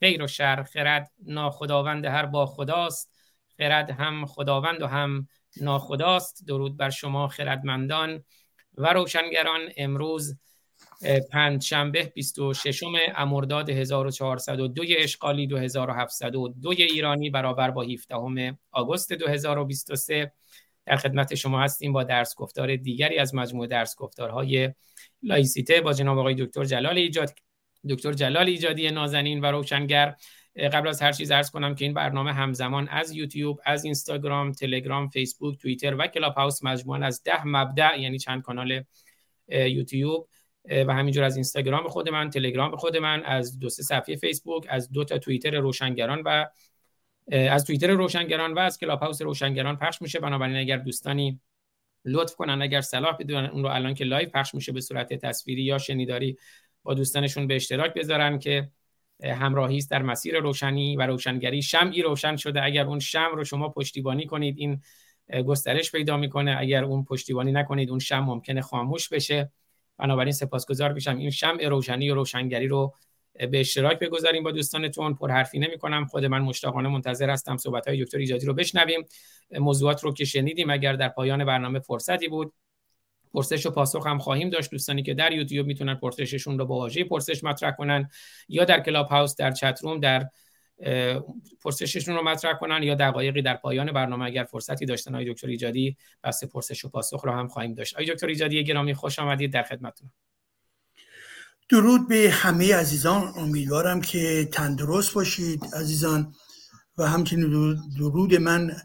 خیر و شر خرد ناخداوند هر با خداست. خرد هم خداوند و هم ناخداست. درود بر شما خردمندان و روشنگران. امروز پنج شنبه 26 امرداد 1402 اشغالی 2702 ایرانی برابر با 17 آگوست 2023 در خدمت شما هستیم با درس گفتار دیگری از مجموعه درس گفتارهای لایسیته با جناب آقای دکتر جلال ایجاد دکتر جلال ایجادی نازنین و روشنگر قبل از هر چیز عرض کنم که این برنامه همزمان از یوتیوب از اینستاگرام تلگرام فیسبوک توییتر و کلاب هاوس مجموعا از ده مبدأ یعنی چند کانال یوتیوب و همینجور از اینستاگرام خود من تلگرام خود من از دو سه صفحه فیسبوک از دو تا توییتر روشنگران و از توییتر روشنگران و از کلاب هاوس روشنگران پخش میشه. بنابراین اگر دوستانی لطف کنن اگر صلاح بدونن اون رو الان که live پخش میشه به صورت تصویری یا شنیداری با دوستانشون به اشتراک بذارن که همراهی است در مسیر روشنی و روشنگری. شمعی روشن شده. اگر اون شمع رو شما پشتیبانی کنید این گسترش پیدا می‌کنه. اگر اون پشتیبانی نکنید اون شمع ممکنه خاموش بشه. بنابراین سپاسگزار میشم. این شمع روشنی و روشنگری رو به اشتراک بگذاریم با دوستانتون. پر حرفی نمی کنم خود من مشتاقانه منتظر هستم صحبت های دکتر ایجادی رو بشنویم. موضوعات رو که شنیدیم اگر در پایان برنامه فرصتی بود. پرسش و پاسخ هم خواهیم داشت. دوستانی که در یوتیوب می‌تونن پرسششون رو با واژه پرسش مطرح کنن یا در کلاب هاوس در چت روم در پرسششون رو مطرح کنن یا دقایقی در پایان برنامه اگر فرصتی داشتن. آقای دکتر ایجادی بحث پرسش و پاسخ رو هم خواهیم داشت. آقای دکتر ایجادی گرامی خوش آمدید در خدمتتون. درود به همه عزیزان. امیدوارم که تندرست باشید عزیزان. و همچنین درود من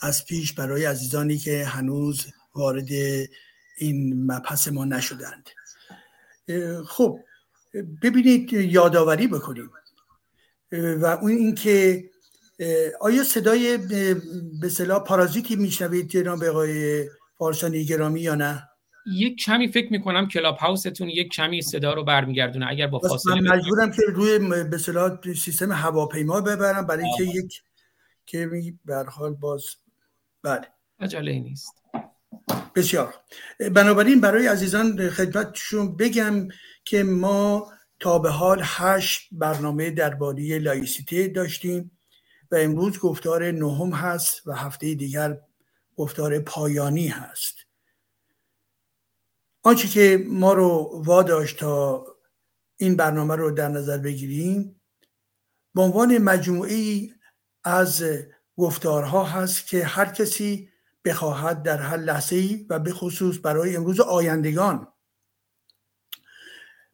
از پیش برای عزیزانی که هنوز وارد این مبحث ما نشدند. خب ببینید یادآوری بکنیم. و اون اینکه آیا صدای به صلاح پارازیتی میشنوید جناب آقای فارسانی گرامی یا نه؟ یک کمی فکر می‌کنم کلاب هاوستون یک کمی صدا رو برمیگردونه اگر با فاصله من مجبورم که روی به صلاح سیستم هواپیما ببرم برای اینکه یک که به حال باز بله. عجله نیست. بسیار. بنابراین برای عزیزان خدمتشون بگم که ما تا به حال هشت برنامه درباره لایسیته داشتیم و امروز گفتار نهم هست و هفته دیگر گفتار پایانی هست. آنچه که ما رو واداشت تا این برنامه رو در نظر بگیریم به عنوان مجموعه از گفتارها هست که هر کسی بخواهد در هر لحظه ای و به خصوص برای امروز آیندگان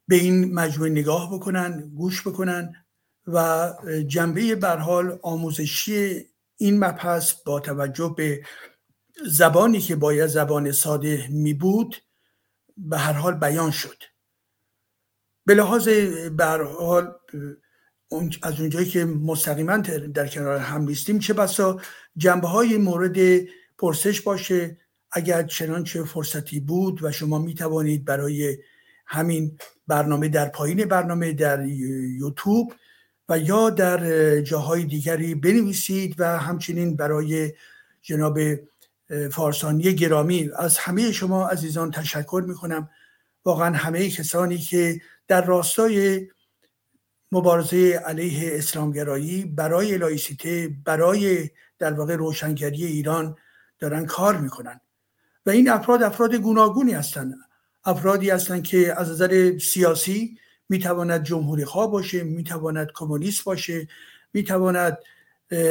به این مجموعه نگاه بکنن گوش بکنن و جنبه برحال آموزشی این مبحث با توجه به زبانی که باید زبان ساده می بود به هر حال بیان شد. به لحاظ حال از اونجایی که مستقیما در کنار هم نیستیم چه بسا جنبه های مورد پرسش باشه. اگر چنانچه فرصتی بود و شما می توانید برای همین برنامه در پایین برنامه در یوتیوب و یا در جاهای دیگری بنویسید و همچنین برای جناب فارسانی گرامی از همه شما عزیزان تشکر می کنم. واقعا همه کسانی که در راستای مبارزه علیه اسلامگرایی برای لایسیته برای در واقع روشنگری ایران دارن کار می‌کنن. و این افراد افراد گوناگونی هستند افرادی هستند که از نظر سیاسی می‌تواند جمهوری خواه باشه می‌تواند کمونیست باشه می‌تواند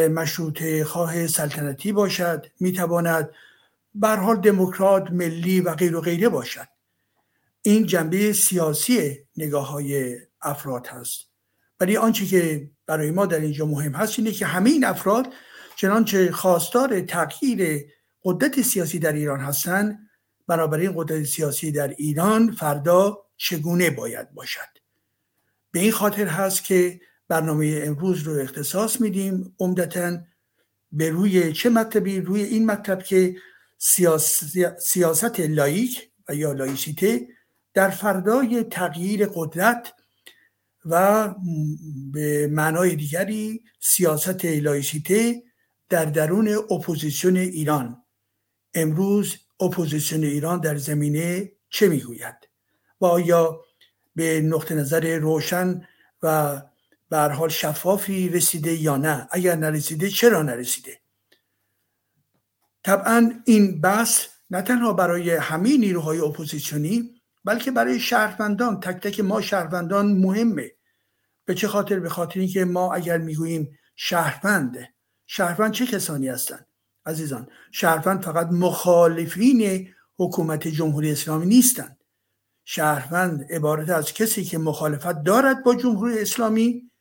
مشروط خواه سلطنتی باشد می‌تواند حال دموکرات ملی و غیر و غیره باشد. این جنبه سیاسی نگاه های افراد هست. ولی آنچه که برای ما در اینجا مهم هست اینه که همه این افراد چنانچه خواستار تغییر قدرت سیاسی در ایران هستند. بنابراین قدرت سیاسی در ایران فردا چگونه باید باشد؟ به این خاطر هست که برنامه امروز رو اختصاص میدیم. عمدتا به روی چه مطلبی؟ روی این مطلب که سیاست لائیک و یا لایسیته در فردای تغییر قدرت و به معنای دیگری سیاست لایسیته در درون اپوزیسیون ایران امروز اپوزیسیون ایران در زمینه چه می‌گوید؟ و آیا به نقطه نظر روشن و به حال شفافی رسیده یا نه؟ اگر نرسیده چرا نرسیده؟ طبعا این بحث نه تنها برای همه نیروهای اپوزیسیونی بلکه برای شهروندان. تک تک ما شهروندان مهمه. به چه خاطر؟ به خاطر اینکه ما اگر می‌گوییم شهروند شهروند چه کسانی هستند؟ عزیزان شهروند فقط مخالفین حکومت جمهوری اسلامی نیستند. شهروند عبارت از کسی که مخالفت دارد با جمهوری اسلامی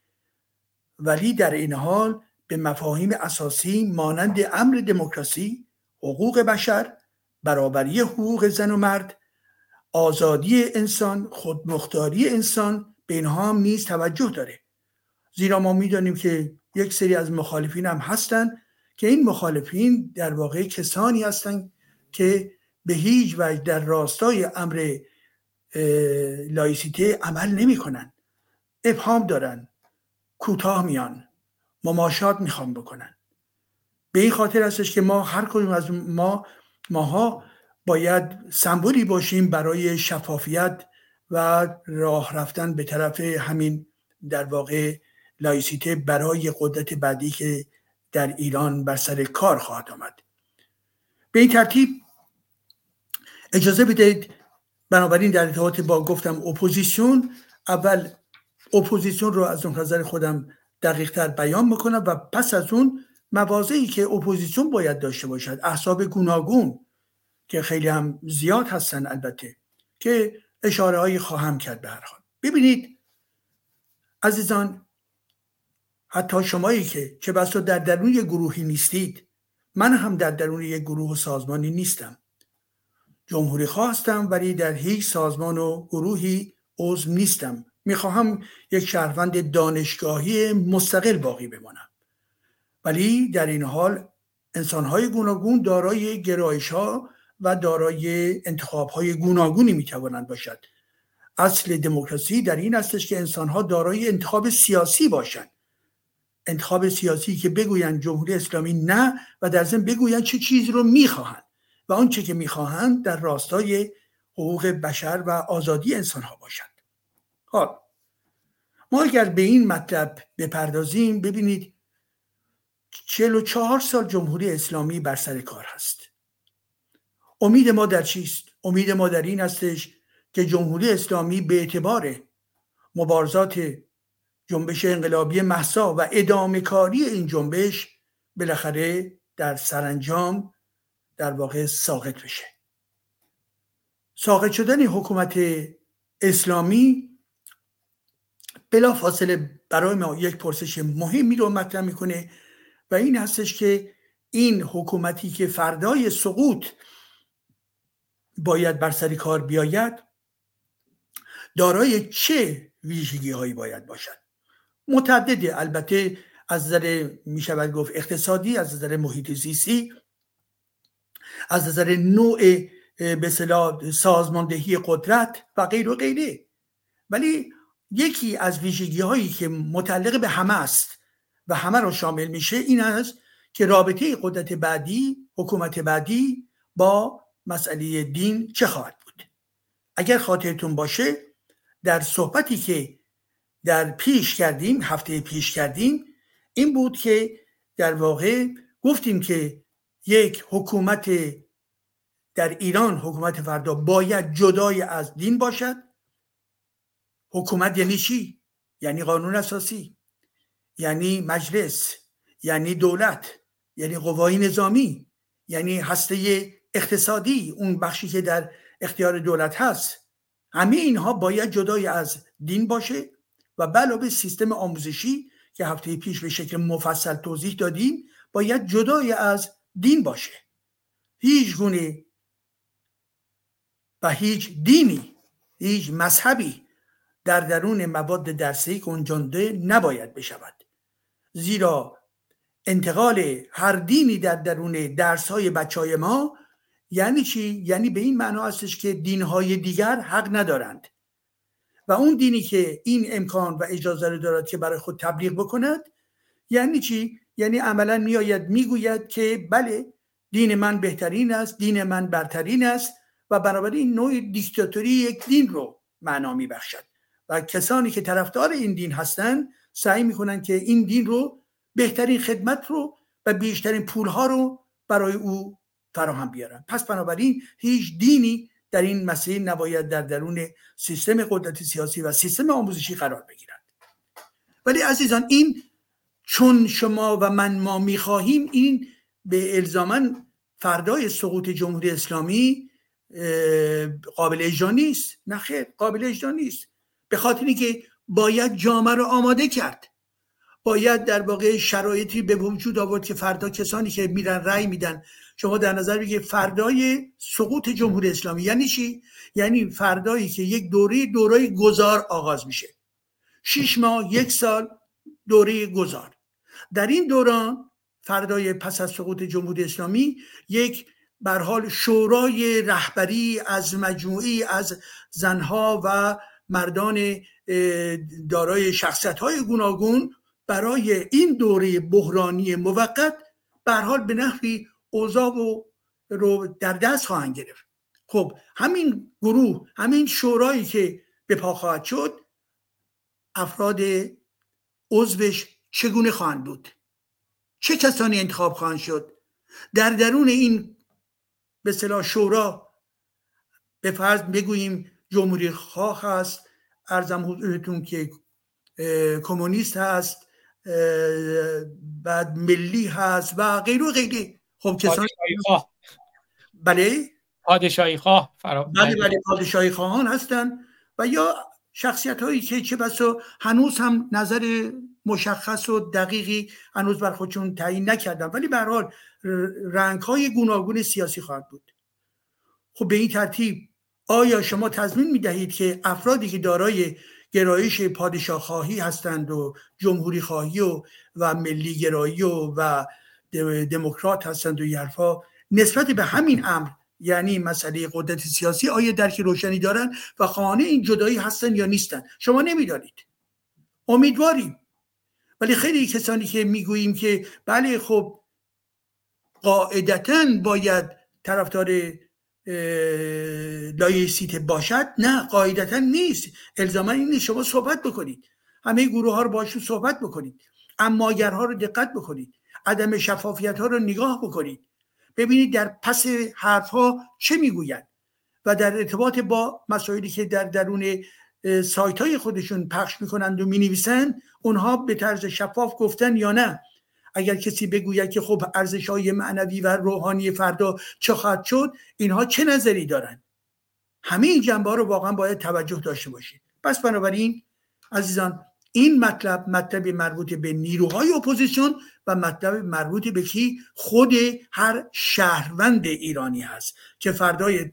ولی در این حال به مفاهیم اساسی مانند امر دموکراسی حقوق بشر برابری حقوق زن و مرد آزادی انسان خودمختاری انسان به اینها هم نیز توجه داره. زیرا ما می‌دانیم که یک سری از مخالفین هم هستند که این مخالفین در واقع کسانی هستند که به هیچ وجه در راستای امر لایسیته عمل نمی کنن ابهام دارن. کوتاه میان. مماشات می‌خوام بکنن. به این خاطر هستش که ما هر کدوم از ما ماها باید سمبولی باشیم برای شفافیت و راه رفتن به طرف همین در واقع لایسیته برای قدرت بعدی که در ایران بر سر کار خواهد آمد. به این ترتیب اجازه بدهید بنابراین در ارتباط با گفتم اپوزیسیون اول اپوزیسیون رو از نظر خودم دقیق تر بیان می‌کنم و پس از اون مواضعی که اپوزیسیون باید داشته باشد. احزاب گوناگون که خیلی هم زیاد هستن البته که اشاره هایی خواهم کرد به هر حال. ببینید عزیزان حتی شمایی که چه بسا در درون یک گروهی نیستید. من هم در درون یک گروه و سازمانی نیستم. جمهوری خواستم ولی در هیچ سازمان و گروهی عضو نیستم. می‌خواهم یک شهروند دانشگاهی مستقل باقی بمانم. ولی در این حال انسانهای گوناگون دارای گرایش ها و دارای انتخاب های گوناگونی می‌توانند باشد. اصل دموکراسی در این استش که انسانها دارای انتخاب سیاسی باشند. انتخاب سیاسی که بگویند جمهوری اسلامی نه و در ضمن بگویند چه چیزی رو می‌خواهند و آنچه که می‌خواهند در راستای حقوق بشر و آزادی انسان ها باشند حال ما اگر به این مطلب بپردازیم ببینید چهار سال جمهوری اسلامی بر سر کار هست امید ما در چیست؟ امید ما در این هستش که جمهوری اسلامی به اعتبار مبارزات جنبش انقلابی محسا و ادامه کاری این جنبش بالاخره در سرانجام در واقع ساقط بشه. ساقط شدن حکومت اسلامی بلا فاصله برای ما یک پرسش مهمی رو مطرح می‌کنه و این هستش که این حکومتی که فردای سقوط باید بر سر کار بیاید دارای چه ویژگی هایی باید باشد؟ متعدده البته از نظر می شود گفت اقتصادی از نظر محیط زیستی از نظر نوع به سازماندهی قدرت و غیر و غیره. ولی یکی از ویژگی هایی که متعلق به همه است و همه را شامل میشه این است که رابطه قدرت بعدی حکومت بعدی با مسئله دین چه خواهد بود. اگر خاطرتون باشه در صحبتی که در پیش کردیم هفته پیش کردیم این بود که در واقع گفتیم که یک حکومت در ایران حکومت فردا باید جدای از دین باشد. حکومت یعنی چی؟ یعنی قانون اساسی یعنی مجلس یعنی دولت یعنی قوای نظامی یعنی هسته اقتصادی اون بخشی که در اختیار دولت هست. همه اینها باید جدای از دین باشه. و علاوه سیستم آموزشی که هفته پیش به شکل مفصل توضیح دادیم باید جدای از دین باشه. هیچ گونه و هیچ دینی هیچ مذهبی در درون مواد درسی گنجانده نباید بشود. زیرا انتقال هر دینی در درون درس های بچه های ما یعنی چی؟ یعنی به این معنا هستش که دینهای دیگر حق ندارند. اون دینی که این امکان و اجازه رو دارد که برای خود تبلیغ بکند یعنی چی؟ یعنی عملا میآید می‌گوید که بله دین من بهترین است دین من برترین است و بنابراین نوع دیکتاتوری یک دین رو معنا میبخشد و کسانی که طرفدار این دین هستند سعی می‌کنن که این دین رو بهترین خدمت رو و بیشترین پولها رو برای او فراهم بیارن پس بنابراین هیچ دینی در این مسئله نباید در درون سیستم قدرت سیاسی و سیستم آموزشی قرار بگیرد. ولی عزیزان این چون شما و من ما می‌خواهیم این به الزامن فردای سقوط جمهوری اسلامی قابل اجرا نیست. نه خیر قابل اجرا نیست. به خاطر اینکه باید جامعه رو آماده کرد. باید در واقع شرایطی به وجود آورد که فردا کسانی که میرن رأی میدن شما در نظر بگیرید فردای سقوط جمهوری اسلامی یعنی چی؟ یعنی فردایی که یک دوره دوره گذار آغاز میشه. شش ماه یک سال دوره گذار. در این دوران فردای پس از سقوط جمهوری اسلامی یک بر حال شورای رهبری از مجموعی از زنها و مردان دارای شخصیت های گوناگون برای این دوره بحرانی موقت به حال به نحوی اوضاع رو در دست خواهند گرفت. خب همین گروه همین شورایی که به پا خواهد شد افراد عضوش چگونه خواهند بود؟ چه کسانی انتخاب خواهند شد؟ در درون این به صلاح شورا به فرض بگوییم جمهوری خواه هست ارزم حضورتون که کمونیست هست بعد ملی هست و غیر و غیره. خب کسانی بله؟ پادشاهی خواه. بله بله پادشاهی خواهان هستن و یا شخصیت هایی که چه بسا هنوز هم نظر مشخص و دقیقی هنوز بر خودشون تعیین نکردن ولی به حال رنگ های گوناگون سیاسی خواهد بود. خب به این ترتیب آیا شما تضمین می دهید که افرادی که دارای گرایش پادشاه خواهی هستند و جمهوری خواهی و و ملی گرایی و, و دموکرات هستند و حرفا. نسبت به همین امر یعنی مسئله قدرت سیاسی آیا درک روشنی دارن و خواهان این جدایی هستن یا نیستن؟ شما نمی‌دانید. امیدواریم. ولی خیلی کسانی که می‌گوییم که بله خب قاعدتا باید طرفدار لایسیته باشد. نه قاعدتا نیست. الزاما این شما صحبت بکنید. همه گروه ها رو باشون صحبت بکنید. اما اگرها رو دقت بکنید. عدم شفافیت ها رو نگاه بکنید. ببینید در پس حرف ها چه می‌گویند و در ارتباط با مسائلی که در درون سایت های خودشون پخش می‌کنند و می‌نویسند اونها به طرز شفاف گفتن یا نه. اگر کسی بگوید که خب ارزش های معنوی و روحانی فردا چه خواهد شد اینها چه نظری دارند همه این جنبه ها رو واقعا باید توجه داشته باشید. پس بنابراین عزیزان این مطلب مطلب مربوط به نیروهای اپوزیسیون و مطلب مربوط به کی خود هر شهروند ایرانی هست که فردای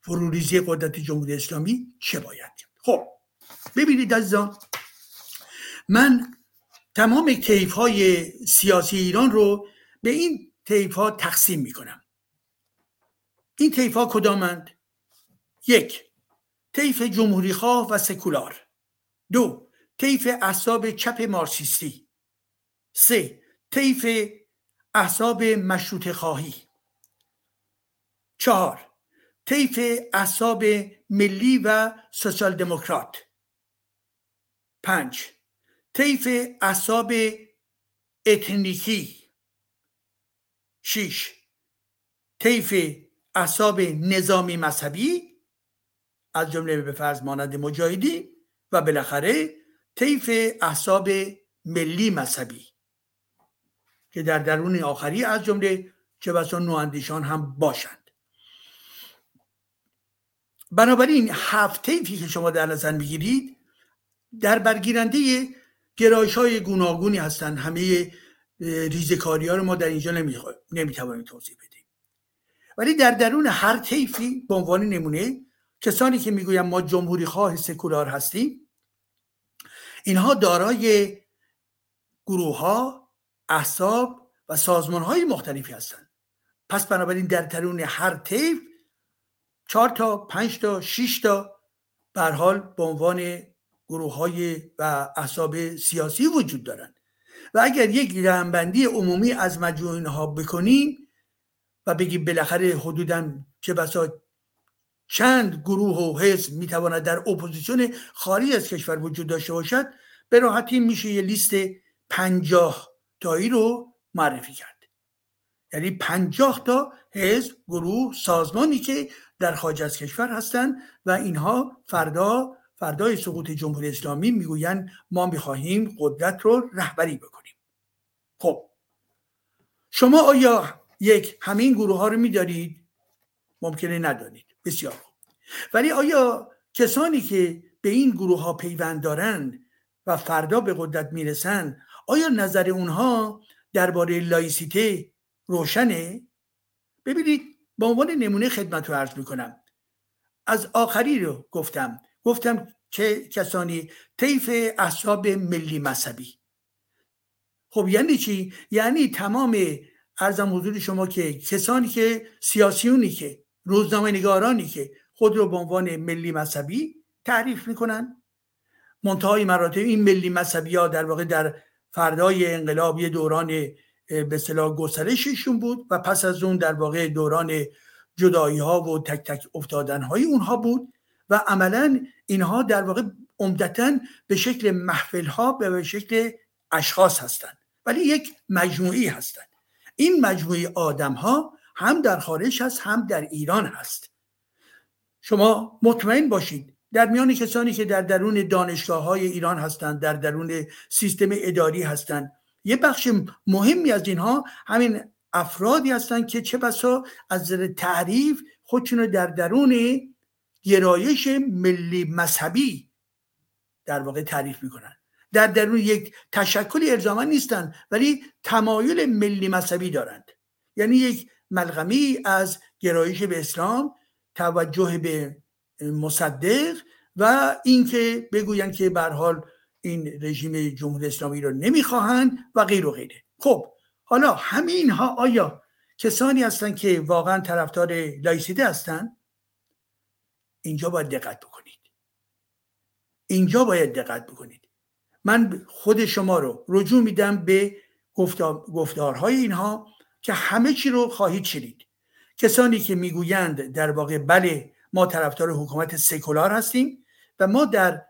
فروریزی قدرت جمهوری اسلامی چه باید. خب ببینید عزیزان من تمام طیف های سیاسی ایران رو به این طیف ها تقسیم می کنم این طیف ها کدامند؟ یک طیف جمهوری خواه و سکولار. دو طیف احساب چپ مارسیستی سه طیف احساب مشروط خواهی. چهار طیف احساب ملی و سوسیال دموکرات. پنج طیف احساب اتنیکی. شیش طیف احساب نظامی مذهبی. از جمله به فرض مانند مجاهدی و بالاخره طیف احساب ملی مذهبی. که در درون آخری از جمله چه بسا نواندیشان هم باشند. بنابراین هفته که شما در نظر می‌گیرید در برگیرنده گرایش های گوناگونی هستند. همه ریزکاری ها رو ما در اینجا نمی‌توانیم توضیح بدیم. ولی در درون هر طیفی به عنوان نمونه کسانی که می‌گویم ما جمهوری خواه سکولار هستیم اینها دارای گروه ها احساب و سازمان های مختلفی هستند. پس بنابراین در درون هر طیف چهار تا پنج تا شش تا بر حال به عنوان گروه های و احساب سیاسی وجود دارند. و اگر یک جمعبندی عمومی از مجموع اینها بکنیم و بگیم بالاخره حدودا چه بسا چند گروه و حزب می‌تواند در اپوزیسیون خارج از کشور وجود داشته باشد به راحتی میشه یه لیست پنجاه تایی رو معرفی کرد. یعنی پنجاه تا حزب گروه سازمانی که در خارج از کشور هستند و اینها فردا فردای سقوط جمهوری اسلامی می‌گویند ما می‌خواهیم قدرت رو رهبری بکنیم. خب شما آیا یک همین گروه ها رو میدارید ممکنه ندانید. بسیار خوب. ولی آیا کسانی که به این گروه ها پیوند دارند و فردا به قدرت می‌رسن آیا نظر اونها درباره لایسیته روشنه؟ ببینید به عنوان نمونه خدمت رو عرض می‌کنم. از آخری رو گفتم. گفتم چه کسانی؟ طیف احساب ملی مذهبی. خب یعنی چی؟ یعنی تمام ارزم حضور شما که کسانی که سیاسیونی که روزنامه نگارانی که خود رو به عنوان ملی مذهبی تعریف می‌کنن. منتهای مراتب این ملی مذهبی ها در واقع در فردای انقلاب یه دوران به صلاح گسترششون بود و پس از اون در واقع دوران جدایی ها و تک تک افتادن های اونها بود و عملا اینها در واقع عمدتا به شکل محفل ها به شکل اشخاص هستند. ولی یک مجموعی هستند. این مجموعه آدم ها هم در خارج هست هم در ایران هست. شما مطمئن باشید در میان کسانی که در درون دانشگاه های ایران هستند در درون سیستم اداری هستند. یه بخش مهمی از اینها همین افرادی هستند که چه بسا از نظر تعریف خودشون در درون گرایش ملی مذهبی در واقع تعریف می‌کنن. در درون یک تشکلی الزاما نیستند ولی تمایل ملی مذهبی دارند. یعنی یک ملغمی از گرایش به اسلام توجه به مصدق و اینکه بگویند که به حال این رژیم جمهوری اسلامی رو نمی‌خواهند و غیر و غیره. خب حالا همین ها آیا کسانی هستند که واقعا طرفدار لایسیته هستند؟ اینجا باید دقت بکنید. اینجا باید دقت بکنید. من خود شما رو رجوع میدم به گفتارهای اینها که همه چی رو خواهید شنید. کسانی که می‌گویند در واقع بله ما طرفدار حکومت سکولار هستیم. و ما در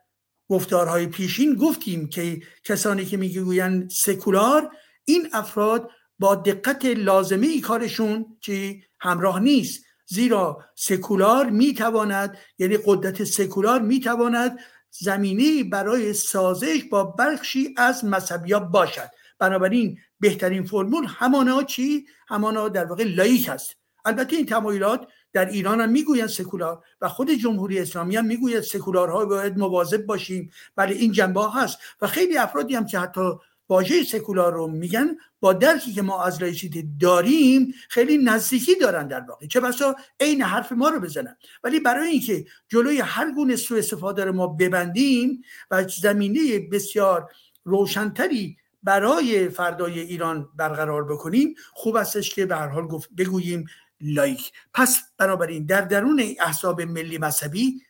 گفتارهای پیشین گفتیم که کسانی که می‌گویند سکولار این افراد با دقت لازمه ای کارشون چی؟ همراه نیست. زیرا سکولار می‌تواند یعنی قدرت سکولار می‌تواند زمینه برای سازش با بخشی از مذهبیا باشد. بنابراین بهترین فرمول همانا چی؟ همانا در واقع لایک است البته این تمایلات در ایران هم می‌گویند سکولار و خود جمهوری اسلامی هم می‌گوید سکولارها باید مواظب باشیم. ولی این جنبه هست و خیلی افرادی هم که حتی واژه سکولار رو میگن با درکی که ما از لایسیته داریم خیلی نزدیکی دارن در واقع. چه بسا عین حرف ما رو بزنن. ولی برای اینکه جلوی هر گونه سوء استفاده رو ما ببندیم و زمینه بسیار روشنتری برای فردای ایران برقرار بکنیم خوب استش که به هر حال گفت بگوییم لائیک. پس بنابراین در درون احزاب ملی مذهبی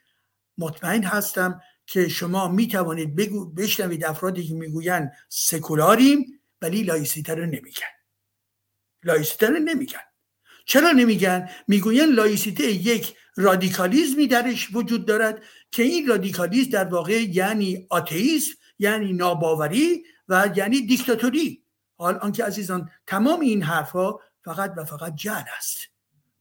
مطمئن هستم که شما می توانید بگو بشنوید افرادی که می‌گویند سکولاریم ولی لایسیته رو نمیگن. لایسیته رو نمیگن. چرا نمیگن؟ می‌گوین لایسیته یک رادیکالیزمی درش وجود دارد که این رادیکالیزم در واقع یعنی آتئیسم یعنی ناباوری و یعنی دیکتاتوری. حال آنکه عزیزان تمام این حرفها فقط و فقط جهل است.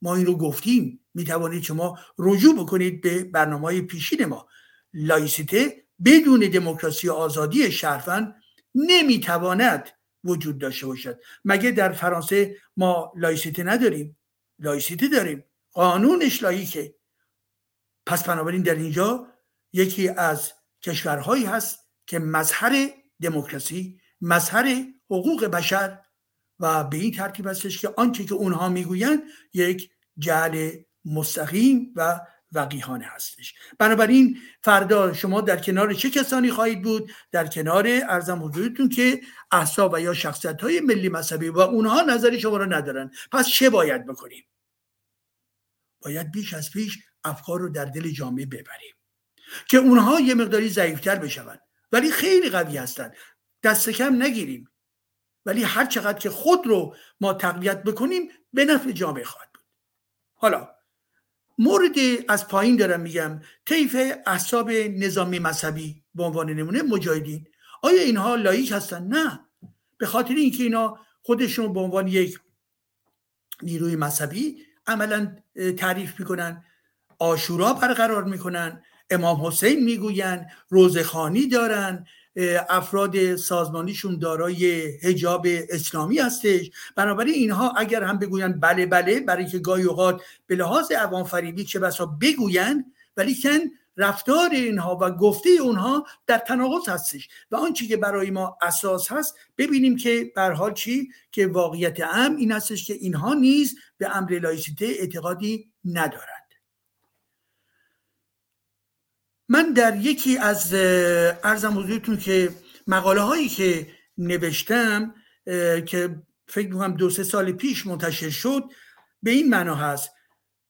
ما این رو گفتیم. می توانید شما رجوع بکنید به برنامه پیشین ما. لایسیته بدون دموکراسی آزادی صرفا نمی‌تواند وجود داشته باشد. مگه در فرانسه ما لایسیته نداریم؟ لایسیته داریم. قانونش لائیکه. پس بنابراین در اینجا یکی از کشورهایی هست که مظهر دموکراسی مظهر حقوق بشر و به این ترتیب هستش که آنچه که اونها می‌گویند یک جعل مستقیم و وقیهانه هستش. بنابراین فردا شما در کنار چه کسانی خواهید بود؟ در کنار ارزم حضورتون که احساب و یا شخصیت های ملی مذهبی و اونها نظری شما رو ندارن. پس چه باید بکنیم؟ باید بیش از پیش افکار رو در دل جامعه ببریم که اونها یه مقداری ضعیفتر بشوند. ولی خیلی قوی هستند. دست کم نگیریم. ولی هر چقدر که خود رو ما تقویت بکنیم به نفع جامعه خواهد حالا مورد از پایین دارم میگم طیف احساب نظامی مذهبی به عنوان نمونه مجاهدین. آیا اینها لایک هستن؟ نه. به خاطر اینکه اینا خودشون به عنوان یک نیروی مذهبی عملا تعریف می‌کنن آشورا برقرار می‌کنن امام حسین می‌گوین روزخانی دارن افراد سازمانیشون دارای هجاب اسلامی هستش. بنابراین اینها اگر هم بگوین بله بله برای که گاهی اوقات به لحاظ عوام فریبی چه بسا بگوین ولی کن رفتار اینها و گفته اونها در تناقض هستش. و آنچه که برای ما اساس هست ببینیم که بر حال چی؟ که واقعیت ام این هستش که اینها نیز به امر لایسیته اعتقادی ندارند. من در یکی از ارزم حضورتون که مقاله هایی که نوشتم که فکر می‌کنم دو سه سال پیش منتشر شد به این معنا هست.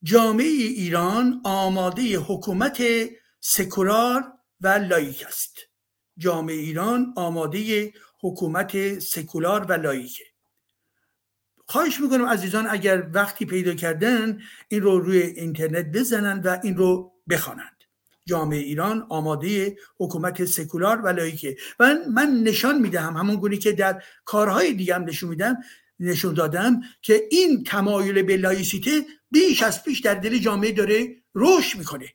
جامعه ایران آماده حکومت سکولار و لایک است. جامعه ایران آماده حکومت سکولار و لایکه خواهش می‌کنم عزیزان اگر وقتی پیدا کردن این رو روی اینترنت بزنن و این رو بخوانند جامعه ایران آماده حکومت سکولار و لایکه. و من نشان می‌دهم همون گونی که در کارهای دیگه هم نشون میدم نشون دادم که این تمایل به لایسیته بیش از پیش در دل جامعه داره رشد می‌کنه.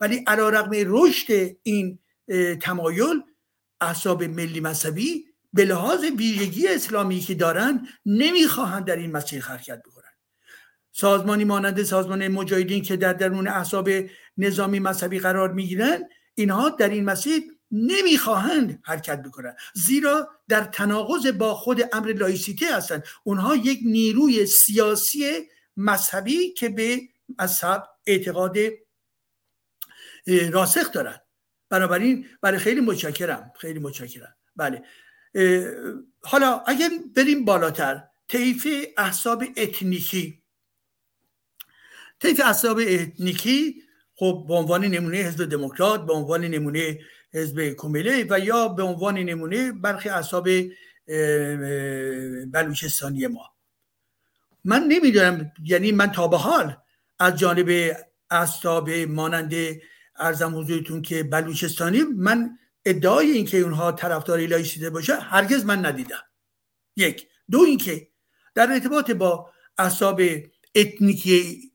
ولی علا رقم رشد این تمایل احساب ملی مذهبی به لحاظ ویژگی اسلامی که دارن نمی‌خواهند در این مسیر حرکت بکنن سازمانی مانند سازمان مجاهدین که در درون احساب نظامی مذهبی قرار می‌گیرن اینها در این مسیر نمی‌خواهند حرکت بکنند. زیرا در تناقض با خود امر لایسیته هستند. اونها یک نیروی سیاسی مذهبی که به مذهب اعتقاد راسخ دارند بنابراین برای خیلی متشکرم. خیلی متشکرم. بله. حالا اگر بریم بالاتر طیف احساب اتنیکی. طیف احساب اتنیکی خب به عنوان نمونه حزب دموکرات به عنوان نمونه حزب کومله و یا به عنوان نمونه برخی احساب بلوچستانی ما. من نمی‌دونم یعنی من تا به حال از جانب احساب مانند ارزم حضورتون که بلوچستانی من ادعای اینکه اونها طرفدار لایسیته باشه هرگز من ندیدم. یک. دو اینکه در ارتباط با احزاب اتنیکی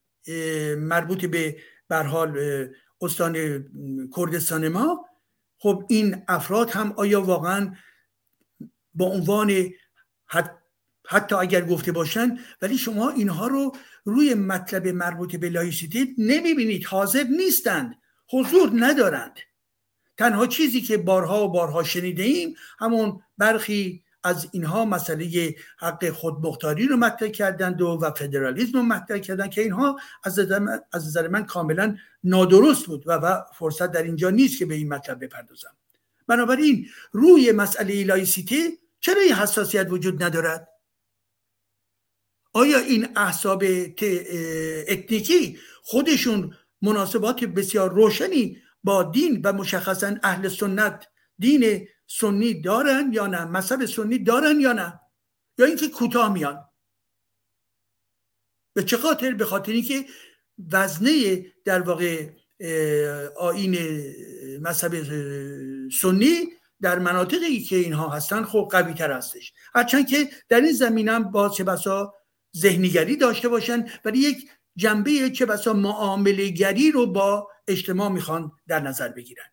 مربوط به به هر حال استان کردستان ما. خب این افراد هم آیا واقعا با عنوان حتی اگر گفته باشن ولی شما اینها رو روی مطلب مربوط به لایسیته نمی‌بینید حاضر نیستند حضور ندارند. تنها چیزی که بارها و بارها شنیده ایم همون برخی از اینها مسئله حق خودمختاری رو مطرح کردند و, و فدرالیسم رو مطرح کردند که اینها از نظر من کاملا نادرست بود و, و فرصت در اینجا نیست که به این مطلب بپردازم. بنابراین روی مسئله لایسیته چرا این حساسیت وجود ندارد؟ آیا این احساب اتنیکی خودشون مناسبات بسیار روشنی با دین و مشخصا اهل سنت دین سنی دارن یا نه؟ مذهب سنی دارن یا نه؟ یا اینکه کوتاه میان؟ به چه خاطر؟ به خاطر اینکه وزنه در واقع آین مذهب سنی در مناطقی که اینها هستن خب قوی تر هستش. هرچند که در این زمینه هم با چه بسا ذهنیگری داشته باشن ولی یک جنبه چه بسا معامله گری رو با اجتماع می‌خوان در نظر بگیرن.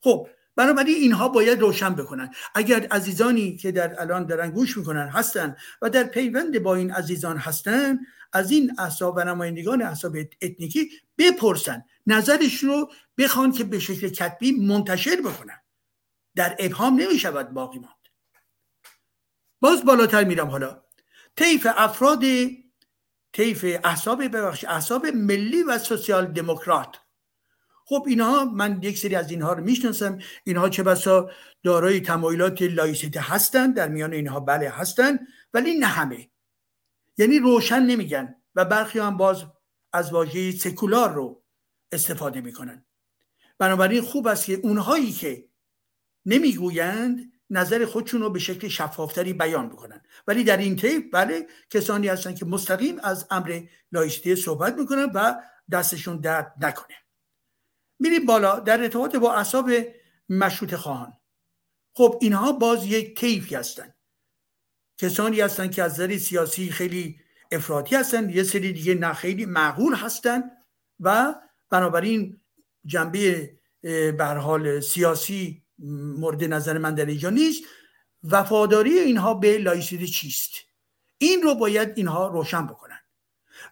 خب بنابراین اینها باید روشن بکنن. اگر عزیزانی که در الان دارن گوش می‌کنن هستن و در پیوند با این عزیزان هستن از این احساب و نمایندگان احساب اتنیکی بپرسن. نظرش رو بخوان که به شکل کتبی منتشر بکنن. در ابهام نمی‌شود باقی ماند. باز بالاتر میرم حالا. طیف افراد طیف احساب ببخش احساب ملی و سوسیال دموکرات. خب اینها من یک سری از اینها رو می‌شناسم. اینها چه بسا دارای تمایلات لایسیته هستند در میان اینها بله هستند ولی نه همه. یعنی روشن نمیگن و برخی هم باز از واژه سکولار رو استفاده می‌کنن. بنابراین خوب است که اونهایی که نمی‌گویند نظر خودشون رو به شکل شفافتری بیان بکنن. ولی در این طیف بله کسانی هستن که مستقیم از امر لایسیته صحبت می‌کنن و دستشون درد نکنه. میریم بالا در ارتباط با اصاب مشروط خواهان. خب اینها باز یک طیفی هستن. کسانی هستن که از نظر سیاسی خیلی افراطی هستن یه سری دیگه نه خیلی معقول هستن و بنابراین جنبه به حال سیاسی مورد نظر من در اینجا نیست. وفاداری اینها به لایسیده چیست؟ این رو باید اینها روشن بکنن.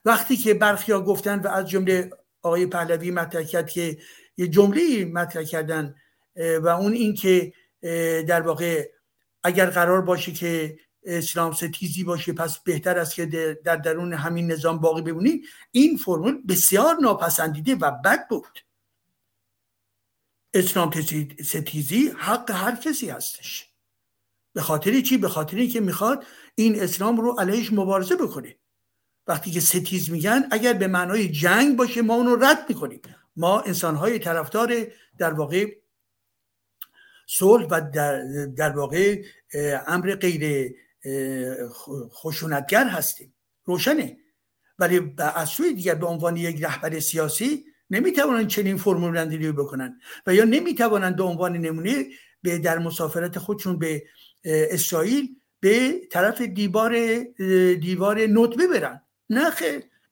وقتی که برخیا گفتن و از جمله آقای پهلوی مطرح کرد که یه جمله مطرح کردن و اون این که در واقع اگر قرار باشه که اسلام ستیزی باشه پس بهتر است که در درون همین نظام باقی بمونی. این فرمول بسیار ناپسندیده و بد بود. اسلام ستیزی حق هر کسی هستش. به خاطر چی؟ به خاطر که می‌خواد این اسلام رو علیهش مبارزه بکنه. وقتی که ستیز میگن اگر به معنای جنگ باشه ما اونو رد می‌کنیم. ما انسانهای طرفدار در واقع صلح و در, در واقع امر غیر خشونتگر هستیم. روشنه. ولی از سوی دیگر به عنوان یک رهبر سیاسی نمی‌توانند چنین فرمول رندگی بکنن و یا نمی‌توانند به عنوان نمونه به در مسافرت خودشون به اسرائیل به طرف دیوار دیوار نطبه برن. نه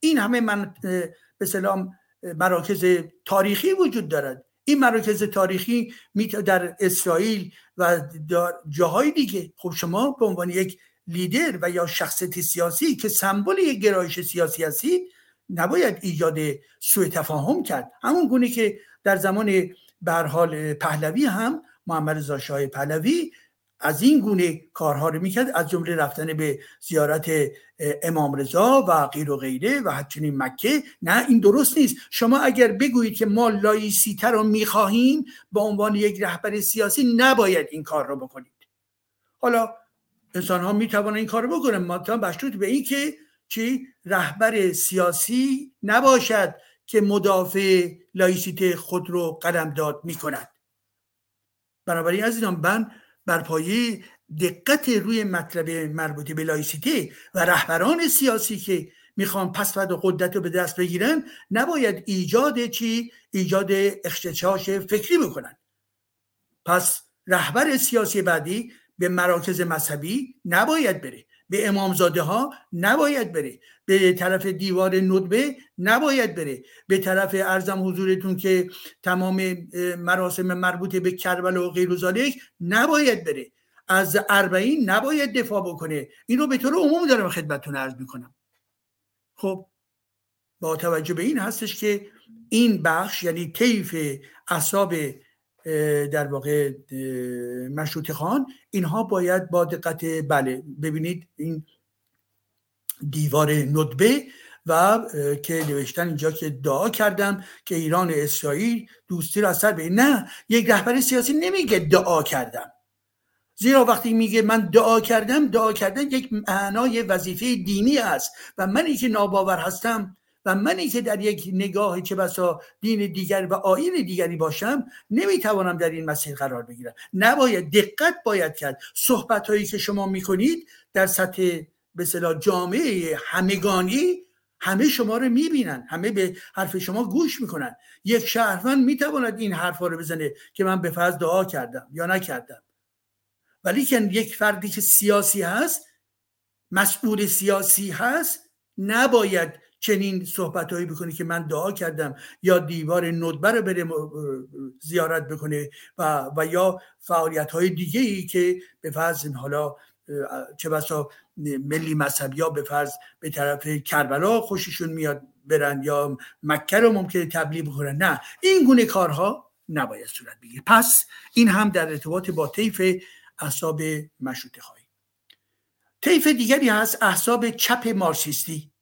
این همه من به سلام مراکز تاریخی وجود دارد. این مراکز تاریخی در اسرائیل و جاهای دیگه. خب شما به عنوان یک لیدر و یا شخصیت سیاسی که سمبل یک گرایش سیاسی هستید نباید ایجاد سوء تفاهم کرد. همون گونه که در زمان برحال پهلوی هم محمد رضا شاه پهلوی از این گونه کارها رو می‌کرد از جمله رفتن به زیارت امام رضا و غیر و غیره و همچنین مکه. نه این درست نیست. شما اگر بگویید که ما لایسیته رو می‌خواهیم به عنوان یک رهبر سیاسی نباید این کار رو بکنید. حالا انسان ها می‌توانند این کار رو بکنن. ما مشروط به این که چی؟ رهبر سیاسی نباشد که مدافع لایسیته خود رو قدم می کند بنابراین عزیزان من بر پایه دقت روی مطلب مربوط به لایسیته و رهبران سیاسی که می‌خوان پسفد و قدرت رو به دست بگیرن نباید ایجاد چی؟ ایجاد اختشاش فکری بکنن. پس رهبر سیاسی بعدی به مراکز مذهبی نباید بره. به امامزاده ها نباید بره. به طرف دیوار ندبه نباید بره. به طرف ارزم حضورتون که تمام مراسم مربوط به کربلا و غیر نباید بره. از اربعین نباید دفاع بکنه. این رو به طور عموم دارم خدمتتون عرض می‌کنم. خب با توجه به این هستش که این بخش یعنی طیف اصاب در واقع مشروط خان. اینها باید با دقت بله ببینید این دیوار ندبه و که نوشتن اینجا که دعا کردم که ایران اسرائیل دوستی را سر به نه یک رهبر سیاسی نمیگه دعا کردم. زیرا وقتی میگه من دعا کردم دعا کردن یک معنای وظیفه دینی است. و منی که ناباور هستم و منی که در یک نگاه چه بسا دین دیگر و آین دیگری باشم نمی‌توانم در این مسیر قرار بگیرم. نباید دقت باید کرد. صحبت هایی که شما می‌کنید در سطح به جامعه همگانی همه شما رو می‌بینن. همه به حرف شما گوش می‌کنن. یک شهروند می‌تواند این حرفا رو بزنه که من به فرض دعا کردم یا نکردم. ولی که یک فردی که سیاسی هست مسئول سیاسی هست نباید چنین صحبت هایی بکنه که من دعا کردم یا دیوار ندبه رو بره زیارت بکنه و, و یا فعالیت های دیگه ای که به فرض حالا چه بسا ملی مذهبی ها به فرض به طرف کربلا خوششون میاد برن یا مکه رو ممکنه تبلیغ بکنن. نه این گونه کارها نباید صورت بگیره. پس این هم در ارتباط با طیف احساب مشروطه خواهی طیف دیگری هست احساب چپ مارسیستی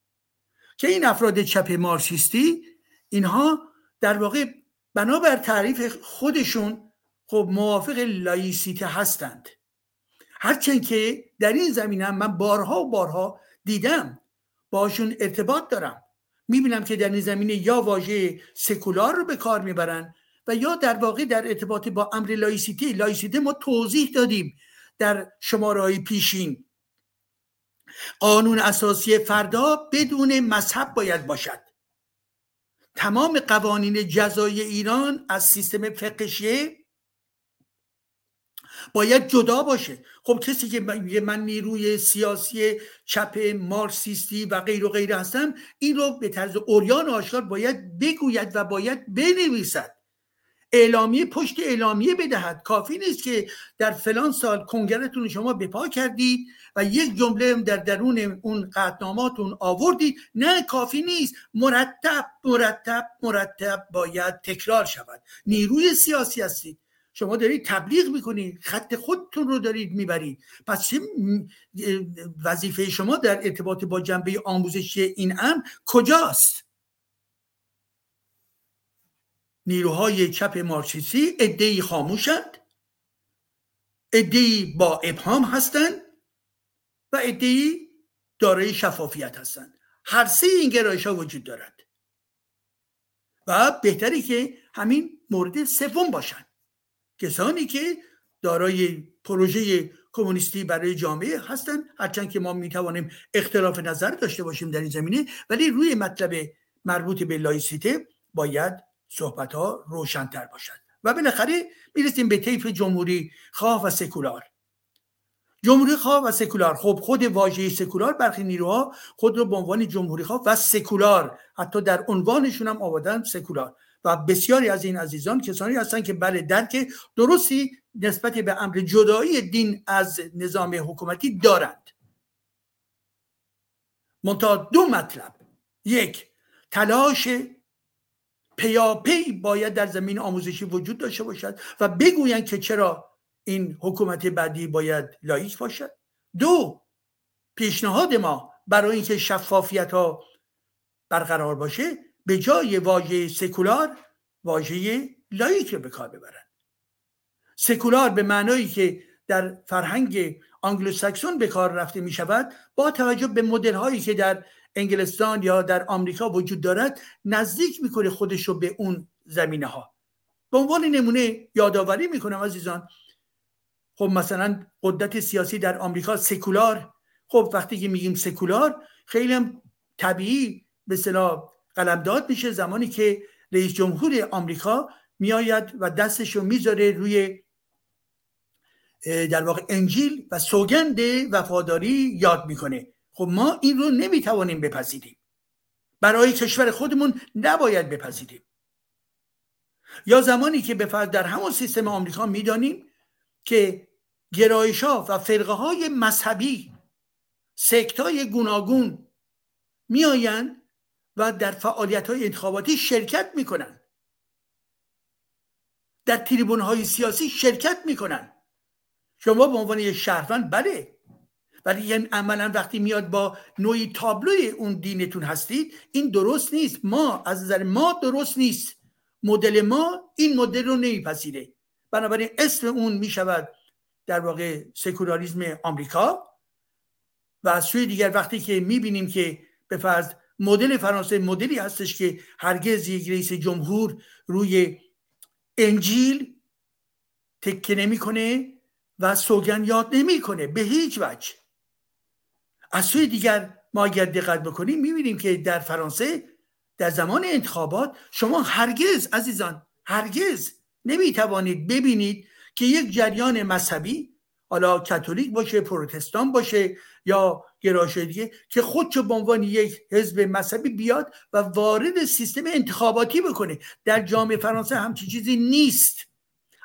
که این افراد چپ مارسیستی اینها در واقع بنابر تعریف خودشون خب موافق لایسیته هستند. هرچند که در این زمینه من بارها و بارها دیدم باشون ارتباط دارم. می‌بینم که در این زمینه یا واژه سکولار رو به کار می‌برن و یا در واقع در ارتباط با امر لایسیته لایسیته ما توضیح دادیم در شماره های پیشین. قانون اساسی فردا بدون مذهب باید باشد. تمام قوانین جزای ایران از سیستم فقشیه باید جدا باشه. خب کسی که من نیروی سیاسی چپ مارکسیستی و غیر و غیر هستم این رو به طرز اوریان آشکار باید بگوید و باید بنویسد. اعلامیه پشت اعلامیه بدهد. کافی نیست که در فلان سال کنگرتون شما بپا کردید و یک جمله در درون اون قطناماتون آوردید. نه کافی نیست. مرتب مرتب مرتب باید تکرار شود. نیروی سیاسی هستید. شما دارید تبلیغ می‌کنید. خط خودتون رو دارید می‌برید. پس وظیفه شما در ارتباط با جنبه آموزشی این امر کجاست؟ نیروهای چپ مارکسیستی ادهی خاموشند ادهی با ابهام هستند و ادهی دارای شفافیت هستند. هر سه این گرایش ها وجود دارد. و بهتری که همین مورد سوم باشند. کسانی که دارای پروژه کمونیستی برای جامعه هستند هرچند که ما می‌توانیم اختلاف نظر داشته باشیم در این زمینه ولی روی مطلب مربوط به لایسیته باید صحبت ها روشنتر باشد. و بالاخره می‌رسیم به طیف جمهوری خواه و سکولار. جمهوری خواه و سکولار. خب خود واژه سکولار برخی نیروها خود رو به عنوان جمهوری خواه و سکولار حتی در عنوانشون هم آوردن سکولار. و بسیاری از این عزیزان کسانی هستند که بله درک درستی نسبت به امر جدایی دین از نظام حکومتی دارند. منتها دو مطلب. یک تلاش پیاپی باید در زمینه آموزشی وجود داشته باشد و بگویند که چرا این حکومت بعدی باید لائیک باشد. دو پیشنهاد ما برای اینکه شفافیت ها برقرار باشه به جای واژه سکولار واژه لائیک رو به کار ببرن سکولار به معنایی که در فرهنگ ساکسون به کار رفته می شود با توجه به مدل هایی که در انگلستان یا در آمریکا وجود دارد نزدیک می‌کنه خودش رو به اون زمینه ها به عنوان نمونه یادآوری می‌کنم عزیزان خب مثلا قدرت سیاسی در آمریکا سکولار. خب وقتی که میگیم سکولار خیلی هم طبیعی به صلاح قلمداد میشه زمانی که رئیس جمهور آمریکا میآید و دستش رو می‌ذاره روی در واقع انجیل و سوگند وفاداری یاد می‌کنه. خب ما این رو نمی‌توانیم بپذیریم. برای کشور خودمون نباید بپذیریم. یا زمانی که به فرض در همون سیستم آمریکا می‌دانیم که گرایش ها و فرقه های مذهبی سکت های گوناگون میآیند و در فعالیت های انتخاباتی شرکت می‌کنن در تریبون های سیاسی شرکت می‌کنن شما به عنوان یک شهروند بله. ولی یعنی عملا وقتی میاد با نوعی تابلوی اون دینتون هستید این درست نیست. ما از نظر ما درست نیست. مدل ما این مدل رو نمیپذیره. بنابراین اسم اون می‌شود در واقع سکولاریزم آمریکا و از سوی دیگر وقتی که می‌بینیم که به فرض مدل فرانسه مدلی هستش که هرگز یک رئیس جمهور روی انجیل تکه نمی‌کنه و سوگن یاد نمی‌کنه. به هیچ وجه. از سوی دیگر ما اگر دقت بکنیم می‌بینیم که در فرانسه در زمان انتخابات شما هرگز عزیزان هرگز نمی‌توانید ببینید که یک جریان مذهبی حالا کاتولیک باشه پروتستان باشه یا گرایش دیگه که خودشو به عنوان یک حزب مذهبی بیاد و وارد سیستم انتخاباتی بکنه. در جامعه فرانسه همچین چیزی نیست.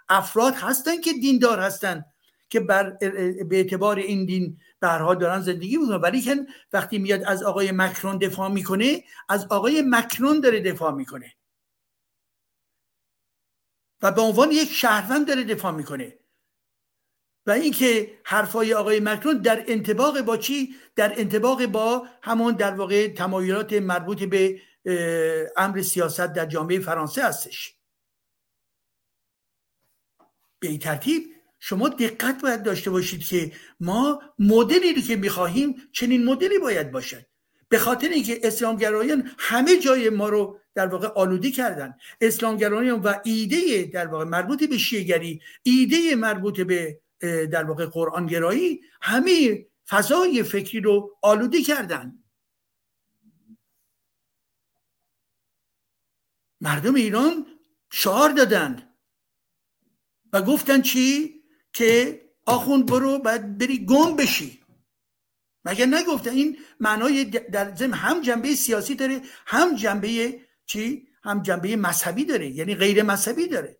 افراد هستن که دیندار هستن که بر به اعتبار این دین برها دارن زندگی می‌کنن. ولی که وقتی میاد از آقای مکرون دفاع می‌کنه از آقای مکرون داره دفاع می‌کنه. و به عنوان یک شهروند داره دفاع می‌کنه. و اینکه حرفای آقای مکرون در انتباق با چی؟ در انتباق با همون در واقع تمایلات مربوط به امر سیاست در جامعه فرانسه هستش. به این ترتیب شما دقت باید داشته باشید که ما مدلی که می‌خواهیم چنین مدلی باید باشد. به خاطر اینکه اسلامگرایان همه جای ما رو در واقع آلودی کردن. اسلامگرایان و ایده در واقع مربوط به شیگری ایده مربوط به در واقع قرآنگرایی همه فضای فکری رو آلودی کردن. مردم ایران شعار دادن و گفتن چی؟ که آخوند برو باید بری گم بشی. مگر نگفتن این معنای در ضمن هم جنبه سیاسی داره هم جنبه چی؟ هم جنبه مذهبی داره یعنی غیر مذهبی داره.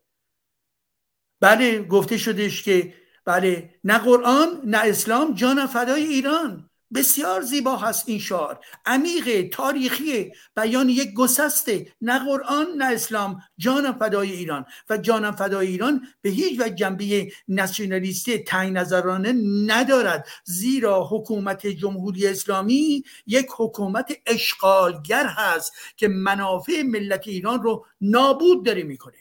بله گفته شدش که بله نه قرآن نه اسلام جان فدای ایران. بسیار زیبا هست این شعار. عمیق تاریخی بیان یک گسسته نه قرآن نه اسلام جانم فدای ایران. و جانم فدای ایران به هیچ وجه جنبه ناسیونالیستی تنگ نظرانه ندارد. زیرا حکومت جمهوری اسلامی یک حکومت اشغالگر هست که منافع ملت ایران رو نابود داره می‌کنه.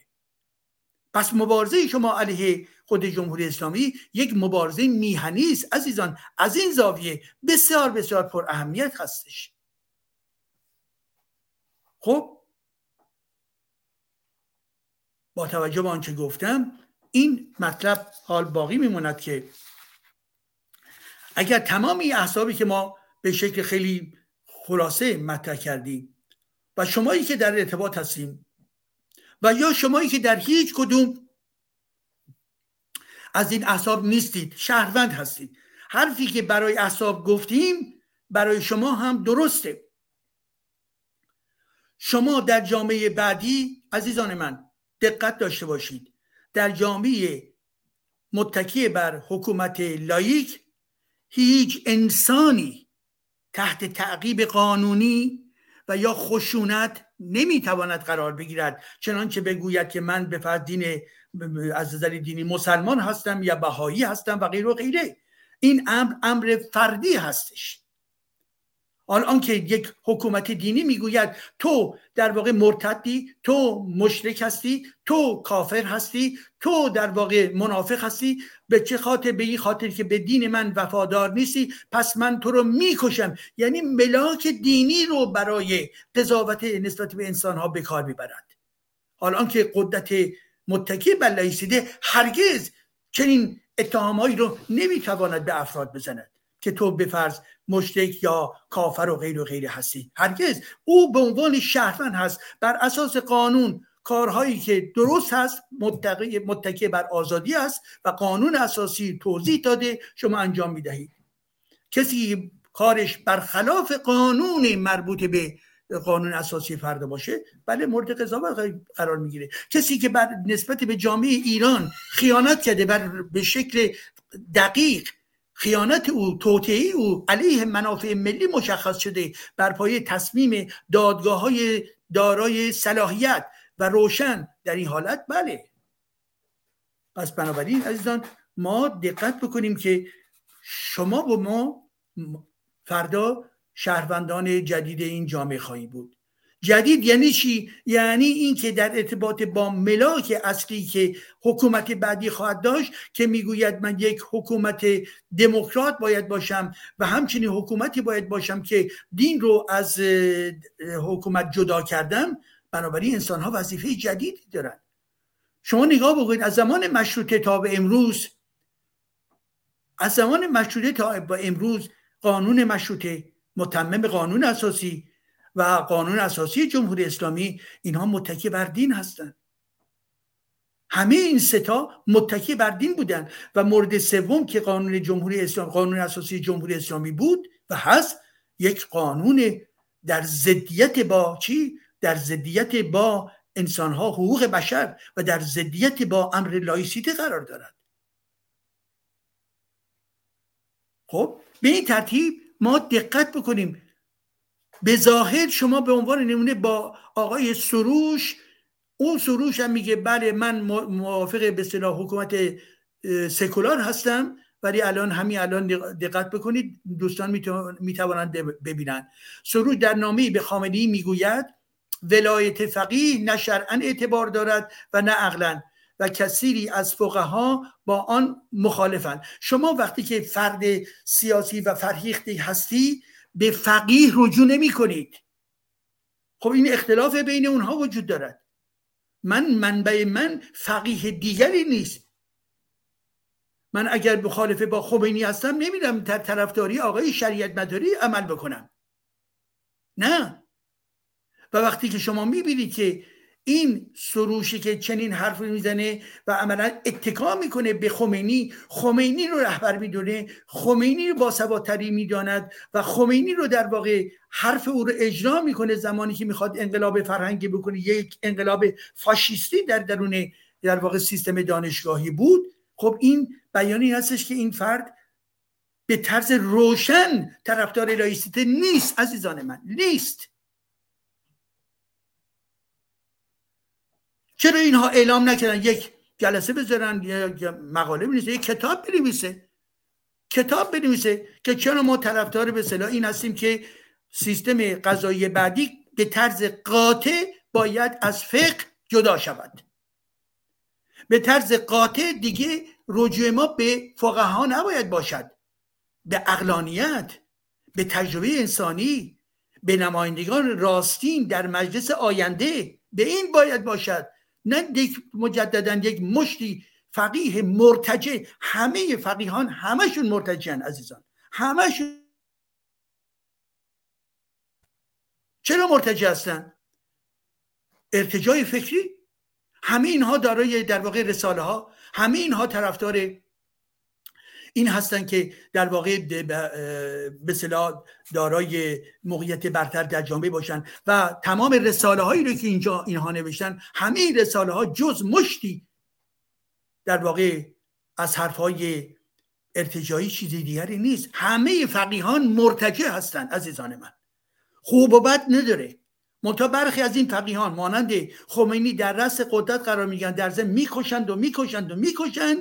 پس مبارزه شما علیه خود جمهوری اسلامی یک مبارزه میهنی است. عزیزان از این زاویه بسیار بسیار پر اهمیت هستش. خب با توجه به آنچه گفتم این مطلب حال باقی میموند که اگر تمام این احسابی که ما به شکل خیلی خلاصه مطرح کردیم و شمایی که در ارتباط هستیم و یا شمایی که در هیچ کدوم از این احساب نیستید شهروند هستید. حرفی که برای احساب گفتیم برای شما هم درسته. شما در جامعه بعدی عزیزان من دقت داشته باشید. در جامعه متکی بر حکومت لایک هیچ انسانی تحت تعقیب قانونی و یا خشونت نمی‌تواند قرار بگیرد. چنانچه بگوید که من به فرد دین از نظر دینی مسلمان هستم یا بهایی هستم و غیر و غیره. این امر امر فردی هستش. الان که یک حکومت دینی می‌گوید تو در واقع مرتدی تو مشرک هستی تو کافر هستی تو در واقع منافق هستی به چه خاطر؟ به این خاطر که به دین من وفادار نیستی پس من تو رو می‌کشم. یعنی ملاک دینی رو برای قضاوت نسبت به انسان ها به کار می‌برد حالا که قدرت متکی بر لایسیده هرگز چنین اتهامهایی رو نمی‌تواند به افراد بزند که تو به فرض مشتک یا کافر و غیر و غیر هستی. هرگز. او به عنوان شهروند هست. بر اساس قانون کارهایی که درست هست متکی بر آزادی است و قانون اساسی توضیح داده شما انجام می‌دهید. کسی کارش برخلاف قانون مربوط به قانون اساسی فرد باشه بله مورد قضاوت قرار می‌گیره. کسی که بر نسبت به جامعه ایران خیانت کرده بر به شکل دقیق خیانت او توطئه او علیه منافع ملی مشخص شده بر پایه تصمیم دادگاه های دارای صلاحیت و روشن در این حالت بله. پس بنابراین عزیزان ما دقت بکنیم که شما با ما فردا شهروندان جدید این جامعه خواهی بود. جدید یعنی چی؟ یعنی اینکه در ارتباط با ملاک اصلی که حکومت بعدی خواهد داشت که می‌گوید من یک حکومت دموکرات باید باشم و همچنین حکومتی باید باشم که دین رو از حکومت جدا کردم بنابراین انسان ها وظیفه جدیدی دارن. شما نگاه بکنید از زمان مشروطه تا به امروز از زمان مشروطه تا به امروز قانون مشروطه متمم قانون اساسی و قانون اساسی جمهوری اسلامی اینها متکی بر دین هستند. همه این ستا متکی بر دین بودن و مورد سوم که قانون جمهوری اسلام قانون اساسی جمهوری اسلامی بود و هست یک قانون در ضدیت با چی؟ در ضدیت با انسانها حقوق بشر و در ضدیت با امر لایسیته قرار دارد. خب به این ترتیب ما دقت بکنیم. به ظاهر شما به عنوان نمونه با آقای سروش اون سروش هم میگه بله من موافق به صلاح حکومت سکولار هستم ولی الان همین الان دقت بکنید دوستان می‌توانند ببینند. سروش در نامه به خامنه‌ای می‌گوید ولایت فقیه نه شرعا اعتبار دارد و نه عقلا. و کثیری از فقها با آن مخالفند. شما وقتی که فرد سیاسی و فرهیختی هستی به فقیه رجوع نمی کنید. خب این اختلاف بین اونها وجود دارد. من منبع من فقیه دیگری نیست. من اگر مخالفه با خمینی هستم نمیرم در طرفداری آقای شریعت مداری عمل بکنم. نه. و وقتی که شما می‌بینید که این سروشی که چنین حرف می‌زنه و عملا اتکا می‌کنه به خمینی خمینی رو رهبر می‌دونه خمینی رو باسوادتری می‌داند و خمینی رو در واقع حرف او رو اجرا می‌کنه زمانی که می‌خواد انقلاب فرهنگی بکنه. یک انقلاب فاشیستی در درون در واقع سیستم دانشگاهی بود. خب این بیانی هستش که این فرد به طرز روشن طرفدار لایسیته نیست عزیزان من نیست. چرا اینها اعلام نکردن؟ یک جلسه بذارن یک مقاله بنویسه یک کتاب بنویسه. کتاب بنویسه که چرا ما طرفدار به صلاح این هستیم که سیستم قضایی بعدی به طرز قاطع باید از فقه جدا شود. به طرز قاطع دیگه رجوع ما به فقها نباید باشد. به اقلانیت به تجربه انسانی به نمایندگان راستین در مجلس آینده به این باید باشد. نه یک مجددا یک مشتی فقیه مرتجع. همه فقیهان همشون مرتجعن عزیزان. همشون چرا مرتجع هستن؟ ارتجاع فکری. همه اینها دارای در واقع رساله ها همه اینها طرفدار این هستن که در واقع به صلاح دارای موقعیت برتر در جامعه باشن و تمام رساله هایی رو که اینجا اینها نوشتن همه این رساله ها جز مشتی در واقع از حرف های ارتجایی چیزی دیگری نیست. همه فقیهان مرتجع هستند عزیزان من. خوب و بد نداره. منتها برخی از این فقیهان مانند خمینی در رأس قدرت قرار میگن در ضمن می‌کشند و می‌کشند و می‌کشند.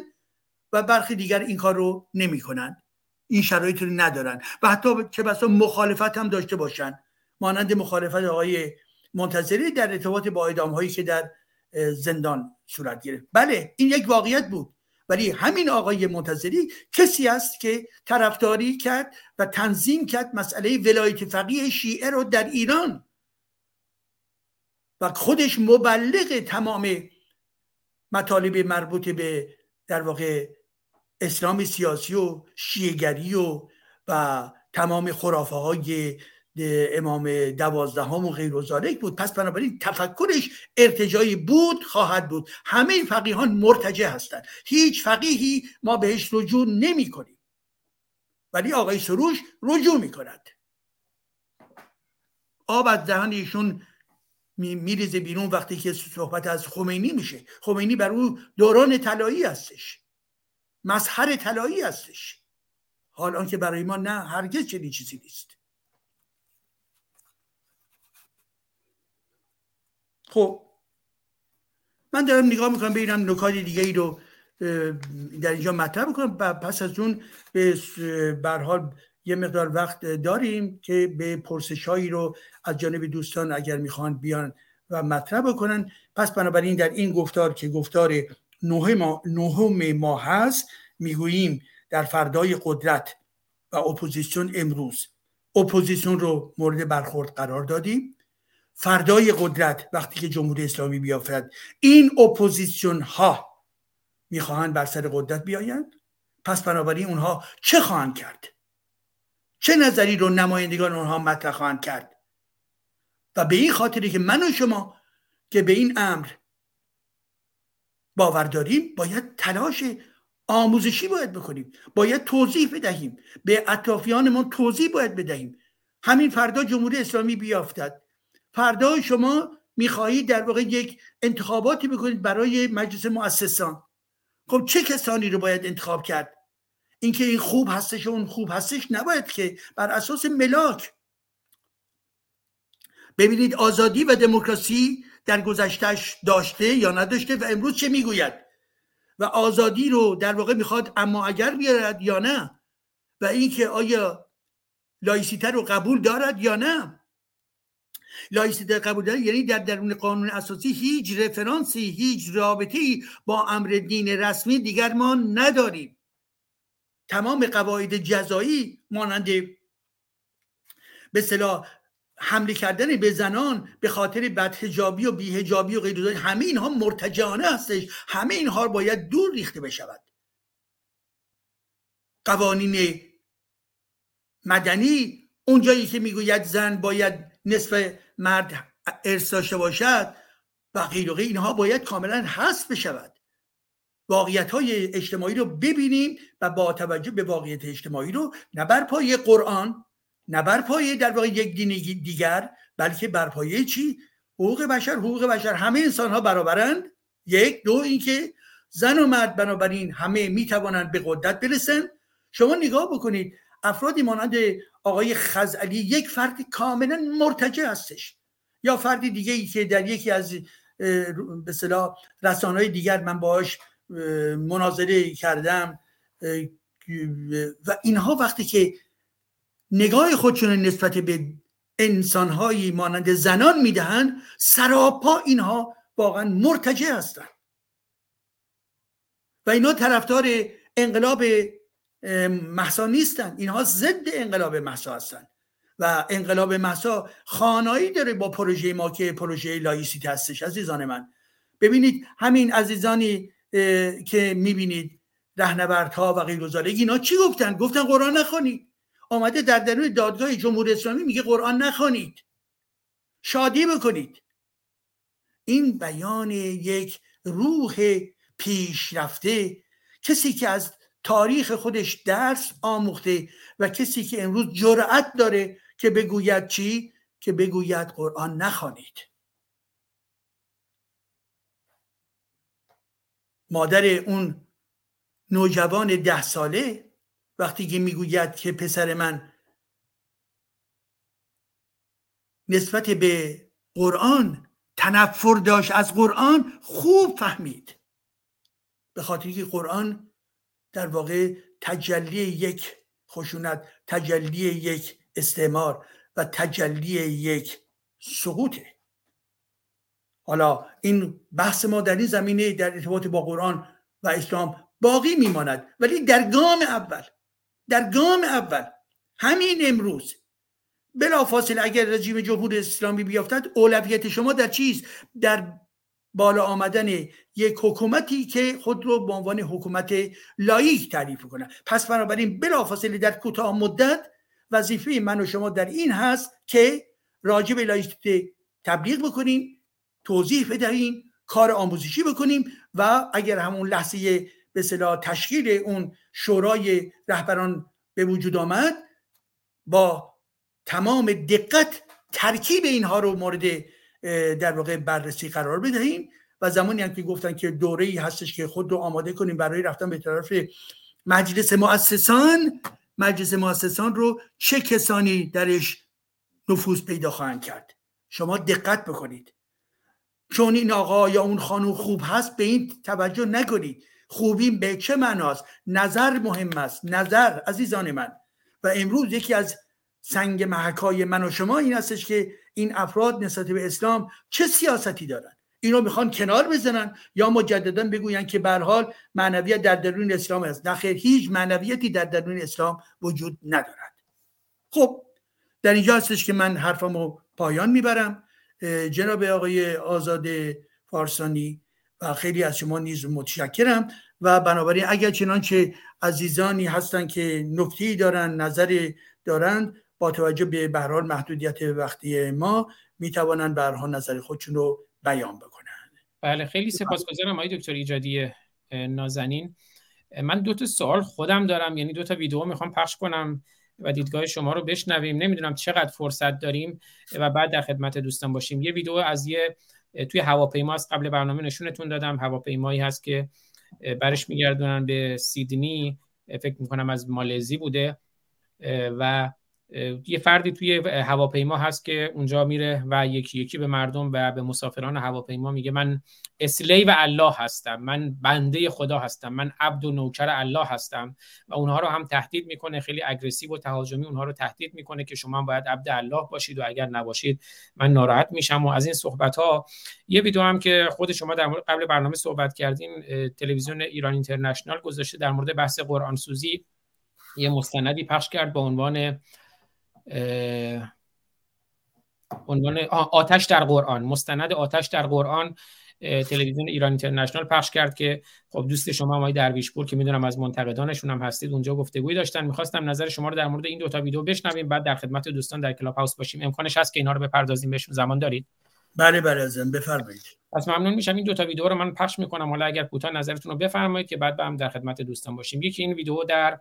و برخی دیگر این کار رو نمی‌کنن. این شرایط رو ندارن. و حتی چه بسا مخالفت هم داشته باشن. مانند مخالفت آقای منتظری در ارتباط با اعدام هایی که در زندان صورت گرفت. بله این یک واقعیت بود. ولی همین آقای منتظری کسی است که طرفداری کرد و تنظیم کرد مسئله ولایت فقیه شیعه رو در ایران. و خودش مبلغ تمام مطالب مربوط به در واقع اسلام سیاسی و شیعگری و و تمام خرافه های امام دوازدهم و غیر و بود. پس بنابراین تفکرش ارتجایی بود خواهد بود. همه فقیهان مرتجع هستند. هیچ فقیهی ما بهش رجوع نمی کنیم. ولی آقای سروش رجوع می کند. آب از دهن ایشون میریزه بیرون وقتی که صحبت از خمینی میشه. خمینی بر او دوران طلایی هستش. مظهر طلایی هستش. حال آنکه برای ما نه هرگز چنین چیزی نیست. خب من دارم نگاه می‌کنم ببینم نکات دیگه ای رو در اینجا مطرح بکنم. و پس از اون به برحال یه مقدار وقت داریم که به پرسشهایی رو از جانب دوستان اگر می‌خوان بیان و مطرح بکنن. پس بنابراین در این گفتار که گفتار نهم ما, هست می‌گوییم در فردای قدرت و اپوزیسیون امروز. اپوزیسیون رو مورد برخورد قرار دادیم. فردای قدرت وقتی که جمهوری اسلامی بیافتد این اپوزیسیون ها می‌خواهند بر سر قدرت بیایند؟ پس بنابراین اونها چه خواهند کرد؟ چه نظری رو نمایندگان اونها مطرح خواهند کرد؟ و به این خاطری که من و شما که به این امر باور داریم؟ باید تلاش آموزشی باید بکنیم. باید توضیح بدهیم. به اطرافیانمون توضیح باید بدهیم. همین فردا جمهوری اسلامی بیافتد. فردا شما می‌خواهید در واقع یک انتخاباتی بکنید برای مجلس مؤسسان. خب چه کسانی رو باید انتخاب کرد؟ اینکه این خوب هستش و اون خوب هستش نباید که بر اساس ملاک. ببینید آزادی و دموکراسی در گذشتهش داشته یا نداشته و امروز چه می‌گوید؟ و آزادی رو در واقع می‌خواد اما اگر بیارد یا نه؟ و اینکه آیا لایسیته رو قبول دارد یا نه؟ لایسیته قبول دارد یعنی در درون قانون اساسی هیچ رفرانسی هیچ رابطی با امر دین رسمی دیگر ما نداریم. تمام قواعد جزایی مانند به صلاح حمله کردن به زنان به خاطر بدهجابی و بیهجابی و غیر همه اینها مرتجعانه هستش. همه اینها باید دور ریخته بشود. قوانین مدنی اونجایی که می‌گوید زن باید نصف مرد ارث داشته باشد و غیر و غیر اینها باید کاملا حذف بشود. واقعیت های اجتماعی رو ببینیم و با توجه به واقعیت اجتماعی رو نه بر پای قرآن نه بر پایه در واقع یک دین دیگر بلکه بر پایه چی؟ حقوق بشر. حقوق بشر همه انسان ها برابرند. یک. دو اینکه زن و مرد بنابراین همه می توانند به قدرت برسن. شما نگاه بکنید افرادی مانند آقای خزعلی یک فرد کاملا مرتجع هستش. یا فردی دیگه ای که در یکی از به صلاح رسانه دیگر من باهاش مناظره کردم و اینها وقتی که نگاه خودشون نسبت به انسانهایی مانند زنان می‌دهند سراپا اینها واقعا مرتجع هستند. و اینا طرفدار انقلاب مهسا نیستن. اینها ضد انقلاب مهسا هستند و انقلاب مهسا خوانایی داره با پروژه ما که پروژه لائیسیته هستش عزیزان من. ببینید همین عزیزانی که می‌بینید رهنوردها و غیر اینا چی گفتن؟ گفتن قرآن نخونید آمده در درون دادگاه جمهوری اسلامی میگه قرآن نخوانید. شادی بکنید. این بیان یک روح پیشرفته کسی که از تاریخ درس درس آموخته و کسی که امروز جرأت داره که بگوید چی؟ که بگوید قرآن نخوانید. مادر اون نوجوان ده ساله وقتی که می‌گوید که پسر من نسبت به قرآن تنفر داشت از قرآن خوب فهمید. به خاطر که قرآن در واقع تجلی یک خشونت تجلی یک استعمار و تجلی یک سقوطه. حالا این بحث ما در این زمینه در ارتباط با قرآن و اسلام باقی میماند ولی در گام اول در گام اول همین امروز بلافاصله اگر رژیم جمهوری اسلامی بیافتد اولویت شما در چیست؟ در بالا آمدن یک حکومتی که خود رو به عنوان حکومت لایک تعریف کنه پس بنابراین بلافاصله در کوتاه مدت وظیفه من و شما در این هست که راجع به تبلیغ بکنیم توضیح بدهیم کار آموزشی بکنیم و اگر همون لحظه به صلاح تشکیل اون شورای رهبران به وجود آمد با تمام دقت ترکیب اینها رو مورد در واقع بررسی قرار بدهیم و زمانی هم که گفتن که دوره ای هستش که خود رو آماده کنیم برای رفتن به طرف مجلس مؤسسان مجلس مؤسسان رو چه کسانی درش نفوذ پیدا خواهند کرد؟ شما دقت بکنید. چون این آقا یا اون خانم خوب هست به این توجه نکنید. خوبی به چه معناست؟ نظر مهم است. نظر عزیزان من. و امروز یکی از سنگ محکای من و شما این هستش که این افراد نسبت به اسلام چه سیاستی دارن؟ اینو می‌خوان کنار بزنن یا مجددا بگوین که به حال معنویت در درون اسلام است. نخیر هیچ معنویتی در درون اسلام وجود ندارد. خب در اینجا هستش که من حرفمو پایان می‌برم. جناب آقای آزاد فارسانی و خیلی از شما نیز متشکرم. و بنابراین اگر چنانچه عزیزانی هستند که نکته دارن نظری دارند با توجه به بهرحال محدودیت وقتی ما می‌توانند به نظر خودشون رو بیان بکنن بله خیلی سپاسگزارم آقای دکتر ایجادی نازنین. من دو تا سوال خودم دارم یعنی دو تا ویدیو می‌خوام پخش کنم و دیدگاه شما رو بشنویم. نمی‌دونم چقدر فرصت داریم و بعد در خدمت دوستان باشیم. یه ویدیو از یه توی هواپیما از قبل برنامه نشونتون دادم. هواپیمایی هست که برش میگردونن به سیدنی. فکر می‌کنم از مالزی بوده. و یه فردی توی هواپیما هست که اونجا میره و یکی یکی به مردم و به مسافران هواپیما میگه من اسلی و الله هستم من بنده خدا هستم من عبد و نوکر الله هستم و اونها رو هم تهدید می‌کنه خیلی اگریسیو و تهاجمی اونها رو تهدید می‌کنه که شما باید عبد الله باشید و اگر نباشید من ناراحت میشم و از این صحبت ها یه ویدیو هم که خود شما در مورد قبل برنامه صحبت کردین تلویزیون ایران اینترنشنال گذاشته در مورد بحث قرآن سوزی یه مستندی پخش کرد با عنوان عنوان آتش در قرآن. مستند آتش در قرآن تلویزیون ایران اینترنشنال پخش کرد که خب دوست شما آقای درویشپور که می‌دونم از منتقدانشون هم هستید اونجا گفتگویی داشتن. می‌خواستم نظر شما رو در مورد این دو تا ویدیو بشنویم بعد در خدمت دوستان در کلاب هاوس باشیم. امکانش هست که اینا رو بپردازیم بهشون. زمان دارید؟ بله بله ازم بفرمایید. پس ممنون میشم. این دو تا ویدیو رو من پخش می‌کنم. حالا اگر کوتاه نظرتون رو بفرمایید که بعد هم در خدمت دوستان باشیم. یکی این ویدیو در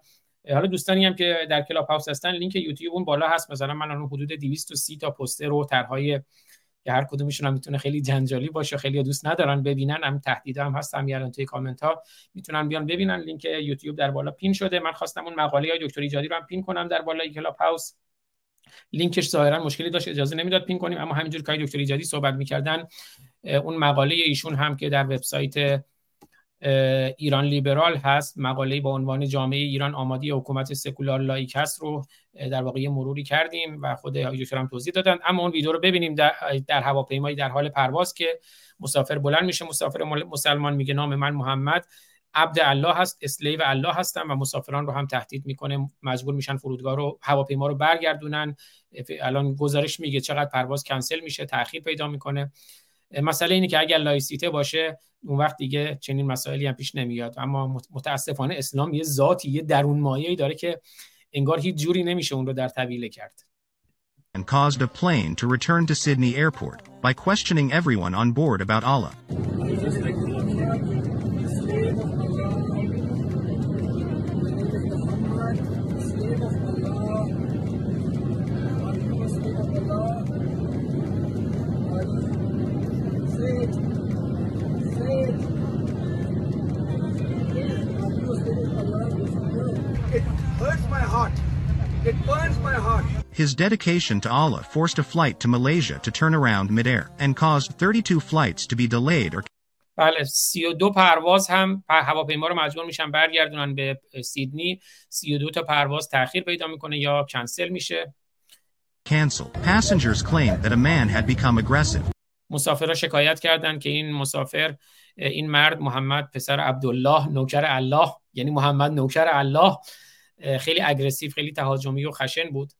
حالا دوستانی هم که در کلاب هاوس هستن لینک یوتیوب اون بالا هست. مثلا من اون حدود 230 تا پوستر و طرحهای که هر کدومشون هم می‌تونه خیلی جنجالی باشه خیلی دوست ندارن ببینن هم تهدید هم هست هم الان توی کامنت ها می‌تونن بیان ببینن. لینک یوتیوب در بالا pin شده. من خواستم اون مقاله های دکتر ایجادی رو هم pin کنم در بالای کلاب هاوس لینکش ظاهرا مشکلی داشت اجازه نمی‌داد pin کنیم اما همینجور که دکتر ایجادی صحبت می‌کردن اون مقاله ایشون هم که در وبسایت ایران لیبرال هست. مقاله با عنوان جامعه ایران آماده‌ی حکومت سکولار لائیک هست رو در واقع مروری کردیم و خود آقای هم توضیح دادن. اما اون ویدیو رو ببینیم در, در هواپیمایی در حال پرواز که مسافر بلند میشه. مسافر مسلمان میگه نام من محمد عبد الله هست اسلیو الله هستم و مسافران رو هم تهدید می‌کنه. مجبور میشن فرودگاه رو هواپیما رو برگردونن. الان گزارش میگه چقدر پرواز کنسل میشه تاخیر پیدا می‌کنه. مسئله اینه که اگر لایسیته باشه اون وقت دیگه چنین مسائلی هم پیش نمیاد اما متاسفانه اسلام یه ذاتی یه درون مایه‌ای داره که انگار هیچ جوری نمیشه اون رو در طویله کرد and caused a plane to return to Sydney airport by questioning everyone on board about Allah. His dedication to Allah forced a flight to Malaysia to turn around midair and caused 32 flights to be delayed or بله 32 پرواز هم هواپیما رو مجبور میشن برگردونن به سیدنی 32 تا پرواز تاخیر پیدا می‌کنه یا کنسل میشه cancel. Passengers claimed that a man had become aggressive. مسافرها شکایت کردند که این مسافر این مرد محمد پسر عبدالله نوکر الله یعنی محمد نوکر الله خیلی اگریسیو خیلی تهاجمی و خشن بود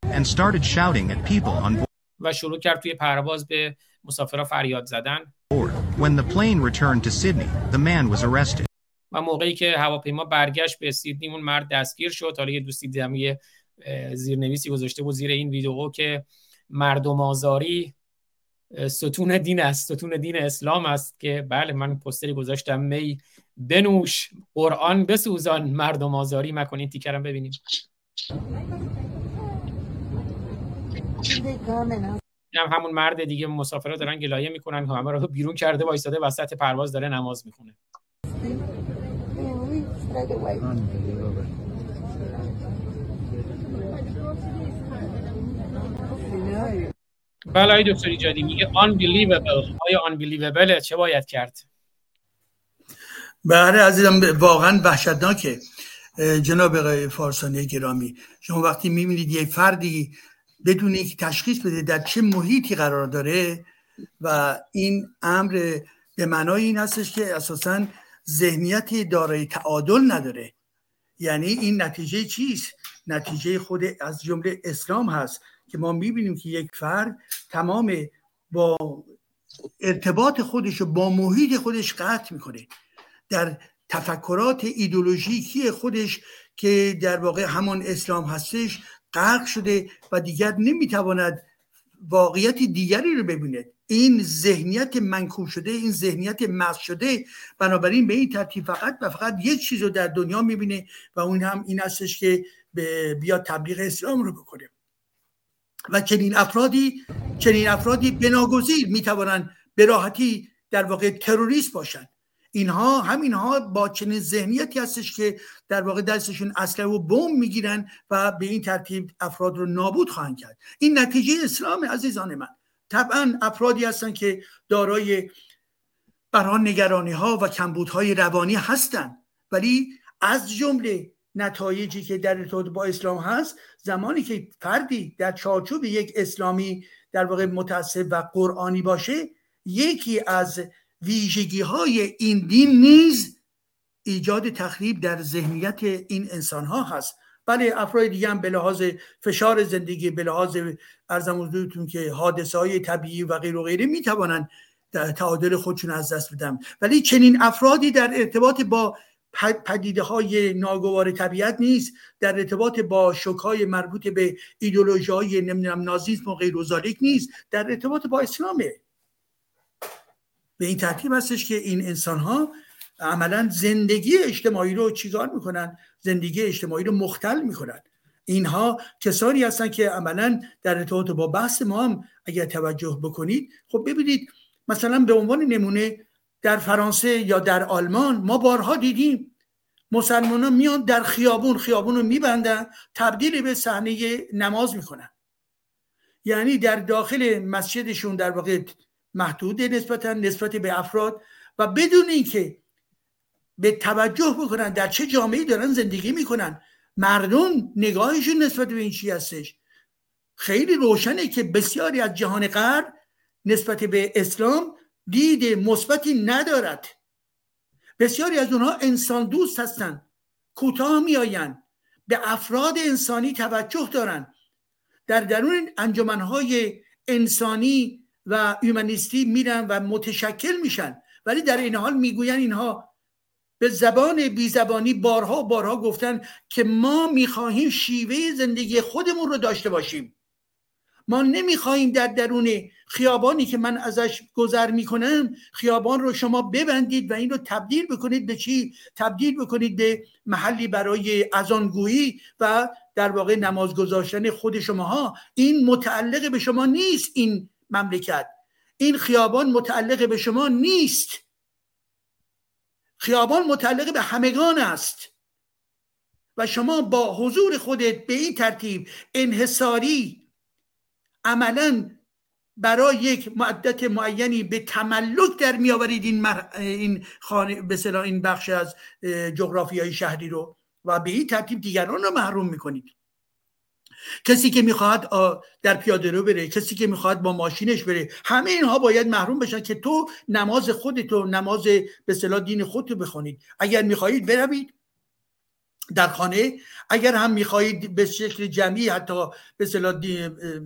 و شروع کرد توی پرواز به مسافرها فریاد زدن board. When the plane returned to Sydney, the man was arrested. و موقعی که هواپیما برگشت به سیدنی اون مرد دستگیر شد حالا یه دوستی دیدم یه زیرنویسی گذاشته بود زیر این ویدیو که مردم آزاری ستون دین است ستون دین اسلام است که بله من پستری گذاشتم می بنوش قرآن بسوزان مردم آزاری. مکن این تیکرم ببینیم. هم همون مرد دیگه مسافرها دارن گلایه می‌کنن همه رو بیرون کرده وایساده وسط پرواز داره نماز می‌خونه. بله های دکتر ایجادی میگه unbelievable آیا unbelievable چه باید کرد؟ بله عزیزم واقعا وحشتناکه. جناب آقای فارسانی گرامی شما وقتی می‌بینید یه فردی بدون اینکه تشخیص بده در چه محیطی قرار داره و این امر به معنای این هستش که اساسا ذهنیت دارای تعادل نداره. یعنی این نتیجه چیست؟ نتیجه خود از جمله اسلام هست که ما می‌بینیم که یک فرد تمام با ارتباط خودش و با محیط خودش قطع می‌کنه. در تفکرات ایدولوژیکی خودش که در واقع همان اسلام هستش غرق شده و دیگر نمی‌تواند واقعیت دیگری رو ببینه این ذهنیت منکوب شده این ذهنیت مغز شده بنابراین به این ترتیب فقط و فقط یک چیز رو در دنیا می‌بینه و اون هم این هستش که بیا تبلیغ اسلام رو بکنه. و چنین افرادی چنین افرادی بناگزیر می‌توانند به راحتی در واقع تروریست باشند. اینها همینها با چنین ذهنیتی هستش که در واقع دستشون اسلحه و بم می‌گیرن و به این ترتیب افراد رو نابود خواهند کرد. این نتیجه اسلام عزیزان من. طبعا افرادی هستند که دارای برها نگرانی ها و کمبودهای روانی هستند ولی از جمله نتایجی که در ارتباط با اسلام هست زمانی که فردی در چارچوب یک اسلامی در واقع متعصب و قرآنی باشه یکی از ویژگی های این دین نیز ایجاد تخریب در ذهنیت این انسان ها هست. بله افراد دیگه هم به لحاظ فشار زندگی به لحاظ ارزم حضورتون که حادثه های طبیعی و غیر و غیره می‌توانند تعادل خودشون از دست بدن. ولی چنین افرادی در ارتباط با پدیده های ناگوار طبیعت نیست. در ارتباط با شک های مربوط به ایدولوژی های نمی‌دونم نازیسم و غیر نیست. در ارتباط با اسلامه. به این ترتیب هستش که این انسان ها عملا زندگی اجتماعی رو چیکار می‌کنن؟ زندگی اجتماعی رو مختل می‌کنن. اینها کسانی هستن که عملا در ارتباط با بحث ما هم اگر توجه بکنید خب ببینید مثلا به عنوان نمونه در فرانسه یا در آلمان ما بارها دیدیم مسلمان میان در خیابون خیابون رو میبندن تبدیل به صحنه نماز می‌کنن. یعنی در داخل مسجدشون در واقع محدود نسبتا نسبت به افراد و بدون اینکه به توجه بکنن در چه جامعه دارن زندگی می‌کنن مردم نگاهشون نسبت به این چی هستش؟ خیلی روشنه که بسیاری از جهان غرب نسبت به اسلام دید مثبتی ندارد. بسیاری از اونها انسان دوست هستند کوتاه میآیند به افراد انسانی توجه دارند در درون انجمنهای انسانی و یومنیستی میرن و متشکل میشن. ولی در این حال می‌گوین اینها به زبان بی زبانی بارها بارها گفتن که ما می‌خواهیم شیوه زندگی خودمون رو داشته باشیم. ما نمی‌خواهیم در درون خیابانی که من ازش گذر می‌کنم خیابان رو شما ببندید و این رو تبدیل بکنید به چی؟ تبدیل بکنید به محلی برای ازانگویی و در واقع نماز گذاشتن خود شماها. این متعلق به شما نیست این مملکت. این خیابان متعلق به شما نیست. خیابان متعلق به همگان است. و شما با حضور خودت به این ترتیب انحصاری عملا برای یک مدت معینی به تملک در میآورید این این خانه به این بخش از جغرافیای شهری رو. و به این ترتیب دیگران رو محروم می‌کنید. کسی که می‌خواهد در پیاده رو بره کسی که می‌خواهد با ماشینش بره. همه اینها باید محروم بشن که تو نماز خودتو نماز به صلاح دین خودتو بخونید. اگر می‌خواهید بروید در خانه. اگر هم می‌خواهید به شکل جمعی حتی به صلاح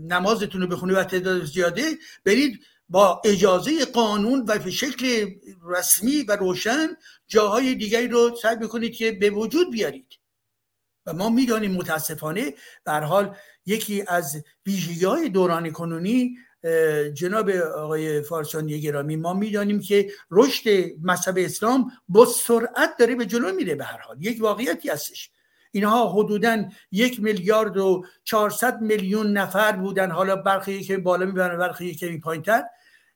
نمازتون رو بخونید و تعداد زیاده برید با اجازه قانون و به شکل رسمی و روشن جاهای دیگری رو سعی می‌کنید که به وجود بیارید. و ما می‌دانیم متاسفانه در حال یکی از ویژگی های دوران کنونی جناب آقای فارسانی گرامی ما می‌دانیم که رشد مذهب اسلام با سرعت داره به جلو میره به هر حال. یک واقعیتی هستش. اینها حدودا یک میلیارد و چهارصد میلیون نفر بودن. حالا برخی که بالا می‌برن برخی که پایین تر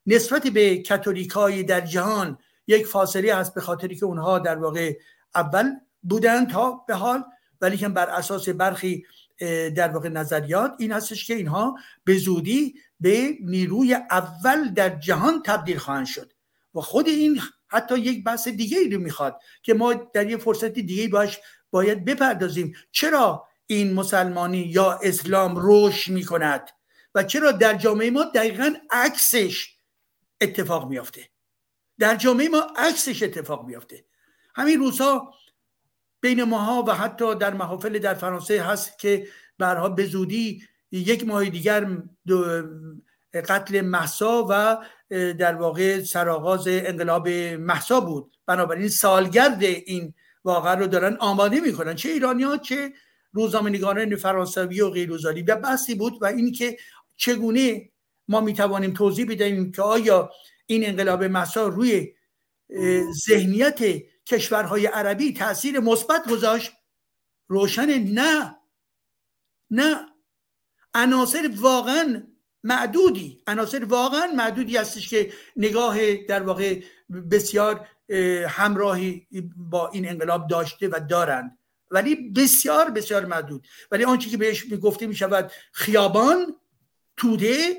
نسبت به کاتولیکای در جهان یک فاصله هست به خاطری که اونها در واقع اول بودن تا به حال ولی که بر اساس برخی در واقع نظریات این هستش که اینها به زودی به نیروی اول در جهان تبدیل خواهند شد و خود این حتی یک بحث دیگه ای رو می‌خواد که ما در یه فرصت دیگه باش باید بپردازیم. چرا این مسلمانی یا اسلام رشد می‌کند و چرا در جامعه ما دقیقا عکسش اتفاق میافته؟ در جامعه ما عکسش اتفاق میافته. همین روزها بین ماها و حتی در محافل در فرانسه هست که برها به زودی یک ماه دیگر قتل محسا و در واقع سرآغاز انقلاب محسا بود. بنابراین سالگرد این واقعا رو دارن آماده می‌کنن. چه ایرانی ها چه نگاران فرانسوی و غیروزالی و بحثی بود و این که چگونه ما می توانیم توضیح بدهیم که آیا این انقلاب مسا روی ذهنیت کشورهای عربی تاثیر مثبت گذاشت. روشن نه نه. عناصر واقعا معدودی. عناصر واقعا معدودی هستش که نگاه در واقع بسیار همراهی با این انقلاب داشته و دارند. ولی بسیار بسیار معدود. ولی آنچه که بهش گفته می شود خیابان توده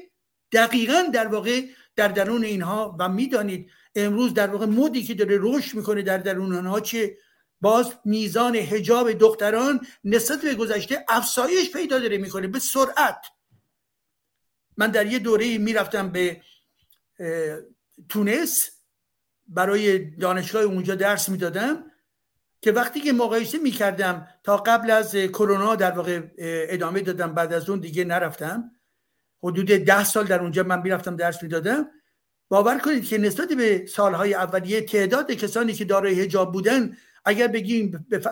دقیقا در واقع در درون اینها و می‌دانید امروز در واقع مودی که داره رشد می‌کنه در درون آنها چه باز میزان هجاب دختران نسبت به گذشته افزایش پیدا داره می‌کنه به سرعت. من در یه دوره می‌رفتم به تونس برای دانشگاه اونجا درس می‌دادم که وقتی که مقایسه می‌کردم تا قبل از کرونا در واقع ادامه دادم بعد از اون دیگه نرفتم. حدود ده سال در اونجا من می‌رفتم درس می‌دادم. باور کنید که نسبت به سالهای اولیه تعداد کسانی که دارای هجاب بودن اگر بگیم به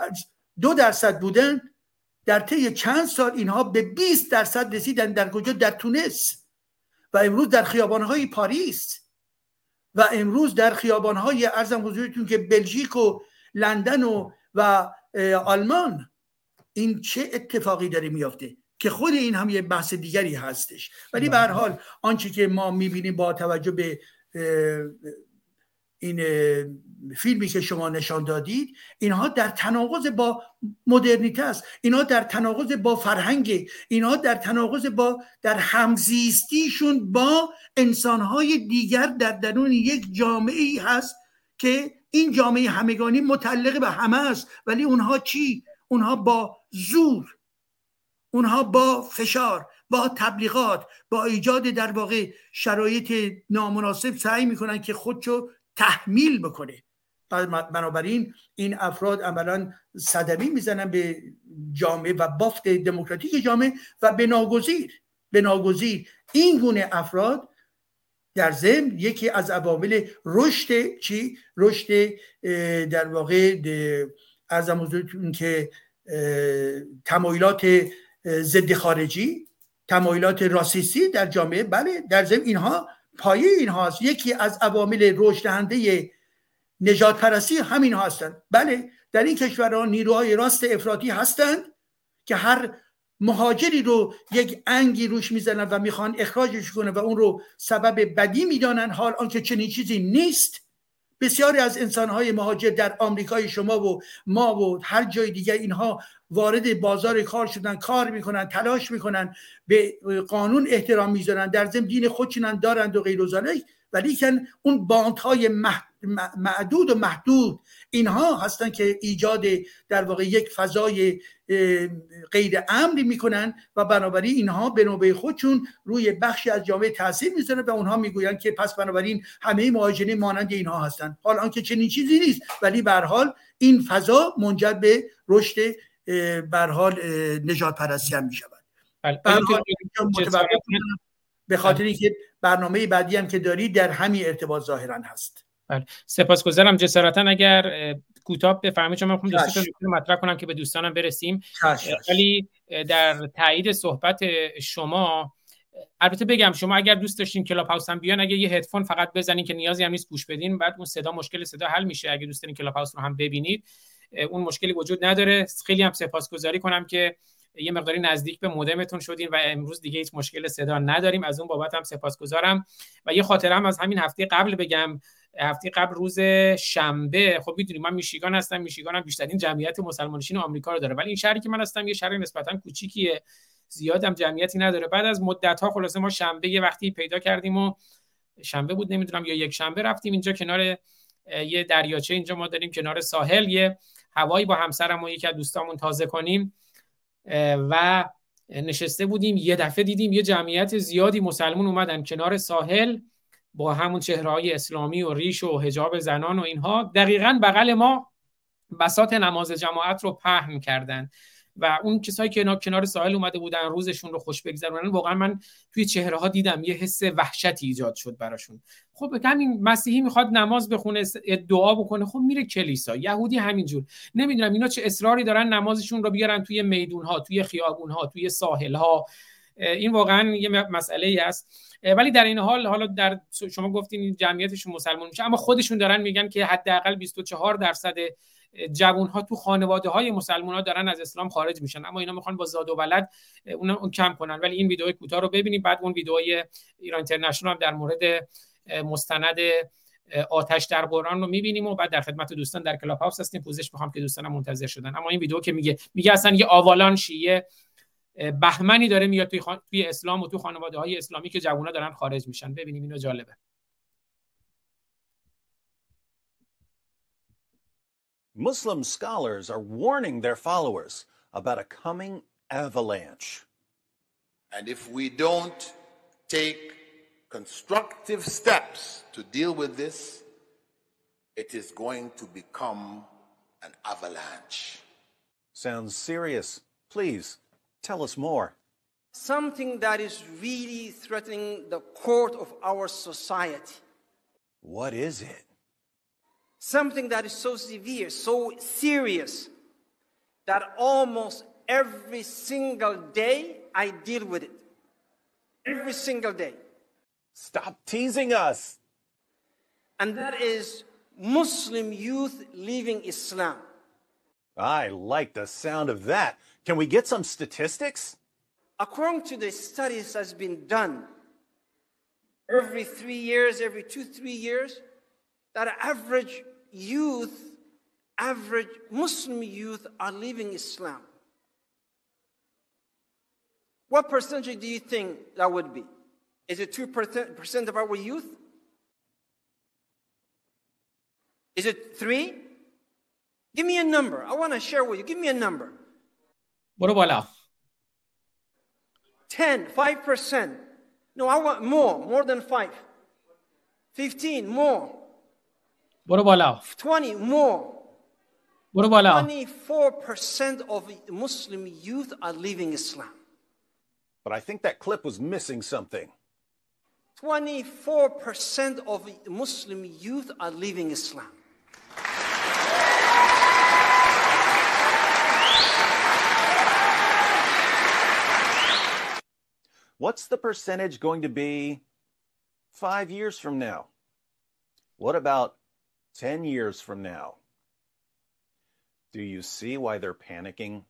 دو درصد بودن در طی چند سال اینها به 20 درصد رسیدن در کجا؟ در تونس. و امروز در خیابانهای پاریس. و امروز در خیابانهای ارزم حضورتون که بلژیک و لندن و و آلمان. این چه اتفاقی داره میافته؟ که خود این هم یه بحث دیگری هستش. ولی به هر حال آنچه که ما می‌بینیم با توجه به این فیلمی که شما نشان دادید اینها در تناقض با مدرنیته است. اینها در تناقض با فرهنگ اینها در تناقض با در همزیستیشون با انسانهای دیگر در درون یک جامعه ای هست که این جامعه همگانی متعلق به همه است. ولی اونها چی؟ اونها با زور اونها با فشار با تبلیغات با ایجاد در واقع شرایط نامناسب سعی می‌کنن که خودشو تحمیل بکنه. بنابراین این افراد عملا صدمی می‌زنن به جامعه و بافت دموکراتیک جامعه و به ناگزیر به ناگزیر این گونه افراد در ضمن یکی از عوامل رشد چی؟ رشد در واقع حضورتون که تمایلات ضد خارجی تمایلات راسیستی در جامعه بله در ضمن اینها پایه اینهاست. یکی از عوامل رشد دهنده نجات پرستی همین هستند بله در این کشورها نیروهای راست افراطی هستند که هر مهاجری رو یک انگی روش می‌زنن و می‌خوان اخراجش کنه و اون رو سبب بدی می‌دانن حال آنکه چنین چیزی نیست. بسیاری از انسانهای مهاجر در آمریکای شما و ما و هر جای دیگه اینها وارد بازار کار شدن کار می‌کنن تلاش می‌کنن به قانون احترام می‌ذارن در ضمن دین خودشونن دارند و غیر و ولی اون باندهای معدود و محدود اینها هستن که ایجاد در واقع یک فضای غیر امنی می‌کنن و بنابراین اینها به نوبه خودشون روی بخشی از جامعه تاثیر می‌ذارن و اونها می‌گویند که پس بنابراین همه مهاجرین مانند اینها هستن حال آنکه چنین چیزی نیست ولی به حال این فضا منجر به رشد به هر حال نژاد پرستی هم می‌شود. بله. به خاطر اینکه برنامه بعدی هم که داری در همین ارتباط ظاهرا هست. بله سپاسگزارم جسارتا. اگر کوتاه بفرمایید چون من می‌خوام دو مطرح کنم که به دوستانم برسیم. ولی در تایید صحبت شما البته بگم شما اگر دوست داشتین کلاب هاوس هم بیان اگه یه هدفون فقط بزنین که نیازی هم نیست گوش بدین بعد اون صدا مشکل صدا حل میشه. اگه دوست دارین کلاب هاوس رو هم ببینید اون مشکلی وجود نداره. خیلی هم سپاسگزاری کنم که یه مقداری نزدیک به مودمتون شدیم و امروز دیگه هیچ مشکل صدا نداریم. از اون بابت هم سپاسگزارم. و یه خاطره هم از همین هفته قبل بگم. هفته قبل روز شنبه. خب می‌دونید من میشیگان هستم. میشیگان هم بیشترین جمعیت مسلمانشین آمریکا رو داره. ولی این شهری که من هستم یه شهر نسبتا کوچیکیه. زیادم جمعیتی نداره. بعد از مدت ها خلاصه ما شنبه یه وقتی پیدا کردیم و شنبه بود نمی‌دونم یا یک شنبه رفتیم اینجا کنار یه دریاچه اینجا ما داریم کنار ساحل. یه هوایی با همسرم و یکی از دوستامون تازه کنیم. و نشسته بودیم یه دفعه دیدیم یه جمعیت زیادی مسلمون اومدن کنار ساحل با همون چهره های اسلامی و ریش و حجاب زنان و اینها. دقیقا بغل ما بسات نماز جماعت رو پهن کردن. و اون کسایی که کنار ساحل اومده بودن روزشون رو خوش بگذرونن واقعا من توی چهره ها دیدم یه حس وحشتی ایجاد شد براشون. خب همین مسیحی می‌خواد نماز بخونه دعا بکنه خب میره کلیسا. یهودی همینجور. نمی‌دونم اینا چه اصراری دارن نمازشون رو بیارن توی میدون ها توی خیابون ها توی ساحل ها این واقعا یه مسئله ای است. ولی در این حال حالا در شما گفتین جمعیتشون مسلمان میشه اما خودشون دارن میگن که حداقل 24 درصد جوون ها تو خانواده های مسلمان ها دارن از اسلام خارج میشن. اما اینا می‌خوان با زاد و ولد اون کم کنن. ولی این ویدیو کوتاه رو ببینیم. بعد اون ویدیوهای ایران اینترنشنال هم در مورد مستند آتش در قرآن رو می‌بینیم و بعد در خدمت دوستان در کلاب هاوس هستیم. پوزش می‌خوام که دوستانم منتظر شدن. اما این ویدیو که میگه میگه اصلا یه آوالان شیعه بهمنی داره میاد توی, خان... توی اسلام و توی خانواده های اسلامی که جوونا دارن خارج میشن. ببینیم اینو جالبه. Muslim scholars are warning their followers about a coming avalanche. And if we don't take constructive steps to deal with this, it is going to become an avalanche. Sounds serious. Please tell us more. Something that is really threatening the core of our society. What is it? Something that is so severe, so serious, that almost every single day I deal with it. Every single day. Stop teasing us. And that is Muslim youth leaving Islam. I like the sound of that. Can we get some statistics? According to the studies that's been done, every three years, every two, three years, that average youth, average Muslim youth, are leaving Islam. What percentage do you think that would be? Is it 2% of our youth? Is it 3? Give me a number. I want to share with you. Give me a number. What about 10, 5%. No, I want more, more than 5. 15, more. What about 20 more. What 24% of Muslim youth are leaving Islam. But I think that clip was missing something. 24% of Muslim youth are leaving Islam. What's the percentage going to be five years from now? What about 10 years from now, do you see why they're panicking?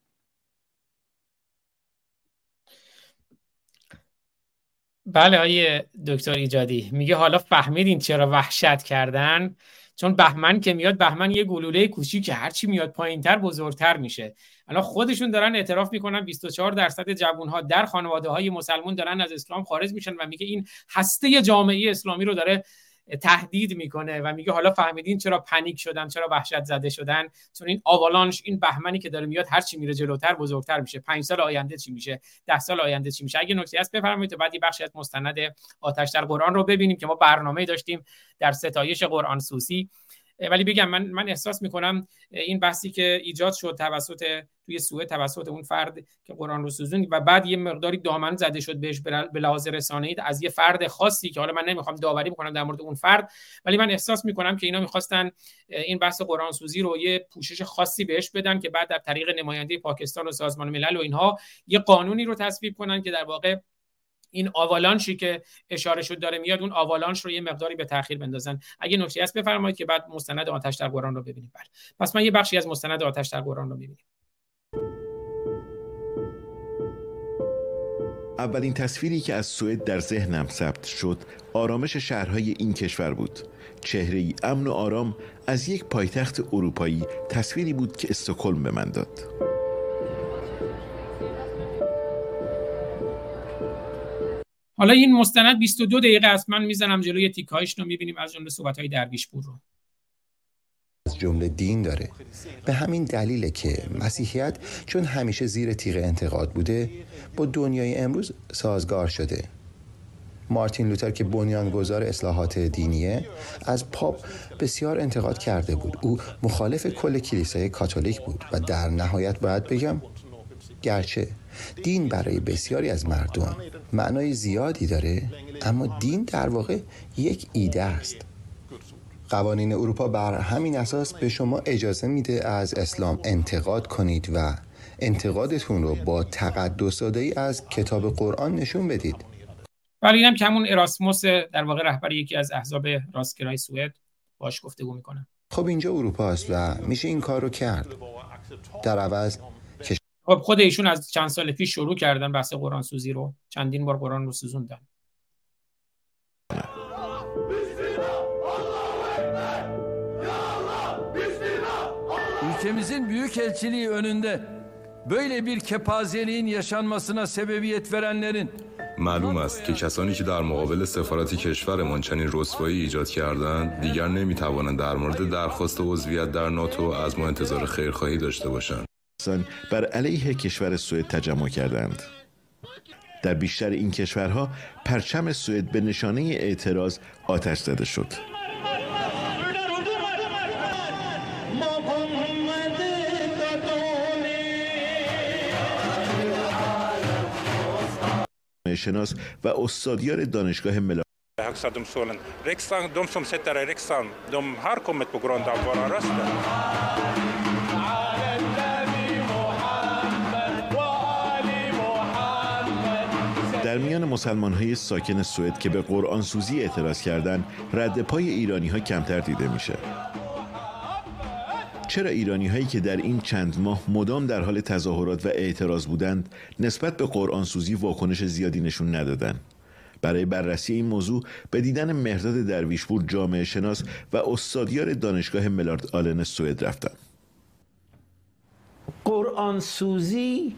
بله آیه دکتر ایجادی. میگه حالا فهمیدین چرا وحشت کردن؟ چون بهمن که میاد بهمن یه گلوله کوچیک که هرچی میاد پایینتر بزرگتر میشه. الان خودشون دارن اعتراف می‌کنن 24 درصد جوانها در خانواده های مسلمون دارن از اسلام خارج میشن و میگه این هسته جامعه اسلامی رو داره تهدید می‌کنه و میگه حالا فهمیدین چرا پنیک شدن چرا وحشت زده شدن؟ چون این آوالانش این بهمنی که داره میاد هر چی میره جلوتر بزرگتر میشه. پنج سال آینده چی میشه؟ ده سال آینده چی میشه؟ اگه نکته هست بفرمایید بعد یه بخشی از مستند آتش در قرآن رو ببینیم که ما برنامه داشتیم در ستایش قرآن سوسی. ولی بگم من من احساس می‌کنم این بحثی که ایجاد شد توسط توی سوء توسط اون فرد که قرآن رو سوزون و بعد یه مقداری دامن زده شد بهش به لحاظ رسانه‌ای از یه فرد خاصی که حالا من نمی‌خوام داوری بکنم در مورد اون فرد ولی من احساس می‌کنم که اینا می‌خواستن این بحث قرآن سوزی رو یه پوشش خاصی بهش بدن که بعد در طریق نماینده پاکستان و سازمان ملل و اینها یه قانونی رو تصویب کنن که در واقع این آوالانشی که اشاره شد داره میاد اون آوالانش رو یه مقداری به تاخیر بندازن. اگه نکته هست بفرمایید که بعد مستند آتش در قرآن رو ببینیم. بله. پس من یه بخشی از مستند آتش در قرآن رو می‌بینیم. اولین تصویری که از سوئد در ذهنم ثبت شد آرامش شهرهای این کشور بود. چهره ای امن و آرام از یک پایتخت اروپایی تصویری بود که استکهلم به من داد. حالا این مستند 22 دقیقه است. من می‌زنم جلوی تیکایش رو می‌بینیم از جمله صحبت های درویش پور رو. از جمله دین داره. به همین دلیله که مسیحیت چون همیشه زیر تیغ انتقاد بوده با دنیای امروز سازگار شده. مارتین لوتر که بنیانگذار اصلاحات دینیه از پاپ بسیار انتقاد کرده بود. او مخالف کل کلیسای کاتولیک بود و در نهایت باید بگم گرچه دین برای بسیاری از مردم معنای زیادی داره اما دین در واقع یک ایده است. قوانین اروپا بر همین اساس به شما اجازه میده از اسلام انتقاد کنید و انتقادتون رو با تقدس ای از کتاب قرآن نشون بدید. ولی اینم که همون اراسموس در واقع رهبر یکی از احزاب راستگرای سوئد باش گفتگو می‌کنه. خب اینجا اروپا است و میشه این کار رو کرد. در عوض خب خود ایشون از چند سال پیش شروع کردن بحث قرآن سوزی رو. چندین بار قرآن رو سوزوندن. Ülkemizin büyük elçiliği önünde böyle bir kepazeliğin yaşanmasına sebebiyet verenlerin معلوم است که کسانی که در مقابل سفارت کشورمان چنین رسوایی ایجاد کردند دیگر نمی‌توانند در مورد درخواست عضویت در ناتو از ما انتظار خیرخواهی داشته باشند. بر علیه کشور سوئد تجمع کردند. در بیشتر این کشورها پرچم سوئد به نشانه اعتراض آتش زده شد. شناس و استادیار دانشگاه ملا در میان مسلمان های ساکن سوئد که به قرآن سوزی اعتراض کردند رد پای ایرانی ها کمتر دیده میشه. چرا ایرانی هایی که در این چند ماه مدام در حال تظاهرات و اعتراض بودند نسبت به قرآن سوزی واکنش زیادی نشون ندادند برای بررسی این موضوع به دیدن مهرداد درویشپور جامعه شناس و استادیار دانشگاه ملارد آلن سوئد رفتم. قرآن سوزی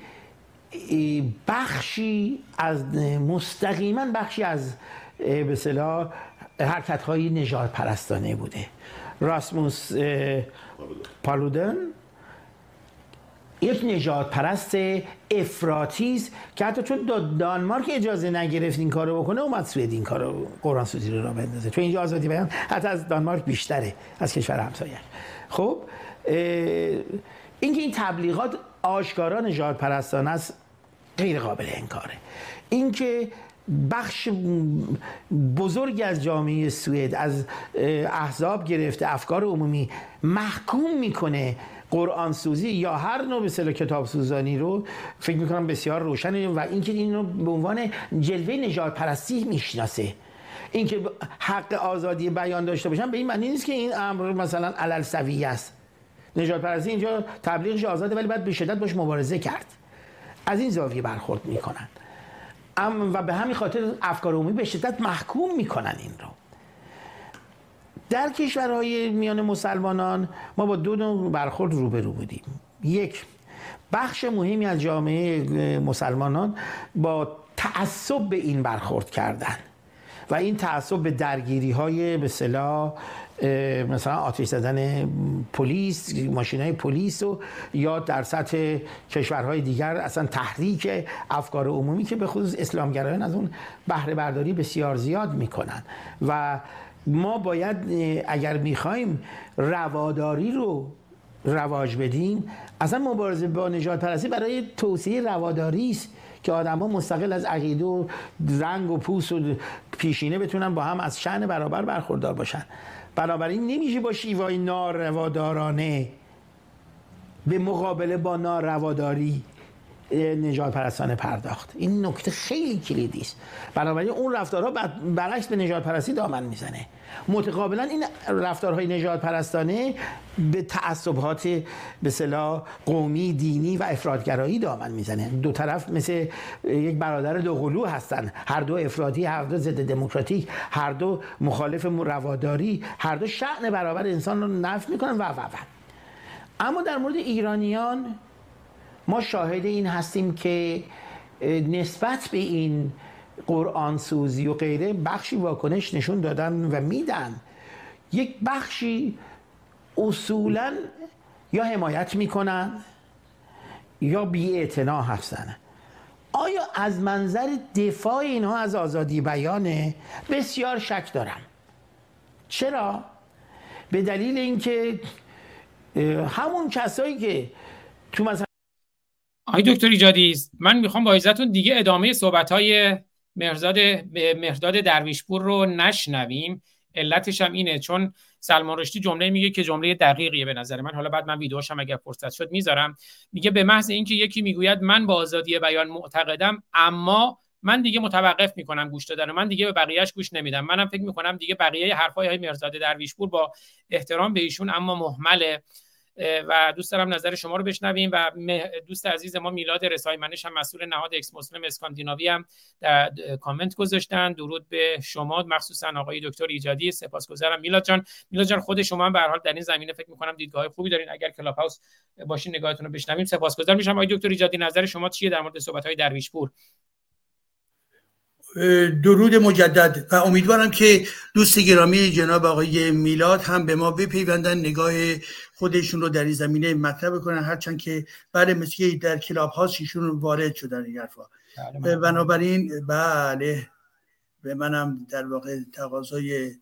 بخشی از مستقیما بخشی از به صلاح حرکت های نجات پرستانه بوده. راسموس پالودن یک نجات پرست افراتیز که حتی چون دانمارک اجازه نگرفت این کارو بکنه اومد سوئد این کارو قرآن سوزی رو را بندازه. چون اینجا آزادی بیان حتی از دانمارک بیشتره از کشور همسایه. خب اینکه این تبلیغات آشکارا نجات پرستانه است غیر قابل انکاره. اینکه بخش بزرگی از جامعه سوئد از احزاب گرفته افکار عمومی محکوم می‌کنه قرآن سوزی یا هر نوع به کتاب سوزانی رو فکر می‌کنم بسیار روشنه و اینکه این رو به عنوان جلوه نجات پرستی می‌شناسه. اینکه حق آزادی بیان داشته باشن به این معنی نیست که این امر مثلا علل است. نجات پرستی اینجا تبلیغش آزاده ولی باید به شدت باش مبارزه کرد. از این زاویه برخورد می‌کنن. و به همین خاطر افکار عمومی به شدت محکوم می‌کنن این رو. در کشورهای میان مسلمانان ما با دو نوع برخورد روبرو بودیم. یک بخش مهمی از جامعه مسلمانان با تعصب به این برخورد کردن و این تعصب به درگیری های به صلاح مثلا آتش زدن پلیس ماشین های پلیس و یا در سطح کشورهای دیگر اصلا تحریک افکار عمومی که به خصوص اسلامگرایان از اون بهره برداری بسیار زیاد می‌کنن. و ما باید اگر می‌خوایم رواداری رو رواج بدیم اصلا مبارزه با نجات پرستی برای توسعه رواداری است که آدم ها مستقل از عقیده و رنگ و پوست و پیشینه بتونن با هم از شن برابر برخوردار باشن. بنابراین نمیشه با شیوای ناروادارانه به مقابله با نارواداری نجات پرستانه پرداخت. این نکته خیلی کلیدی است. بنابراین اون رفتارها برعکس به نجات پرستی دامن می‌زنه. متقابلا این رفتارهای نجات پرستانه به تعصبات به صلاح قومی دینی و افرادگرایی دامن می‌زنه. دو طرف مثل یک برادر دوقلو هستن. هر دو افرادی هر دو ضد دموکراتیک هر دو مخالف رواداری هر دو شعن برابر انسان رو نفی می‌کنن و و و. اما در مورد ایرانیان ما شاهد این هستیم که نسبت به این قرآن سوزی و غیره بخشی واکنش نشون دادن و میدن. یک بخشی اصولا یا حمایت می‌کنن یا بی هستن آیا از منظر دفاع اینها از آزادی بیانه؟ بسیار شک دارم. چرا؟ به دلیل اینکه همون کسایی که تو مثلا آقای دکتر ایجادی من می‌خوام با عزتون دیگه ادامه صحبت های مهرداد مهرداد درویشپور رو نشنویم. علتش هم اینه چون سلمان رشدی جمله میگه که جمله دقیقیه به نظر من. حالا بعد من ویدیوش هم اگر فرصت شد می‌ذارم. میگه به محض اینکه یکی می‌گوید من با آزادی بیان معتقدم اما من دیگه متوقف می‌کنم گوش دادن من دیگه به بقیهش گوش نمیدم. منم فکر می‌کنم دیگه بقیه حرفای های مرزاده درویشپور با احترام به ایشون اما محمله و دوست دارم نظر شما رو بشنویم و دوست عزیز ما میلاد رسای منش هم مسئول نهاد Ex-Muslim اسکاندیناوی هم در کامنت گذاشتن. درود به شما مخصوصا آقای دکتر ایجادی سپاسگزارم. میلاد جان میلاد جان خود شما هم به هر حال در این زمینه فکر می‌کنم دیدگاه خوبی دارین. اگر کلاب هاوس باشین نگاهتون رو بشنویم. سپاسگزار میشم. آقای دکتر ایجادی نظر شما چیه در مورد صحبت های درویشپور؟ درود مجدد و امیدوارم که دوست گرامی جناب آقای میلاد هم به ما بپیوندن نگاه خودشون رو در این زمینه مطرح بکنن. هرچند که بعد مثل در کلاب هاست ایشون وارد شدن این حرفا. بله، بنابراین بله. به منم در واقع تقاضای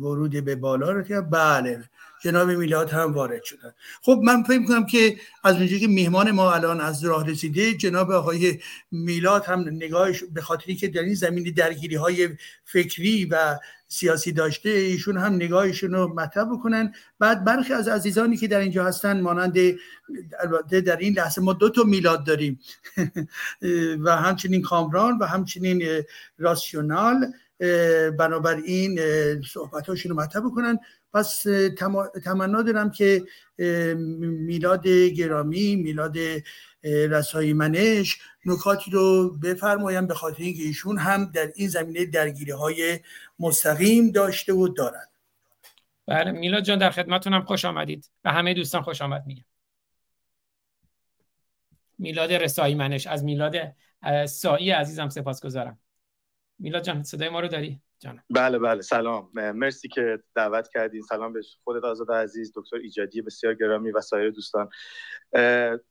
ورود به بالا رو که بله جناب میلاد هم وارد شدن. خب من فکر کنم که از اونجایی که میهمان ما الان از راه رسیده جناب آقای میلاد هم نگاهش به خاطری که در این زمین درگیری های فکری و سیاسی داشته ایشون هم نگاهشون رو مطرح بکنن. بعد برخی از عزیزانی که در اینجا هستن مانند البته در این لحظه ما دو تا میلاد داریم. و همچنین کامران و همچنین راسیونال. بنابراین صحبتاشون رو مطرح بکنن. پس تمنا دارم که میلاد گرامی میلاد رسایی منش نکاتی رو بفرمایم به خاطر اینکه ایشون هم در این زمینه درگیری های مستقیم داشته و دارد بله میلاد جان در خدمتونم خوش آمدید و همه دوستان خوش آمد میگم. میلاد رسایی منش از میلاد سایی عزیزم سپاسگزارم. میلاد جان صدای ما رو داری؟ جانم. بله بله سلام. مرسی که دعوت کردین. سلام به خودت آزاد عزیز دکتر ایجادی بسیار گرامی و سایر دوستان.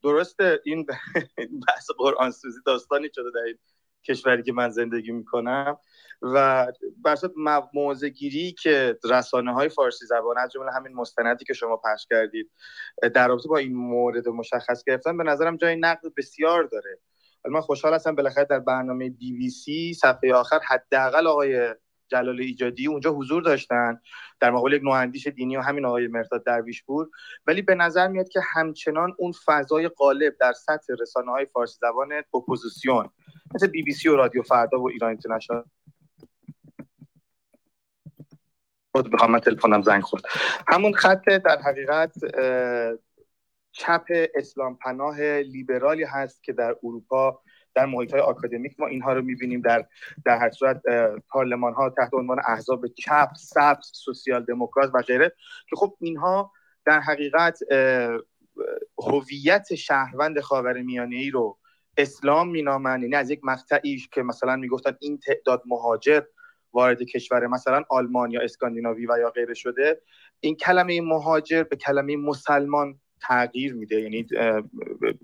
درسته این بحث قرآن سوزی داستانی شده در این کشوری که من زندگی می‌کنم و برصد موضع گیری که رسانه های فارسی زبان از جمله همین مستندی که شما پخش کردید در رابطه با این مورد مشخص گرفتن به نظرم جای نقد بسیار داره. من خوشحال هستم بالاخره در برنامه بی بی سی صفحه آخر حداقل آقای جلال ایجادی اونجا حضور داشتن. در مقابل یک نواندیش دینی و همین آقای مرداد درویشپور. ولی به نظر میاد که همچنان اون فضای غالب در سطح رسانه های فارسی زبان اپوزیسیون مثل بی بی سی و رادیو فردا و ایران اینترنشنال. خود من تلفنم زنگ خورد. همون خط در حقیقت چپ اسلام پناه لیبرالی هست که در اروپا در محیط های آکادمیک ما اینها رو می‌بینیم. در در هر صورت پارلمان ها تحت عنوان احزاب چپ سبز سوسیال دموکرات و غیره که خب اینها در حقیقت هویت شهروند خاورمیانه ای رو اسلام مینامن یعنی از یک مقطعی که مثلا می‌گفتن این تعداد مهاجر وارد کشور مثلا آلمان یا اسکاندیناوی و یا غیره شده این کلمه مهاجر به کلمه مسلمان تغییر میده. یعنی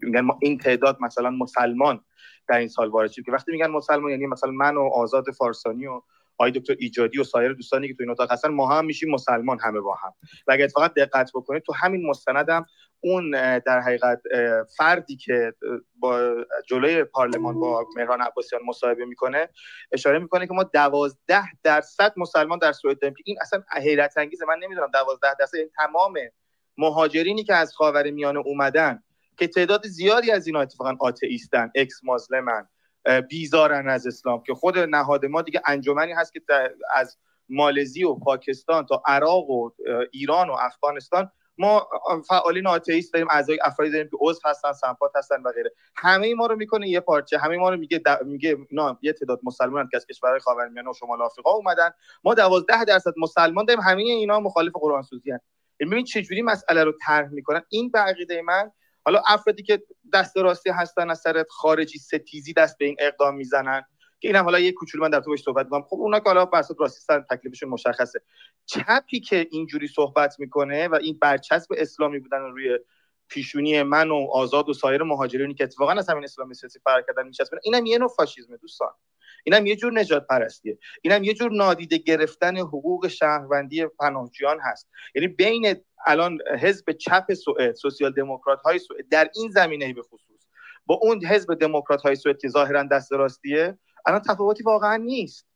میگن این تعداد مثلا مسلمان در این سال وارد شد که وقتی میگن مسلمان یعنی مثلا من و آزاد فارسانی و آقای دکتر ایجادی و سایر دوستانی که تو این اتاق هستن ما هم میشیم مسلمان همه با هم. و اگر فقط دقت بکنید تو همین مستندم اون در حقیقت فردی که با جلوی پارلمان با مهران عباسیان مصاحبه می‌کنه اشاره می‌کنه که ما دوازده درصد مسلمان در سوئد داریم که این اصلا حیرت انگیزه من نمی‌دونم دوازده درصد این تمام مهاجرینی که از خاور میانه اومدن که تعداد زیادی از اینا اتفاقا آتئیستن اکس مازلمن بیزارن از اسلام که خود نهاد ما دیگه انجمنی هست که از مالزی و پاکستان تا عراق و ایران و افغانستان ما فعالین آتئیست داریم اعضای افرادی داریم که عضو هستن سمپات هستن و غیره. همه ما رو می‌کنه یه پارچه همه ما رو میگه میگه اینا یه تعداد مسلمان که از کشورهای خاورمیانه و شمال آفریقا اومدن ما 12 درصد مسلمان داریم همه اینا مخالف قرآن سوزی هستن. ببین چجوری مسئله رو طرح می‌کنن؟ این به عقیده من حالا افرادی که دست راستی هستن از سر خارجی ستیزی دست به این اقدام می‌زنن که اینم حالا یه کوچولو من در تو صحبت می‌کنم. خب اونا که حالا بر راستی سر تکلیفشون مشخصه. چپی که اینجوری صحبت می‌کنه و این برچسب اسلامی بودن روی پیشونی من و آزاد و سایر مهاجرینی که اتفاقا از همین اسلامی سیاسی فرق کردن میچسبن اینم یه نوع فاشیسمه دوستان. اینم یه جور نجات پرستیه اینم یه جور نادیده گرفتن حقوق شهروندی پناهجویان هست. یعنی بین الان حزب چپ سوئد سوسیال دموکرات های سوئد در این زمینه به خصوص با اون حزب دموکرات های سوئد که ظاهرا دست راستیه الان تفاوتی واقعا نیست.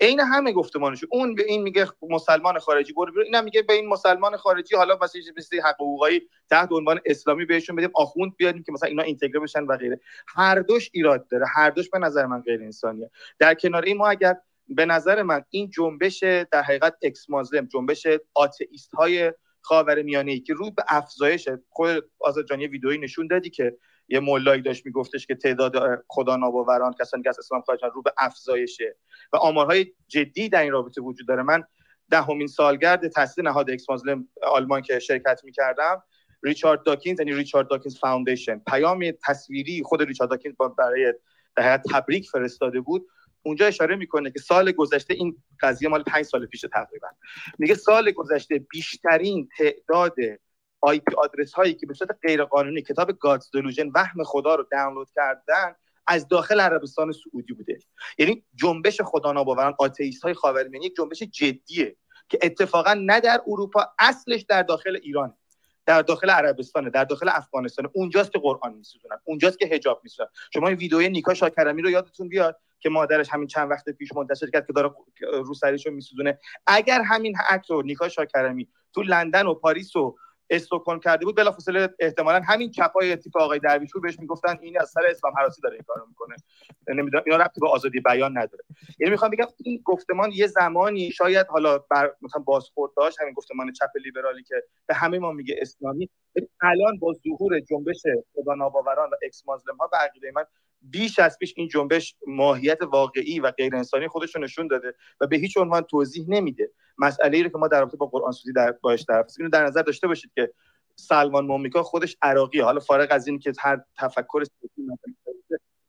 عین همه گفتمانش. اون به این میگه مسلمان خارجی برو بیرون. اینم میگه به این مسلمان خارجی حالا مثلا حق حقوقی تحت عنوان اسلامی بهشون بدیم آخوند بیاریم که مثلا اینا اینتگره بشن و غیره. هر دوش ایراد داره. هر دوش به نظر من غیر انسانیه. در کنار این ما اگر به نظر من این جنبش در حقیقت Ex-Muslim جنبش آتئیست های خاور میانه ای که رو به افزایش خود آزاد جان یه ویدئویی نشون دادی که یه ملایی داشت میگفتش که تعداد خدا ناباوران کسانی که از اسلام خارجن رو به افزایشه. و آمارهای جدی در این رابطه وجود داره. من دهمین سالگرد تاسیس نهاد Ex-Muslim آلمان که شرکت می‌کردم ریچارد داکینز یعنی Richard Dawkins Foundation. پیام تصویری خود ریچارد داکینز برای در تبریک فرستاده بود. اونجا اشاره می‌کنه که سال گذشته این قضیه مال پنج سال پیش تقریبا. میگه سال گذشته بیشترین تعداد آی پی آدرس هایی که به صورت غیر قانونی کتاب گادز دلوژن وهم خدا رو دانلود کردن از داخل عربستان سعودی بوده. یعنی جنبش خدا ناباوران آتئیست های خاورمیانه یک جنبش جدیه که اتفاقا نه در اروپا اصلش در داخل ایران در داخل عربستان در داخل افغانستان اونجاست که قرآن میسوزونن اونجاست که حجاب میسوزن شما این ویدیوی نیکا شاکرمی رو یادتون بیاد که مادرش همین چند وقت پیش منتشر کرد که داره رو میسوزونه. اگر همین عکس رو نیکا شاکرمی تو لندن و پاریس و استکهلم کرده بود بلافاصله احتمالا همین چپای تیپ آقای درویشپور بهش می‌گفتن این از سر اسلام هراسی داره این کارو می‌کنه. نمی‌دونم اینا ربطی به آزادی بیان نداره. یعنی می‌خوام بگم این گفتمان یه زمانی شاید حالا بر مثلا بازخورد داشت همین گفتمان چپ لیبرالی که به همه ما میگه اسلامی الان با ظهور جنبش خدا ناباوران و Ex-Muslim ها به عقیده من بیش از پیش این جنبش ماهیت واقعی و غیر انسانی خودش رو نشون داده و به هیچ عنوان توضیح نمیده. مسئله ای رو که ما در رابطه با قرآن سوزی در باش در اینو در نظر داشته باشید که سلمان مومیکا خودش عراقی حالا فارغ از این که هر تفکر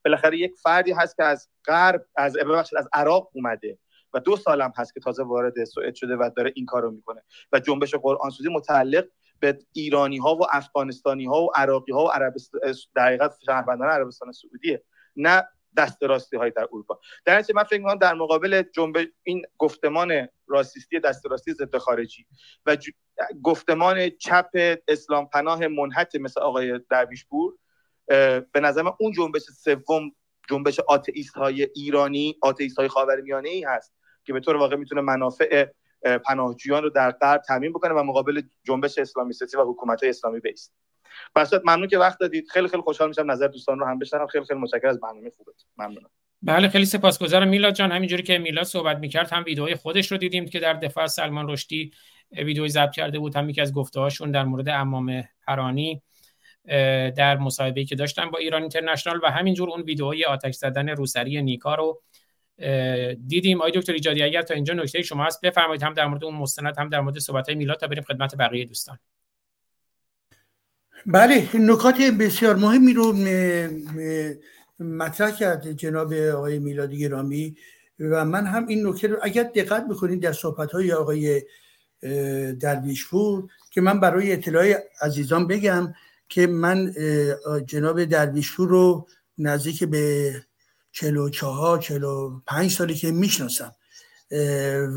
بالاخره یک فردی هست که از غرب از از عراق اومده و دو سالم هست که تازه وارد سوئد شده و داره این کارو می‌کنه. و جنبش قرآن سوزی متعلق به ایرانی ها و افغانستانی ها و عراقی ها و عربستان در حقیقت شهروندان عربستان سعودیه نه دست راستی های در اروپا. در نتیجه من فکر می‌کنم در مقابل جنبه این گفتمان راسیستی دست راستی ضد خارجی و گفتمان چپ اسلام پناه منحت مثل آقای درویشپور به نظر من اون جنبش سوم جنبش آتئیست های ایرانی آتئیست های خاورمیانه ای هست که به طور واقع می‌تونه منافع پناهجویان رو در غرب تامین بکنه و مقابل جنبش اسلامی سیاسی و حکومت اسلامی بیست. بسات ممنون که وقت دادید. خیلی خیلی خوشحال میشم نظر دوستان رو هم بشنوم. خیلی خیلی متشکرم از برنامه خوبت. ممنونم. بله خیلی سپاسگزارم میلاد جان. همینجوری که میلاد صحبت می‌کرد هم ویدئوی خودش رو دیدیم که در دفاع سلمان رشدی ویدئوی ضبط کرده بود. هم یکی از گفته‌هاشون در مورد امام پرانی در مصاحبه‌ای که داشتن با ایران اینترنشنال و همینجور اون ویدئوی آتش زدن روسری نیکا رو دیدیم آقای دکتر ایجادی اگر تا اینجا نکته شما هست بفرمایید هم در مورد اون مستند هم در مورد صحبت های میلاد تا بریم خدمت بقیه دوستان. بله نکات بسیار مهمی رو مطرح کرد جناب آقای میلادی گرامی و من هم این نکته رو اگر دقت بکنید در صحبت های آقای درویشپور که من برای اطلاع عزیزان بگم که من جناب درویشپور رو نزدیک به چلو چهار چلو پنج سالی که می‌شناسم.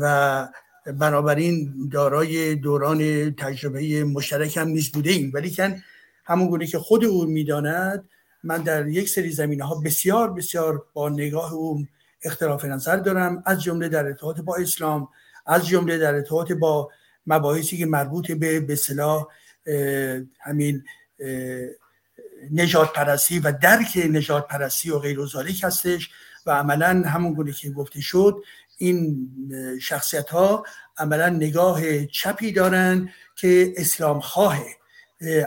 و بنابراین دارای دوران تجربه مشترک هم نیست بوده ایم ولی کن همون گونه که خود او می‌داند من در یک سری زمینه ها بسیار بسیار با نگاه او اختلاف نظر دارم. از جمله در ارتباط با اسلام از جمله در ارتباط با مباحثی که مربوط به به همین نجات پرستی و درک نجات پرستی و غیر هستش و عملا همون گونه که گفته شد این شخصیت ها عملا نگاه چپی دارن که اسلام خواهه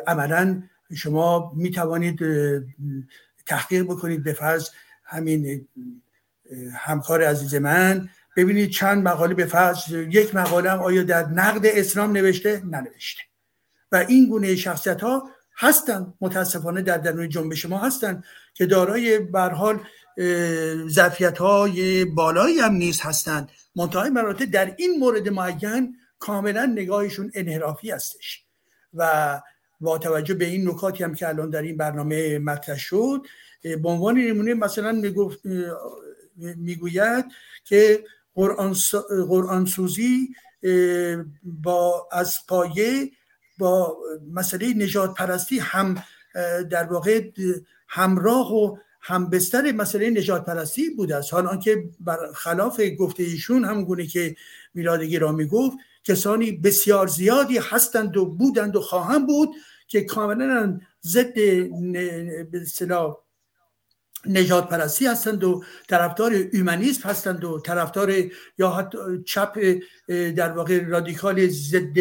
عملا شما می توانید تحقیق بکنید به فرض همین همکار عزیز من. ببینید چند مقاله به فرض یک مقاله آیا در نقد اسلام نوشته؟ ننوشته. و این گونه شخصیت ها هستن متاسفانه در درون جنبش ما هستن که دارای بر حال ظرفیت های بالایی هم نیست هستند منتهای مراتب در این مورد معین کاملا نگاهشون انحرافی هستش و با توجه به این نکاتی هم که الان در این برنامه مطرح شد به عنوان نمونه مثلا می‌گوید که قرآن سوزی با از پایه با مسئله نجات پرستی هم در واقع همراه و همبستر مسئله نجات پرستی بوده است. حال آنکه خلاف گفته ایشون همون گونه که میلادگی را می‌گفت کسانی بسیار زیادی هستند و بودند و خواهم بود که کاملا ضد به نجات پرستی هستند و طرفدار اومانیسم هستند و طرفدار یا حتی چپ در واقع رادیکال ضد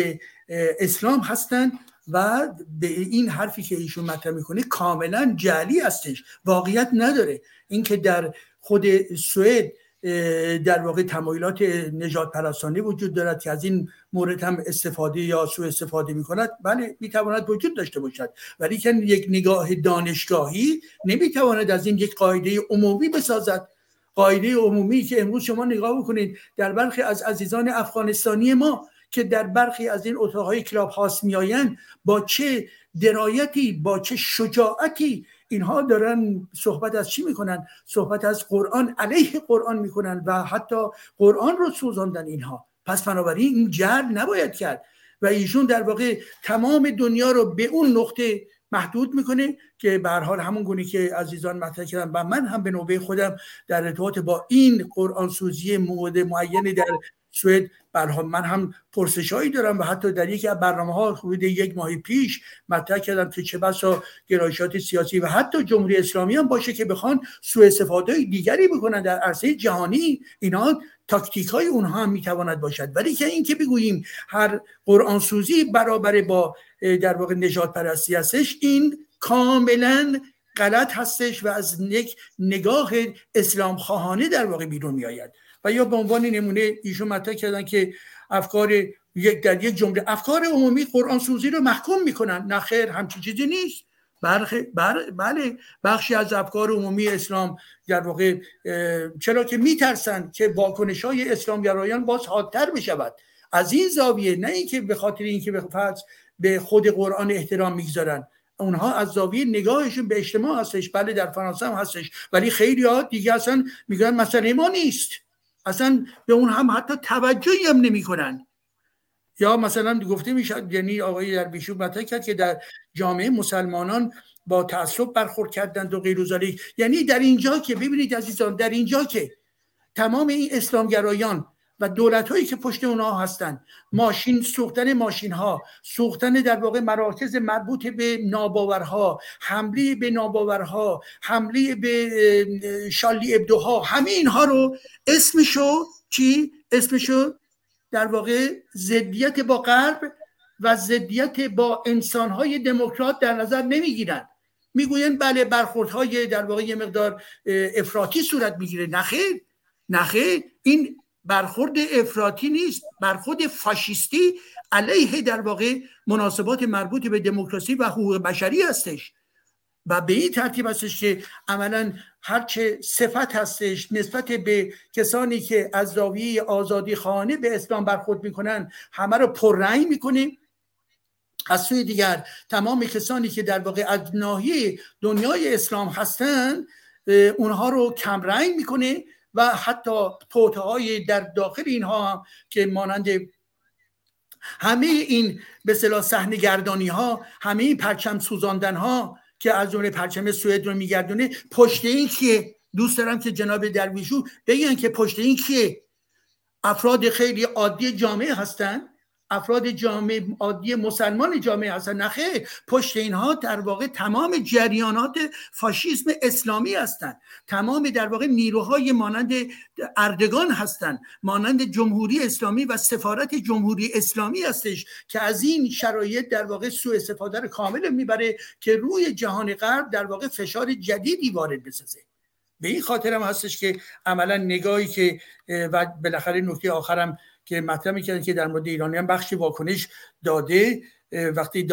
اسلام هستند و به این حرفی که ایشون مطرح می‌کنه کاملا جعلی هستش واقعیت نداره. اینکه در خود سوئد در واقع تمایلات نجات پرستانی وجود دارد که از این مورد هم استفاده یا سو استفاده می کند بله می تواند وجود داشته باشد. ولی که یک نگاه دانشگاهی نمی تواند از این یک قاعده عمومی بسازد. قاعده عمومی که امروز شما نگاه بکنید در برخی از عزیزان افغانستانی ما که در برخی از این اتاقهای کلاب هاست میآیند با چه درایتی با چه شجاعتی اینها دارن صحبت از چی می‌کنن؟ صحبت از قرآن علیه قرآن می‌کنن و حتی قرآن رو سوزاندن اینها. پس بنابراین این جر نباید کرد. و ایشون در واقع تمام دنیا رو به اون نقطه محدود می‌کنه که به حال همون گونه که عزیزان مطرح کردن و من هم به نوبه خودم در ارتباط با این قرآن سوزی مورد معینی در سوئد من هم پرسشهایی دارم و حتی در یکی از برنامه ها حدود یک ماه پیش مطرح کردم که چه بسا گرایشات سیاسی و حتی جمهوری اسلامی هم باشه که بخوان سوء استفاده دیگری بکنن در عرصه جهانی. اینا تاکتیک های اونها هم می‌تواند باشد. ولی که این که بگوییم هر قرآن سوزی برابر با در واقع نجات پرستی هستش این کاملا غلط هستش و از یک نگاه اسلام خواهانه در واقع بیرون میآید. و یا به عنوان نمونه ایشون مطرح کردن که افکار یک در یک جمله افکار عمومی قرآن سوزی رو محکوم می‌کنن. نه خیر همچین چیزی نیست. بله بخشی از افکار عمومی اسلام در واقع چرا که میترسن که واکنش های اسلام گرایان باز حادتر بشود. از این زاویه نه اینکه به خاطر اینکه به به خود قرآن احترام می‌گذارن. اونها از زاویه نگاهشون به اجتماع هستش. بله در فرانسه هم هستش. ولی خیلی ها دیگه اصلا میگن مسئله ما نیست. اصلا به اون هم حتی توجهی هم نمی‌کنن. یا مثلا گفته میشه یعنی آقای در بیشو مطرح کرد که در جامعه مسلمانان با تعصب برخورد کردند و غیر یعنی در اینجا که ببینید عزیزان در اینجا که تمام این اسلامگرایان و دولت هایی که پشت اونها هستن. ماشین سوختن ماشین ها سوختن در واقع مراکز مربوط به ناباورها حمله به ناباورها حمله به شالی ابدوها همه اینها رو اسمشو چی؟ اسمشو در واقع ضدیت با غرب و ضدیت با انسانهای دموکرات در نظر نمی‌گیرن. می‌گوین بله برخوردهای در واقع یه مقدار افراطی صورت می‌گیره. نخیر نخیر این برخورد افراطی نیست برخورد فاشیستی علیه در واقع مناسبات مربوط به دموکراسی و حقوق بشری هستش. و به این ترتیب هستش که عملا هرچه صفت هستش نسبت به کسانی که از زاویه آزادی خانه به اسلام برخورد می‌کنن همه رو پررنگ می‌کنیم. از سوی دیگر تمام کسانی که در واقع از ناحیه دنیای اسلام هستند اونها رو کمرنگ می‌کنه. و حتی های در داخل اینها هم که مانند همه این به صلاح صحنه گردانی ها همه این پرچم سوزاندن ها که از جمله پرچم سوئد رو میگردونه پشت این کیه؟ دوست دارم که جناب درویشو بگن که پشت این کیه؟ افراد خیلی عادی جامعه هستند افراد جامعه عادی مسلمان جامعه هستن. نخه پشت اینها در واقع تمام جریانات فاشیسم اسلامی هستند تمام در واقع نیروهای مانند اردگان هستند مانند جمهوری اسلامی و سفارت جمهوری اسلامی هستش که از این شرایط در واقع سوء استفاده رو کامل می‌بره که روی جهان غرب در واقع فشار جدیدی وارد بسازه. به این خاطر هستش که عملا نگاهی که و بالاخره نکته آخرم که مطرح می‌کردن که در مورد ایرانی هم بخشی واکنش داده وقتی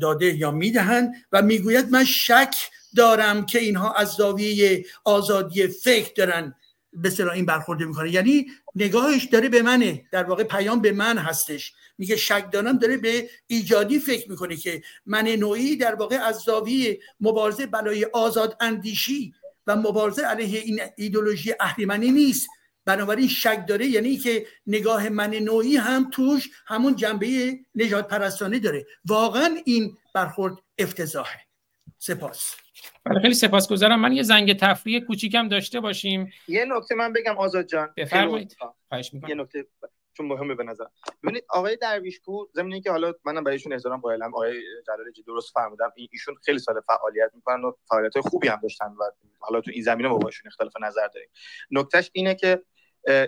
داده یا می‌دهند و می‌گوید من شک دارم که اینها از زاویه آزادی فکر دارن. به این برخورده می‌کنه. یعنی نگاهش داره به منه. در واقع پیام به من هستش. میگه شک دارم داره به ایجادی فکر می‌کنه که من نوعی در واقع از زاویه مبارزه برای آزاد اندیشی و مبارزه علیه این ایدولوژی اهریمنی نیست. بنابراین شک داره یعنی که نگاه من نوعی هم توش همون جنبه نجات پرستانه داره. واقعا این برخورد افتضاحه. سپاس. بله خیلی سپاسگزارم. من یه زنگ تفریح کوچیکم داشته باشیم. یه نکته من بگم آزاد جان. بفرمایید. خواهش یه نکته چون مهمه به نظر. ببینید آقای درویشپور ضمن که حالا منم برایشون احترام قائلم آقای جلالی درست فرمودم ایشون خیلی سال فعالیت می‌کنن و فعالیت های خوبی هم داشتن و حالا تو این زمینه ما باشون اختلاف نظر داریم. نکتهش اینه که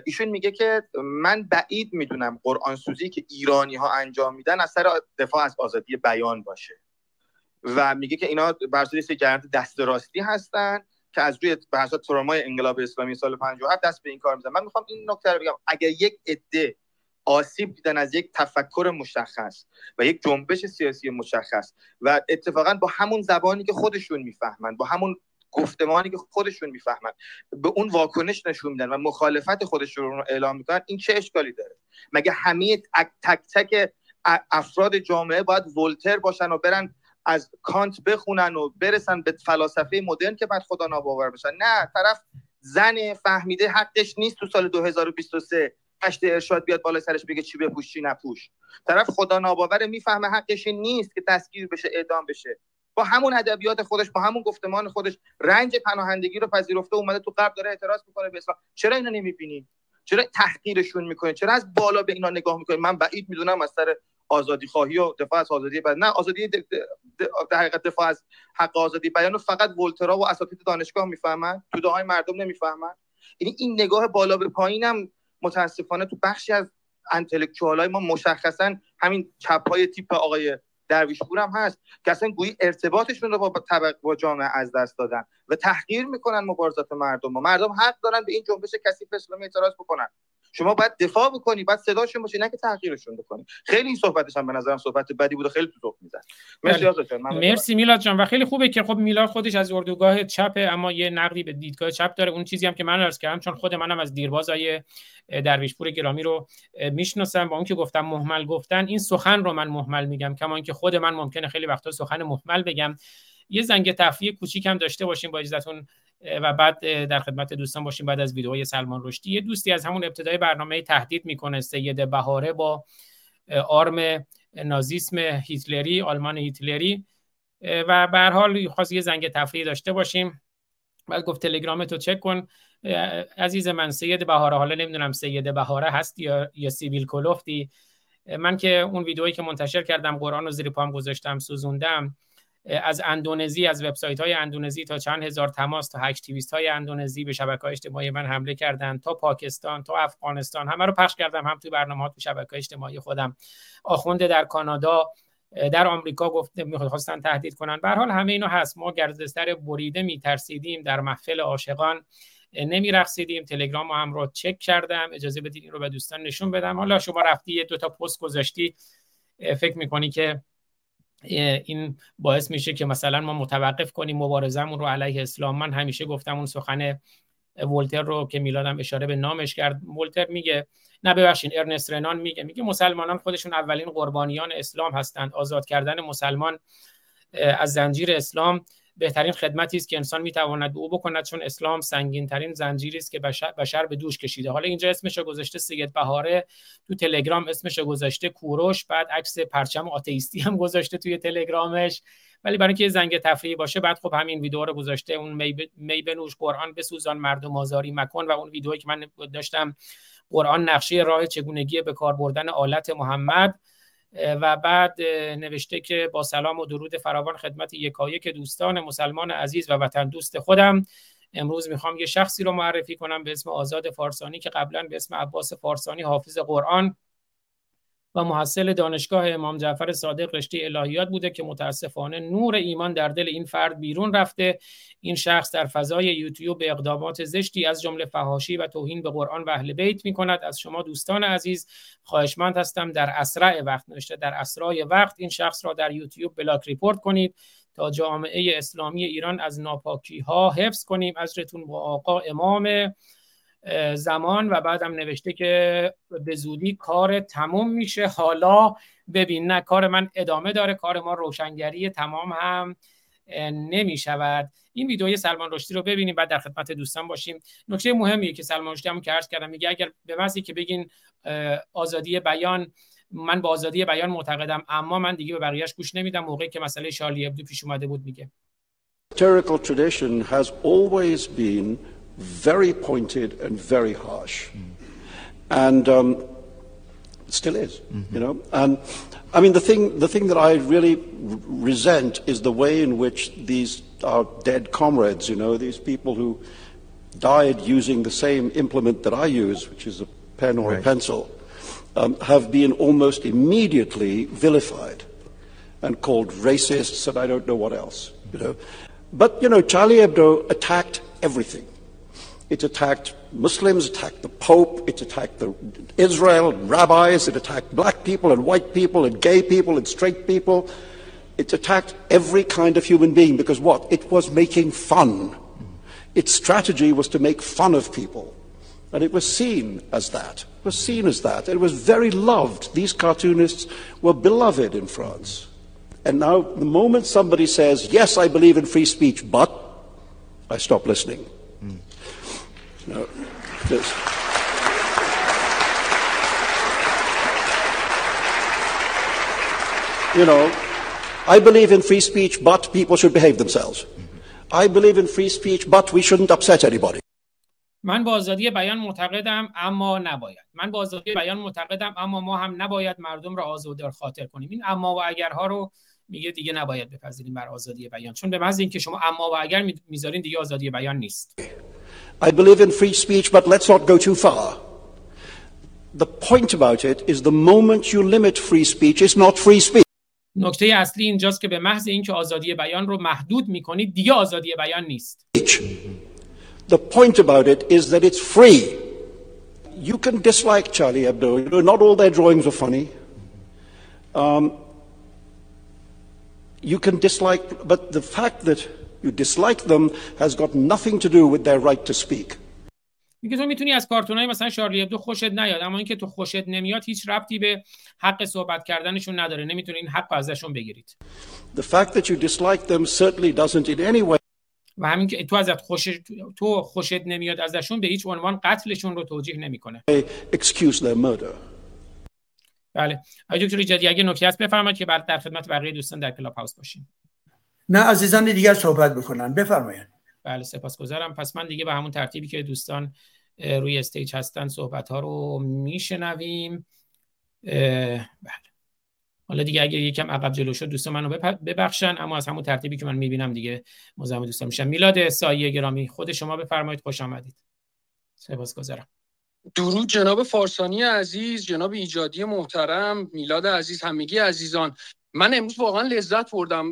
ایشون میگه که من بعید می‌دونم قرآن سوزی که ایرانی ها انجام میدن از سر دفاع از آزادی بیان باشه. و میگه که اینا بر اساس دست راستی هستن که از روی بحث ترامای انقلاب اسلامی سال 57 دست به این کار می‌زنن. من می‌خوام این نکته رو بگم. اگر یک عده آسیب دیدن از یک تفکر مشخص و یک جنبش سیاسی مشخص و اتفاقا با همون زبانی که خودشون می‌فهمند با همون گفتمانی که خودشون می‌فهمند به اون واکنش نشون میدن و مخالفت خودشون رو اعلام می‌کنن این چه اشکالی داره؟ مگه همه تک تک افراد جامعه باید ولتر باشن و برن از کانت بخونن و برسن به فلاسفه مدرن که بعد خدا ناباور بشن؟ نه طرف زن فهمیده حقش نیست تو سال 2023 هشت ارشاد بیاد بالا سرش بگه چی بپوش چی نپوش. طرف خدا ناباور می‌فهمه حقش نیست که دستگیر بشه اعدام بشه. با همون ادبیات خودش با همون گفتمان خودش رنج پناهندگی رو پذیرفته اومده تو قبل داره اعتراض می‌کنه به اسلام چرا اینو نمی‌بینی؟ چرا تحقیرشون می‌کنه چرا از بالا به اینا نگاه می‌کنه من بعید می‌دونم از سر آزادی خواهی و دفاع از آزادی بیان نه آزادی در حقیقت دفاع از حق آزادی بیان فقط ولترا و اساتید دانشگاه می‌فهمن توده های مردم نمی‌فهمن. یعنی این نگاه بالا به پایینم متاسفانه تو بخشی از انتלקچوال های ما مشخصا همین چپ های تیپ آقای درویشپور هم هست که اصلا گویی ارتباطشون رو با طبق با جامعه از دست دادن و تحقیر می‌کنن مبارزات مردم و مردم حق دارن به این جنبش کثیف اسلامی اعتراض بکنن. شما باید دفاع بکنی باید صداشون باشی نه که تحقیرشون بکنی. خیلی این صحبتش هم به نظرم صحبت بدی بود و خیلی تو می‌زد. مرسی بله. مرسی میلاد جان. و خیلی خوبه که خب میلاد خودش از اردوگاه چپه اما یه نقدی به دیدگاه چپ داره. اون چیزی هم که من عرض کردم چون خود منم از دیربازای درویشپور گرامی رو می‌شناسم. با اون که گفتم محمل گفتن این سخن رو من محمل میگم. کما اینکه خود من ممکنه خیلی وقتا سخن محمل بگم. یه زنگ تفریح کوچیک هم داشته باشیم با اجازهتون و بعد در خدمت دوستان باشیم بعد از ویدئوی سلمان رشدی. یه دوستی از همون ابتدای برنامه تهدید می‌کنه سید بهاره با آرم نازیسم هیتلری آلمان هیتلری. و به هر حال خواست یه زنگ تفریح داشته باشیم. بعد گفت تلگرام تو چک کن. عزیز من سید بهاره حالا نمی‌دونم سید بهاره هست یا یا سیبیل کلوفتی. من که اون ویدئویی که منتشر کردم قرآن رو زیر پام گذاشتم سوزوندم. از اندونزی از وبسایت های اندونزی تا چند هزار تماس تا اکتیویست های اندونزی به شبکه های اجتماعی من حمله کردن تا پاکستان تا افغانستان. همه رو پخش کردم هم توی برنامه ها تو شبکه اجتماعی خودم. آخونده در کانادا در آمریکا گفته می‌خواستن تهدید کنن. به حال همه اینو هست. ما گردستر بریده میترسیدیم در محفل عاشقان. نمیرقصیدیم. تلگرام هم رو چک کردم. اجازه بدید این رو به دوستان نشون بدم. حالا شما رفتی دو تا پست گذاشتی. فکر می‌کنی که این باعث میشه که مثلا ما متوقف کنیم مبارزمون رو علیه اسلام. من همیشه گفتم اون سخن ولتر رو که میلادم اشاره به نامش کرد. ولتر میگه نه ببخشید ارنست رنان میگه میگه مسلمانان خودشون اولین قربانیان اسلام هستند. آزاد کردن مسلمان از زنجیر اسلام بهترین خدمتی است که انسان می‌تواند به او بکند چون اسلام سنگین ترین زنجیری است که بشر, بشر به دوش کشیده. حالا اینجا اسمش گذاشته سید بهاره تو تلگرام اسمش گذاشته کوروش بعد عکس پرچم آتئیستی هم گذاشته توی تلگرامش. ولی برای اینکه زنگ تفریحی باشه بعد خب همین ویدیو رو گذاشته اون می, می بنوش قرآن بسوزان مردم آزاری مکن. و اون ویدیویی که من داشتم قرآن نقشه راه چگونگی به کار بردن آلت محمد. و بعد نوشته که با سلام و درود فراوان خدمت یکایک دوستان مسلمان عزیز و وطن دوست خودم. امروز می‌خوام یه شخصی رو معرفی کنم به اسم آزاد فارسانی که قبلا به اسم عباس فارسانی حافظ قرآن. و محصل دانشگاه امام جعفر صادق رشته الهیات بوده که متاسفانه نور ایمان در دل این فرد بیرون رفته. این شخص در فضای یوتیوب به اقدامات زشتی از جمله فهاشی و توهین به قرآن و اهل بیت می کند از شما دوستان عزیز خواهشمند هستم در اسرع وقت نوشته در اسرع وقت این شخص را در یوتیوب بلاک ریپورت کنید تا جامعه اسلامی ایران از ناپاکی ها حفظ کنیم. ازتون با آقا امام زمان و بعدم نوشته که به زودی کار تموم میشه. حالا ببین نه کار من ادامه داره کار ما روشنگری تمام هم نمی شود این ویدیوی سلمان رشدی رو ببینیم بعد در خدمت دوستان باشیم. نکته مهمیه که سلمان رشدی هم که عرض کردم میگه اگر به محضی که بگین آزادی بیان من با آزادی بیان معتقدم اما من دیگه به بقیهش گوش نمیدم. موقعی که مسئله شارلی ابدو پیش اومده بود میگه. Satirical tradition has always been very pointed and very harsh. And um, still is, you know. And I mean, the thing, the thing that I really r- resent is the way in which these our dead comrades, you know, these people who died using the same implement that I use, which is a pen or a pencil, um, have been almost immediately vilified and called racists and I don't know what else, you know. But, you know, Charlie Hebdo attacked everything. It attacked Muslims, attacked the Pope, it attacked the Israel, rabbis, it attacked black people and white people and gay people and straight people. It attacked every kind of human being because what? It was making fun. Its strategy was to make fun of people. And it was seen as that. It was seen as that. It was very loved. These cartoonists were beloved in France. And now, the moment somebody says, Yes, I believe in free speech, but I stop listening. No. You know, I believe in free speech, but people should behave themselves. I believe in free speech, but we shouldn't upset anybody. من با آزادی بیان معتقدم اما نباید من با آزادی بیان معتقدم اما ما هم نباید مردم را آزادار خاطر کنیم این اما و اگرها رو میگه دیگه نباید بپذیریم بر آزادی بیان چون به محض اینکه شما اما و اگر می‌ذارین دیگه آزادی بیان نیست I believe in free speech, but let's not go too far. The point about it is the moment you limit free speech, it's not free speech. نکته اصلی اینجاست که به محض اینکه آزادی بیان رو محدود میکنید دیگه آزادی بیان نیست The point about it is that it's free. You can dislike Charlie Hebdo. You know, not all their drawings are funny. Um, you can dislike, but the fact that you dislike them has got nothing to do with their right to speak. میگه تو می‌تونی از کارتونای مثلا شارلی ابدو خوشت نیاد اما اینکه تو خوشت نمیاد هیچ ربطی به حق صحبت کردنشون نداره. نمی‌تونی این حق ازشون بگیرید. The fact that you dislike them certainly doesn't in any way و همین که تو ازت خوش تو خوشت نمیاد ازشون به هیچ عنوان قتلشون رو توجیه نمی‌کنه. Excuse their murder. بله. آقای دکتر ایجادی اگه نکته هست بفرمایید که بعد در خدمت بقیه دوستان در کلاب هاوس باشیم. نه عزیزان دیگر صحبت بکنن. بفرمایید. بله سپاسگزارم. پس من دیگه به همون ترتیبی که دوستان روی stage هستن صحبت ها رو میشنویم. بله. حالا دیگه اگه یکم عقب جلو شد دوستان منو ببخشن اما از همون ترتیبی که من می‌بینم دیگه مزاحم دوستان میشم. میلاد سایه گرامی خود شما بفرمایید خوش آمدید. سپاسگزارم. درود جناب فارسانی عزیز جناب ایجادی محترم میلاد عزیز همگی عزیزان. من امروز واقعا لذت بردم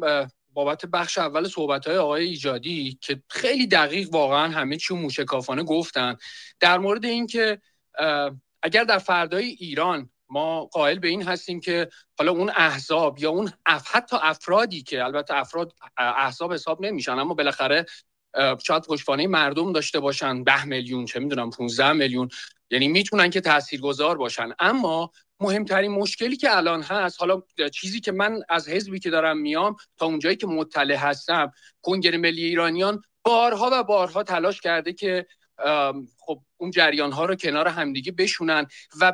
بابت بخش اول صحبت های آقای ایجادی که خیلی دقیق واقعا همه چی موشکافانه گفتن. در مورد اینکه اه، اگر در فردای ایران ما قائل به این هستیم که حالا اون احزاب یا اون اف... حتی افرادی که البته افراد احزاب حساب نمیشن اما بالاخره شاید پشتوانه مردم داشته باشن. ده میلیون چه می‌دونم 15 میلیون یعنی می‌تونن که تاثیرگذار باشن. اما مهمترین مشکلی که الان هست حالا چیزی که من از حزبی که دارم میام تا اونجایی که مطلع هستم کنگره ملی ایرانیان بارها و بارها تلاش کرده که خب اون جریان ها رو کنار همدیگه بشونن و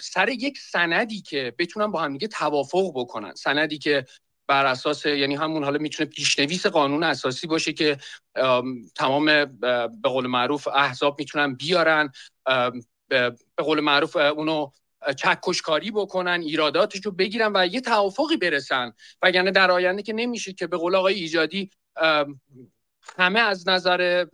سر یک سندی که بتونن با همدیگه توافق بکنن. سندی که بر اساس یعنی همون حالا می‌تونه پیشنویس قانون اساسی باشه که ام، تمام به قول معروف احزاب می‌تونن بیارن به قول معروف اونو چکشکاری بکنن ایراداتش رو بگیرن و یه توافقی برسن. وگرنه در آینده که نمیشه که به قول آقای ایجادی همه از نظر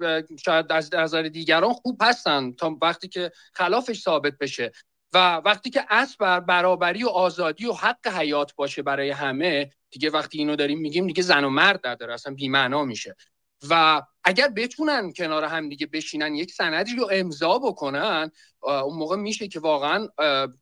شاید از نظر دیگران خوب هستن تا وقتی که خلافش ثابت بشه. و وقتی که اصل بر برابری و آزادی و حق حیات باشه برای همه دیگه وقتی اینو داریم میگیم دیگه زن و مرد نداره اصلا بی‌معنا میشه. و اگر بتونن کنار هم دیگه بشینن یک سندی رو امضا بکنن اون موقع میشه که واقعا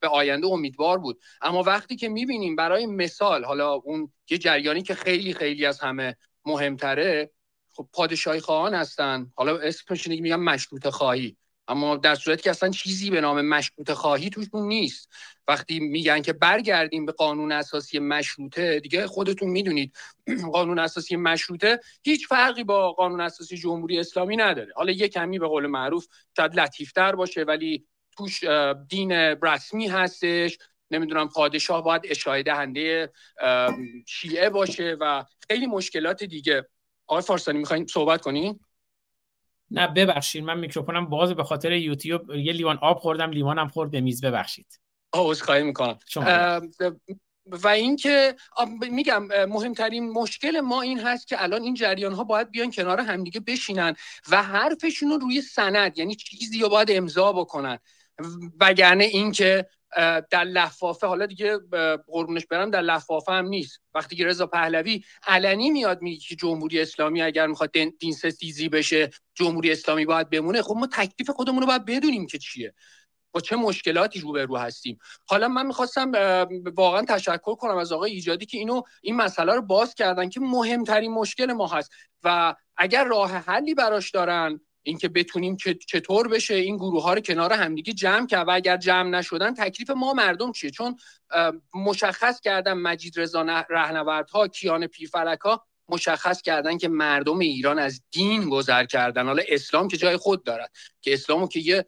به آینده امیدوار بود. اما وقتی که می‌بینیم برای مثال حالا اون یه جریانی که خیلی خیلی از همه مهمتره خب پادشاهی خواهان هستن. حالا اسمش میگم مشروط خواهی اما در صورتی که اصلا چیزی به نام مشروط خواهی توشون نیست. وقتی میگن که برگردیم به قانون اساسی مشروطه دیگه خودتون می‌دونید قانون اساسی مشروطه هیچ فرقی با قانون اساسی جمهوری اسلامی نداره. حالا یه کمی به قول معروف شاید لطیفتر باشه ولی توش دین رسمی هستش. نمی‌دونم پادشاه باید اشاره دهنده شیعه باشه و خیلی مشکلات دیگه. آقای فارسانی می‌خواین صحبت کنین نه ببخشید من میکروفونم باز به خاطر یوتیوب یه لیوان آب خوردم لیوانم خورد به میز ببخشید. آه خواهی می‌کنم. و اینکه میگم مهمترین مشکل ما این هست که الان این جریان ها باید بیان کنار همدیگه بشینن و حرفشون رو روی سند یعنی چیزی رو باید امضا بکنن. وگرنه اینکه در لفافه حالا دیگه قربونش برم در لفافه هم نیست. وقتی که رضا پهلوی علنی میاد میگه که جمهوری اسلامی اگر می‌خواد دین ستیزی بشه جمهوری اسلامی باید بمونه خب ما تکلیف خودمون رو باید بدونیم که چیه. با چه مشکلاتی روبرو هستیم. حالا من می‌خواستم واقعا تشکر کنم از آقای ایجادی که اینو این مسئله رو باز کردن که مهمترین مشکل ما هست. و اگر راه حلی براش دارن اینکه بتونیم چطور بشه این گروه ها رو کنار همدیگه جمع کرد و اگر جمع نشدن تکلیف ما مردم چیه؟ چون مشخص کردن مجید رضا رهنوردها کیان پیرفلک ها مشخص کردن که مردم ایران از دین گذر کردن. حالا اسلام که جای خود دارد. که اسلامو که یه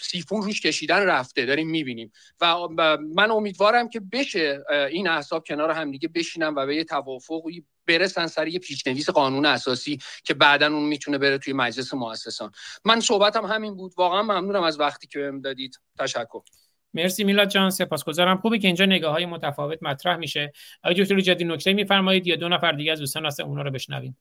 سیفون روش کشیدن رفته داریم می‌بینیم. و من امیدوارم که بشه این احساب کنار همدیگه بشینن و به یه توافقی برسن سر یه پیشنویس قانون اساسی که بعدا اون می‌تونه بره توی مجلس مؤسسان. من صحبتم همین بود. واقعا ممنونم از وقتی که بهم دادید. تشکر. مرسی میلاد جان. سپاسگزارم. خوبه که اینجا نگاه های متفاوت مطرح میشه. آقای دکتر جدی نکته میفرمایید یا دو نفر دیگه از دوستان هستن اونا رو بشنویم.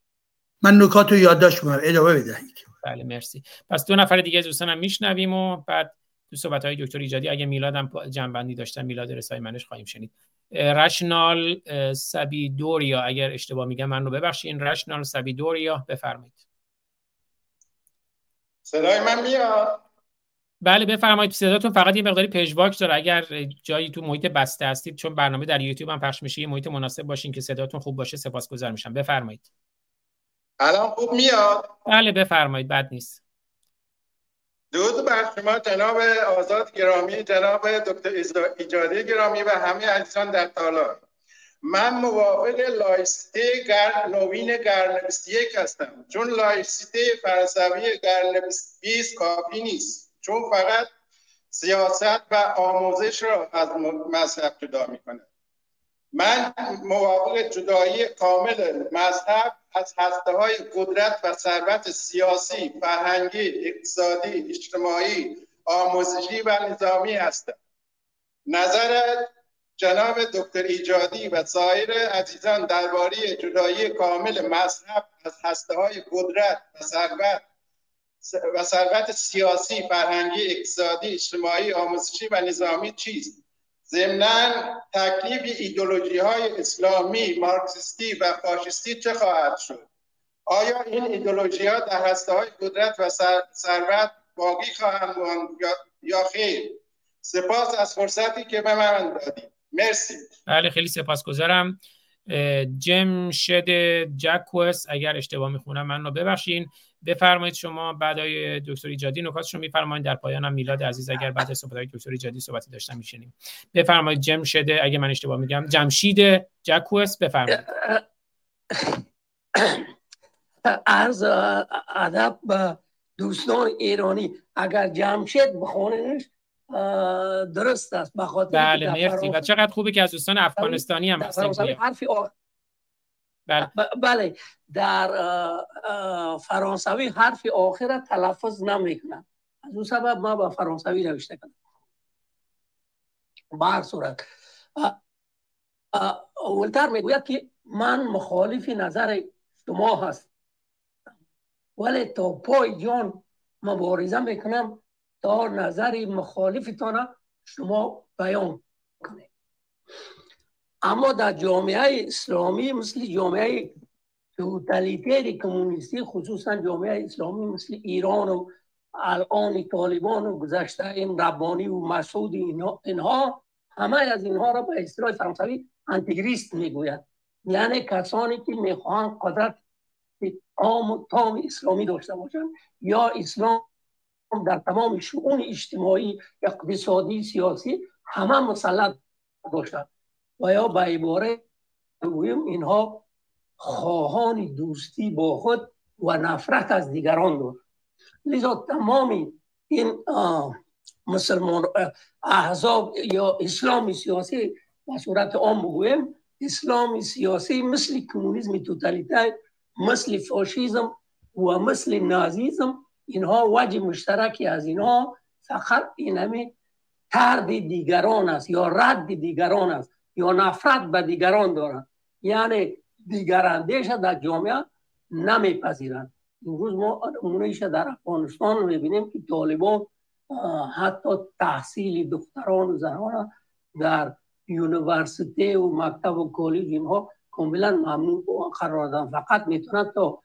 من نکات رو یادداشت می‌کنم. ادامه بدهید. بله مرسی. پس دو نفر دیگه از دوستان هم میشنویم و بعد تو صحبت های دکتر ایجادی اگه میلاد هم جنبندی داشتن میلاد رسای منش خواهیم شنید. رشنال سبیدوریا اگر اشتباه میگم من رو ببخشید رشنال سبیدوریا بفرمایید. صدای من میاد؟ بله بفرمایید. صداتون فقط یه مقداری پژواک داره. اگر جایی تو محیط بسته هستید چون برنامه در یوتیوب هم پخش میشه یه محیط مناسب باشین که صداتون خوب باشه سپاسگزار میشم. بفرمایید. الان خوب میاد؟ بله بفرمایید بد نیست. درود بر شما جناب آزاد گرامی جناب دکتر ایجادی گرامی و همه عزیزان در تالار. من موافق لایسته گر... نوین قرن 21 هستم. چون لایسته فرانسوی قرن 20 کافی نیست. چون فقط سیاست و آموزش را از مذهب جدا می‌کنه من موافق جدایی کامل مذهب از هسته های قدرت و ثروت سیاسی، فرهنگی، اقتصادی، اجتماعی، آموزشی و نظامی هستم. نظر جناب دکتر ایجادی و سایر عزیزان درباره جدایی کامل مذهب از هسته های قدرت و ثروت و ثروت سیاسی، فرهنگی، اقتصادی، اجتماعی، آموزشی و نظامی چیست؟ ضمنا تکلیف ایدولوژی های اسلامی مارکسیستی و فاشisتی چه خواهد شد؟ آیا این ایدولوژی ها در هسته های قدرت و ثروت باقی خواهند ماند یا خیر؟ سپاس از فرصتی که به من دادید. مرسی. بله خیلی سپاسگزارم. جمشد جکوس اگر اشتباه می‌خونم من رو ببخشین. بفرمایید شما بعدای دکتر ایجادی نکاتشون میفرمایید. در پایان هم میلاد عزیز اگر بعد صحبت های دکتر ایجادی صحبتی داشتن میشنیم. بفرمایید. جمشد اگه من اشتباه میگم. جمشید جکوس بفرمایید. عرض ادب دوستان ایرانی اگر جمشید بخوننش درست است. بخاطر بله مرسی. و چقدر خوبه که از دوستان افغانستانی هم هستن حرفی بله. بله. در فرانسوی حرف آخر تلفظ نمی‌کنم. از اون سبب ما با فرانسوی نوشته کنم. بر صورت. اولتر می‌گوید که من مخالف نظر شما هست ولی تا پای جان مبارزه می‌کنم تا نظر مخالفتان شما بیان کنید. اما در جامعه اسلامی مثل جامعه توتالیتر کمونیستی خصوصا جامعه اسلامی مثل ایران و الان طالبان و گذشته این ربانی و مسعود اینها همه از اینها را به اصطلاح فرانسوی انتگریست می‌گوید. یعنی کسانی که می‌خواهند قدرت عام و تام اسلامی داشته باشند یا اسلام در تمام شؤون اجتماعی اقتصادی سیاسی همه مسلط باشند و یا به عباره اینها خواهان دوستی با خود و نفرت از دیگران دارد لذا تمامی این مسلمان احزاب یا اسلام سیاسی به صورت عام بگویم اسلام سیاسی مثل کمونیسم توتالیتر مثل فاشیزم و مثل نازیزم اینها وجه مشترکی از اینها فقط اینمی ترد دیگران است یا رد دیگران است. یا نفرت به دیگران دارند یعنی دیگراندیش در جامعه نمیپذیرند. امروز ما نمونهش در افغانستان می‌بینیم که طالبان حتی تحصیل دختران و زنان در university و مکتب و کالج اینها کاملا ممنوع قرار دادن. فقط می‌تونن تا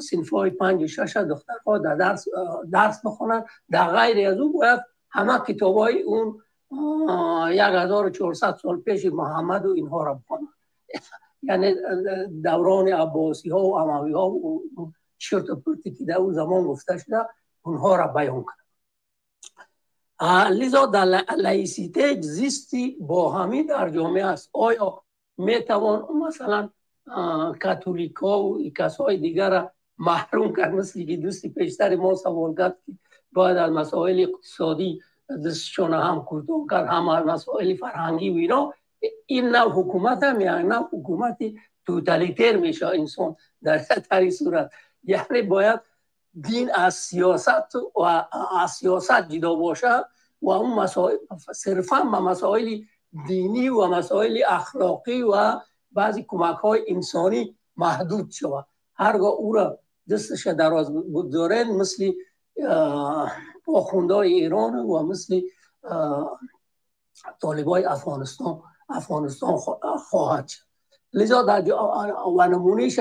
صنف های پنج و شش دخترها در درس, درس بخونن. در غیر از اون باید همه کتاب های اون یک هزار سال پیش محمد و اینها را بخونن یعنی دوران عباسی ها و اموی ها و شرط پرتی که در اون زمان گفته شده اونها را بیان کنن لذا در لایسیته زیستی با همی در جامعه است. آیا می توان مثلا کاتولیکا و کسای دیگر را محروم کرد؟ مثل که دوستی پیشتر ما سوال کرد که باید مسائل اقتصادی دستشون هم کوتاه کرد هم مسائل فرهنگی و اینا. این نوع حکومت هم یعنی نوع حکومتی توتالیتر میشه انسان در تری صورت. یعنی باید دین از سیاست و از سیاست جدا باشه و اون مسائل صرفا به مسائل دینی و مسائل اخلاقی و بعضی کمک های انسانی محدود شود. هرگاه او را دستش دراز بگذارن مثل آخوندهای ایران و مثل طالبای افغانستان افغانستان خواهد شد. لذا در و نمونهش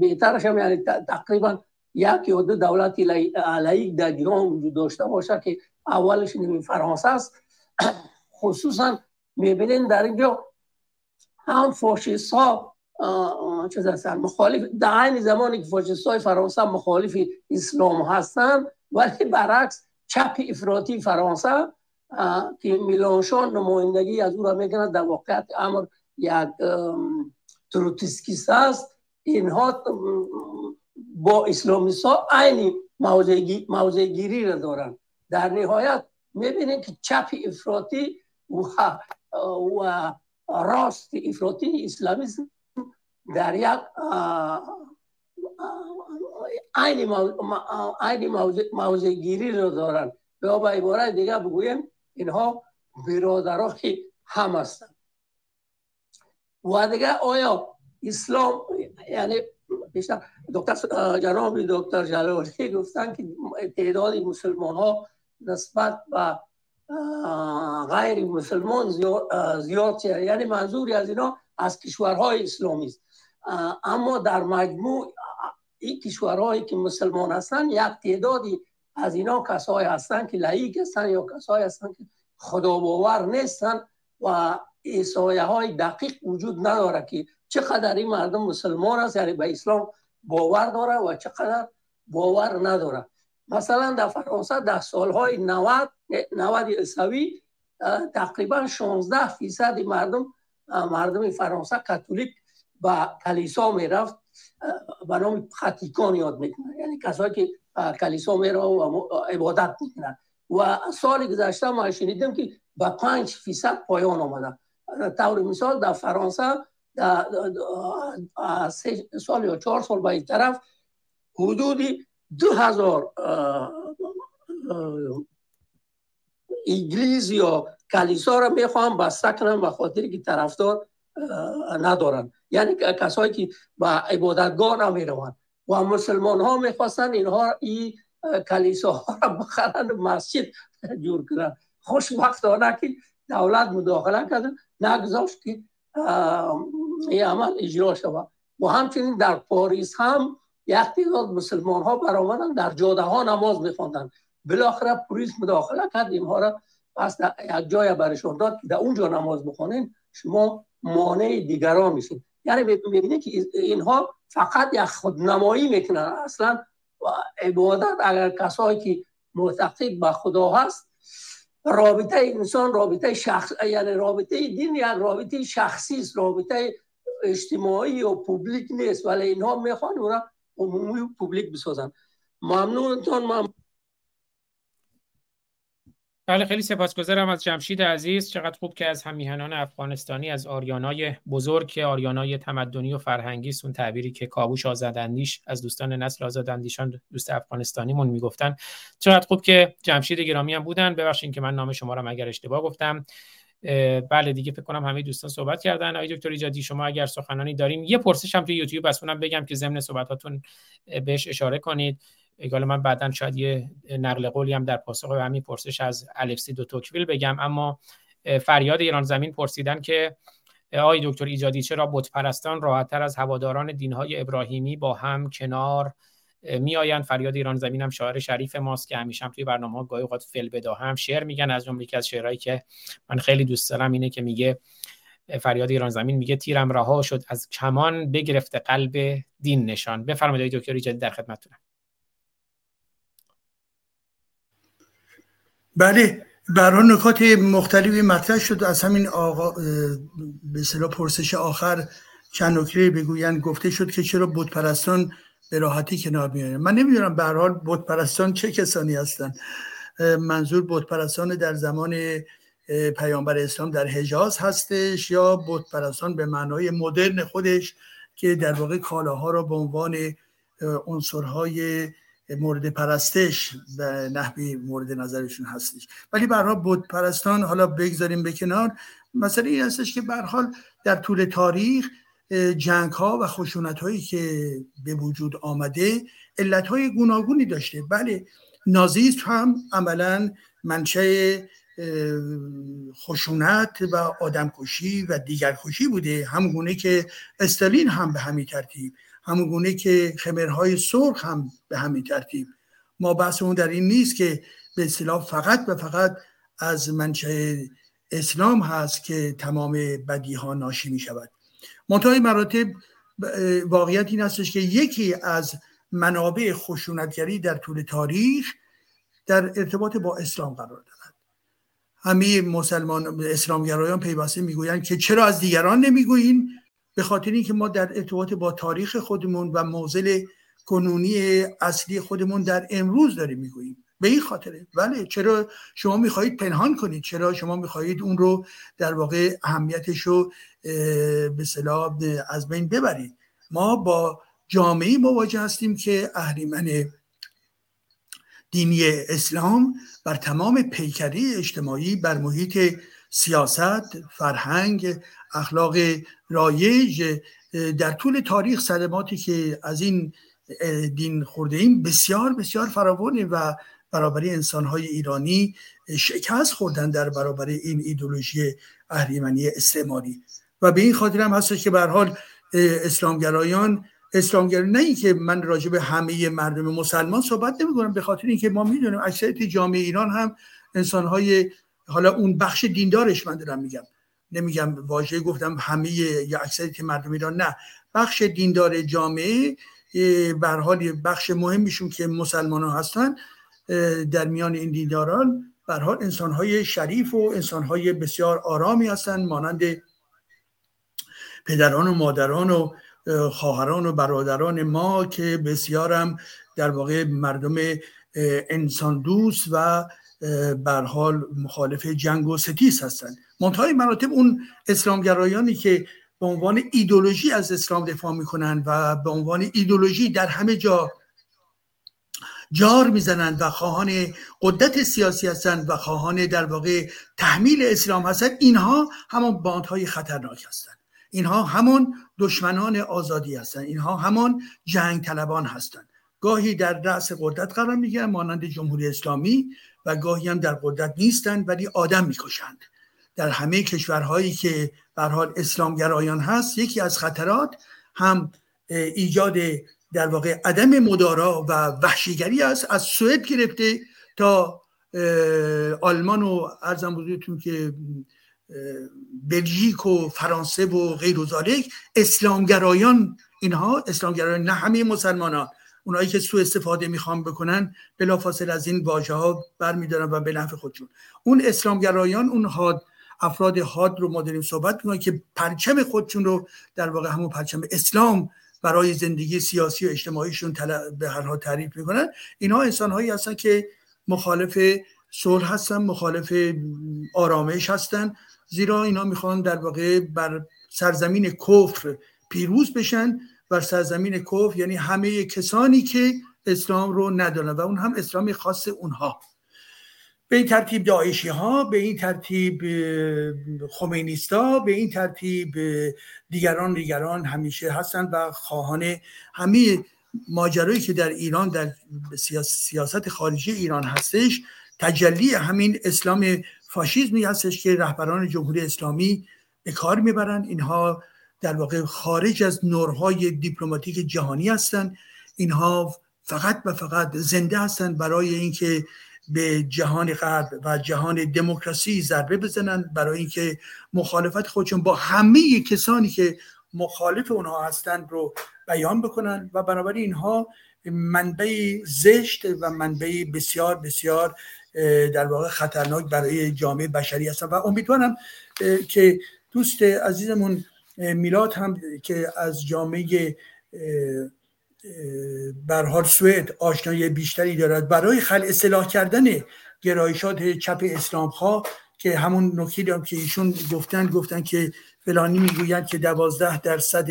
بهترش هم یعنی تقریبا یک یا دو دولتی لایق در جهان وجود داشته باشه که اولش نمی فرانسه است. خصوصا می‌بینین در اینجا هم فاشیست ها چیز هستن مخالف در این زمانی که فاشیست های فرانسه مخالف اسلام هستن ولی برعکس چپ افراطی فرانسه که میلانشان نمایندگی از او را می‌کنند در واقعیت امر یک تروتسکیست است. اینها با اسلامیست ها عین موضع گیری را دارند. در نهایت می‌بینیم که چپ افراطی و, و راست افراطی اسلامیسم در یک عین موضع گیری را دارند یا به عبارت دیگه بگویم اینها برادرای هم هستند و دیگه آیا اسلام یعنی بیشتر دکتر جناب دکتر جلالی گفتن که تعداد مسلمان ها نسبت به غیر مسلمان زیاد یعنی منظوری از اینا از کشورهای اسلامی است اما در مجموع این کشورهایی که مسلمان هستن یک تعدادی از اینا کسایی هستن که لایق هستن یا کسایی هستن که خدا باور نیستن و ایسایه های دقیق وجود نداره که چقدر این مردم مسلمان است یعنی به اسلام باور داره و چقدر باور نداره. مثلا در فرانسه در سالهای 90 90 اسوی تقریبا 16 فیصد مردم مردم فرانسه کاتولیک با کلیسا می‌رفت. به نام خطیکان یاد می‌کنن. یعنی کسایی که کلیسا میره و عبادت می‌کنن. و سال گذشته ما شنیدیم که با 5 فیصد پایان آمده طور مثال در فرانسه در سال یا چهار سال به این طرف حدودی دو هزار انگلیس یا کلیسا را می‌خوام بسته کنم به خاطر که طرفدار ندارن. یعنی کسایی که به عبادتگاه نمی‌روند. و مسلمان ها می‌خواستن اینها این کلیسا ها را بخرن مسجد جور کنن خوشبختانه که دولت مداخله کردن نگذاشت که این عمل اجرا شود. و همچنین در پاریس هم یک تعداد مسلمان ها برآمدن در جاده ها نماز میخواندن بالاخره پلیس مداخله کرد اینها را پس یک جای برشان داد که در اونجا نماز بخونین شما مانع دیگران میشین یعنی می‌بینید که اینها فقط یک خودنمایی می‌کنن. اصلا عبادت اگر کسایی که معتقد به خدا هست رابطه انسان رابطه شخص یعنی رابطه دین یک رابطه شخصی است رابطه اجتماعی و پوبلیک نیست. ولی اینها می‌خوان او را عمومی و پوبلیک بسازن. ممنونتون من بله خیلی سپاسگزارم از جمشید عزیز. چقدر خوب که از همیهنان افغانستانی از آریانای بزرگ که آریانای تمدنی و فرهنگی اون تعبیری که کاووش آزاداندیش از دوستان نسل آزاداندیشان دوست افغانستانیمون می‌گفتن. چقدر خوب که جمشید گرامی هم بودن. ببخشید که من نام شما رو اگر اشتباه گفتم. بله دیگه فکر کنم همه دوستان صحبت کردن. آقای دکتر ایجادی شما اگر سخنانی داریم یه پرسش هم توی یوتیوب بس بگم که ضمن صحبتاتون بهش اشاره کنید. اگه من بعدا شاید یه نقل قولی هم در پاسخ به همین پرسش از الکسی دو توکویل بگم اما فریاد ایران زمین پرسیدن که آقای دکتر ایجادی چرا بت پرستان راحتتر از هواداران دینهای ابراهیمی با هم کنار میآیند؟ فریاد ایران زمین هم شاعر شریف ماست که همیشه هم توی برنامه ها گاهی اوقات فل بدا هم شعر میگن. از جمله از شعرهایی که من خیلی دوست دارم اینه که میگه فریاد ایران زمین میگه تیرم رها شد از کمان بگرفت قلب دین نشان. بفرمایید دکتر ایجادی در خدمتتونم. بله برای نکات مختلفی مطرح شد. از همین آقا به پرسش آخر چند نکته بگویند. گفته شد که چرا بود پرستان به راحتی کنار میارن من نمی‌دونم به هر حال بود پرستان چه کسانی هستن منظور بود پرستان در زمان پیامبر اسلام در حجاز هستش یا بود پرستان به معنای مدرن خودش که در واقع کالاها را به عنوان عنصرهای مورد پرستش و نحوی مورد نظرشون هستش. ولی برها بود پرستان حالا بگذاریم به کنار. مسئله این هستش که حال در طول تاریخ جنگ ها و خشونت هایی که به وجود آمده علت های گوناگونی داشته. بله نازیست هم عملا منشه خشونت و آدمکشی و دیگرکشی بوده. همگونه که استالین هم به همین ترتیب. همون گونه که خمرهای سرخ هم به همین ترتیب. ما بحثمون در این نیست که به اصطلاح فقط و فقط از منشأ اسلام هست که تمام بدی ها ناشی می شود منتهای مراتب واقعیت این هستش که یکی از منابع خشونتگری در طول تاریخ در ارتباط با اسلام قرار دارد. همه مسلمان اسلامگرایان پیوسته می‌گویند که چرا از دیگران نمی‌گویین؟ به خاطر اینکه ما در ارتباط با تاریخ خودمون و موزل کنونی اصلی خودمون در امروز داریم می‌گوییم. به این خاطره. بله چرا شما می‌خواهید پنهان کنید؟ چرا شما می‌خواهید اون رو در واقع اهمیتش رو به از بین ببرید؟ ما با جامعه مواجه هستیم که اهریمن دینی اسلام بر تمام پیکری اجتماعی بر محیط سیاست فرهنگ اخلاق رایج در طول تاریخ صدماتی که از این دین خورده این بسیار بسیار فراوانه و برابری انسانهای ایرانی شکست خوردن در برابر این ایدولوژی اهریمنی استعماری. و به این خاطر هم هستش که به حال اسلامگرایان اسلامگر نه اینکه من راجع به همه مردم مسلمان صحبت نمی کنم به خاطر اینکه ما می‌دونیم اکثریت جامعه ایران هم انسانهای حالا اون بخش دیندارش من دارم میگم. نمیگم واژه گفتم همه یا اکثریت مردم ایران نه. بخش دیندار جامعه بر حال بخش مهمیشون که مسلمان ها هستن در میان این دینداران بر حال انسان های شریف و انسان های بسیار آرامی هستند مانند پدران و مادران و خواهران و برادران ما که بسیارم در واقع مردم انسان دوست و بر حال مخالف جنگ و ستیز هستند. منتهای مراتب اون اسلامگرایانی که به عنوان ایدولوژی از اسلام دفاع می‌کنن و به عنوان ایدولوژی در همه جا جار می‌زنند و خواهان قدرت سیاسی هستند و خواهان در واقع تحمیل اسلام هستند اینها همان باندهای خطرناک هستند. اینها همان دشمنان آزادی هستند. اینها همان جنگ طلبان هستند. گاهی در رأس قدرت قرار می‌گیرن مانند جمهوری اسلامی و گاهی هم در قدرت نیستند ولی آدم می‌کشند. در همه کشورهایی که بر حال اسلامگرایان هست یکی از خطرات هم ایجاد در واقع عدم مدارا و وحشیگری است. از سوئد گرفته تا آلمان و ارزم بزرگتون که بلژیک و فرانسه و غیر و اسلامگرایان اینها اسلامگرایان نه همه مسلمانان. اونایی که سوء استفاده می‌خوان بکنن بلافاصله از این واژه ها برمیدارن و به نفع خودشون. اون اسلامگرایان اون حاد افراد حاد رو ما داریم صحبت می‌کنیم که پرچم خودشون رو در واقع همون پرچم اسلام برای زندگی سیاسی و اجتماعیشون به هر حال تعریف می‌کنن. اینها انسان هایی هستن که مخالف صلح هستن مخالف آرامش هستن زیرا اینا می‌خوان در واقع بر سرزمین کفر پیروز بشن بر سرزمین کفر یعنی همه کسانی که اسلام رو ندارن و اون هم اسلامی خاص اونها. به این ترتیب داعشی ها به این ترتیب خمینیستا به این ترتیب دیگران دیگران همیشه هستن و خواهان همه ماجرایی که در ایران در سیاست خارجی ایران هستش. تجلی همین اسلام فاشیزمی هستش که رهبران جمهوری اسلامی به کار می‌برند اینها در واقع خارج از نورهای دیپلماتیک جهانی هستند اینها فقط و فقط زنده هستند برای اینکه به جهان غرب و جهان دموکراسی ضربه بزنن برای اینکه مخالفت خودشون با همه کسانی که مخالف اونها هستند رو بیان بکنن. و بنابراین اینها منبع زشت و منبع بسیار بسیار در واقع خطرناک برای جامعه بشری هستن. و امیدوارم که دوست عزیزمون میلاد هم که از جامعه برحال سوئد آشنایی بیشتری دارد. برای خل اصلاح کردن گرایشات چپ اسلام خواه که همون نکته هم که ایشون گفتن گفتن که فلانی می‌گویند که دوازده درصد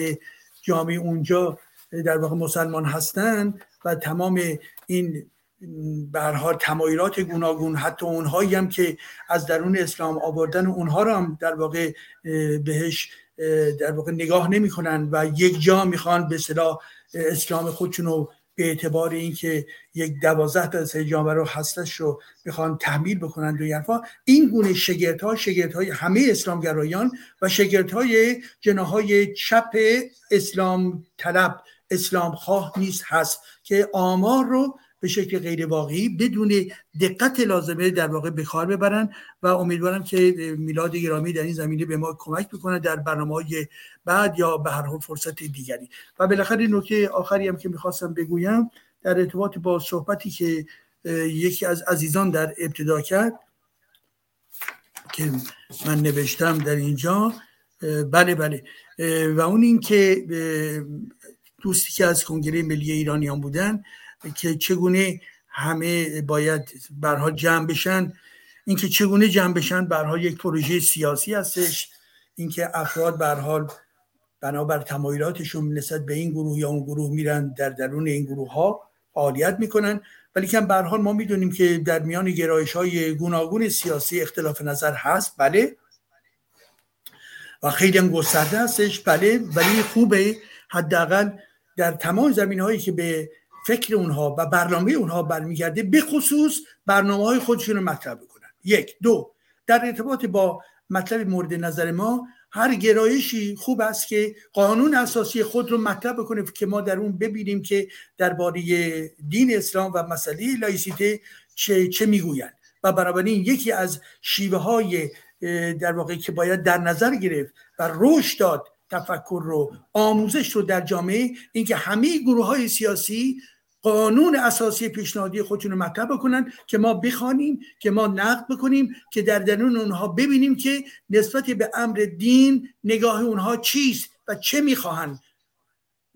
جامعه اونجا در واقع مسلمان هستند و تمام این حال تمایلات گوناگون حتی اونهایی هم که از درون اسلام آوردن اونها رو هم در واقع بهش در واقع نگاه نمی‌کنن و یک جا می‌خوان به صلاح اسلام خودشون رو به اعتبار اینکه یک دوازده درصد جامعه رو هستش رو می‌خوان تحمیل بکنن و حرفا این گونه شگرت ها شگرت های همه اسلامگرایان و شگرت های جناهای چپ اسلام طلب اسلام خواه نیست هست که آمار رو به شکل غیر واقعی بدون دقت لازمه در واقع به کار ببرن و امیدوارم که میلاد گرامی در این زمینه به ما کمک بکنه در برنامه های بعد یا به هر حال فرصت دیگری. و بالاخره نکته آخری هم که می‌خواستم بگویم در ارتباط با صحبتی که یکی از عزیزان در ابتدا کرد که من نوشتم در اینجا بله بله و اون این که دوستی که از کنگره ملی ایرانیان بودن که چگونه همه باید برها جمع بشن. اینکه چگونه جمع بشن برها یک پروژه سیاسی هستش. اینکه افراد بر حال بنابر تمایلاتشون نسبت به این گروه یا اون گروه میرن در درون این گروه ها فعالیت می‌کنن. ولی که حال ما می‌دونیم که در میان گرایش های گوناگون سیاسی اختلاف نظر هست. بله. و خیلی هم گسترده هستش. بله. ولی خوبه. حداقل در تمام زمین هایی که به فکر اونها و برنامه اونها برمیگرده به خصوص برنامه های خودشون رو مطرح بکنن. یک. دو. در ارتباط با مطلب مورد نظر ما هر گرایشی خوب است که قانون اساسی خود رو مطرح بکنه که ما در اون ببینیم که درباره دین اسلام و مسئله لایسیته چه, چه می‌گویند. و بنابراین یکی از شیوه های در واقع که باید در نظر گرفت و رشد داد تفکر رو آموزش رو در جامعه اینکه همه گروه های سیاسی قانون اساسی پیشنهادی خودشون رو مطرح بکنن که ما بخوانیم که ما نقد بکنیم که در درون اونها ببینیم که نسبت به امر دین نگاه اونها چیست و چه می‌خواهند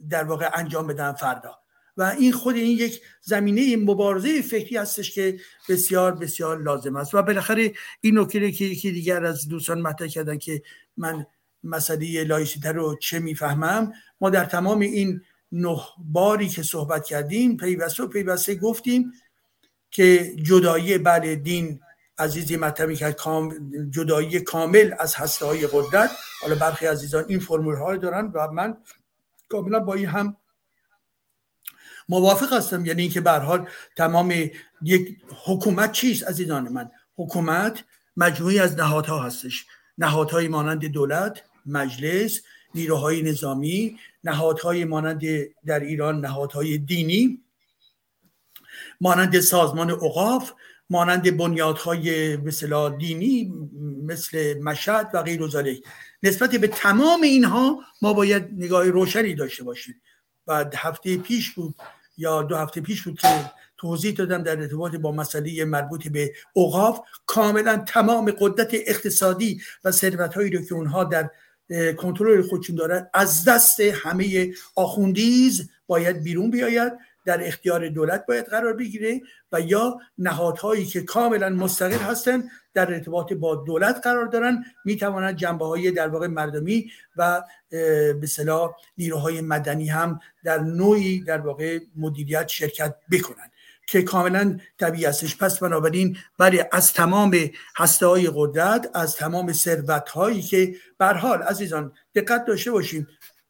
در واقع انجام بدن فردا. و این خود این یک زمینه مبارزه فکری هستش که بسیار بسیار لازم است. و بالاخره این نکته که یکی دیگر از دوستان مطرح کردن که من مسئله لایسیته رو چه می‌فهمم ما در تمام این نه باری که صحبت کردیم پیوسته و پیوسته گفتیم که جدایی بله دین عزیزی مطرح کرد جدایی کامل از هسته های قدرت. حالا برخی عزیزان این فرمول های دارن و من کاملا با این هم موافق هستم. یعنی اینکه به حال تمام یک حکومت چیست عزیزان من؟ حکومت مجموعی از نهادها هستش. نهادهای مانند دولت مجلس نیروهای نظامی نهادهای مانند در ایران نهادهای دینی مانند سازمان اوقاف مانند بنیادهای مثلا دینی مثل مشهد و غیر نسبت به تمام اینها ما باید نگاه روشنی داشته باشیم. و هفته پیش بود یا دو هفته پیش بود که توضیح دادم در ارتباط با مسئله مربوط به اوقاف کاملا تمام قدرت اقتصادی و ثروت هایی رو که اونها در کنترل خودشون دارن. از دست همه آخوندیز باید بیرون بیاید در اختیار دولت باید قرار بگیره و یا نهادهایی که کاملا مستقل هستند در ارتباط با دولت قرار دارن. می‌توانند جنبه های در واقع مردمی و به صلاح نیروهای مدنی هم در نوعی در واقع مدیریت شرکت بکنند. که کاملا طبیعی هستش. پس بنابراین بله از تمام هسته های قدرت از تمام ثروت هایی که بر حال عزیزان دقت داشته باشیم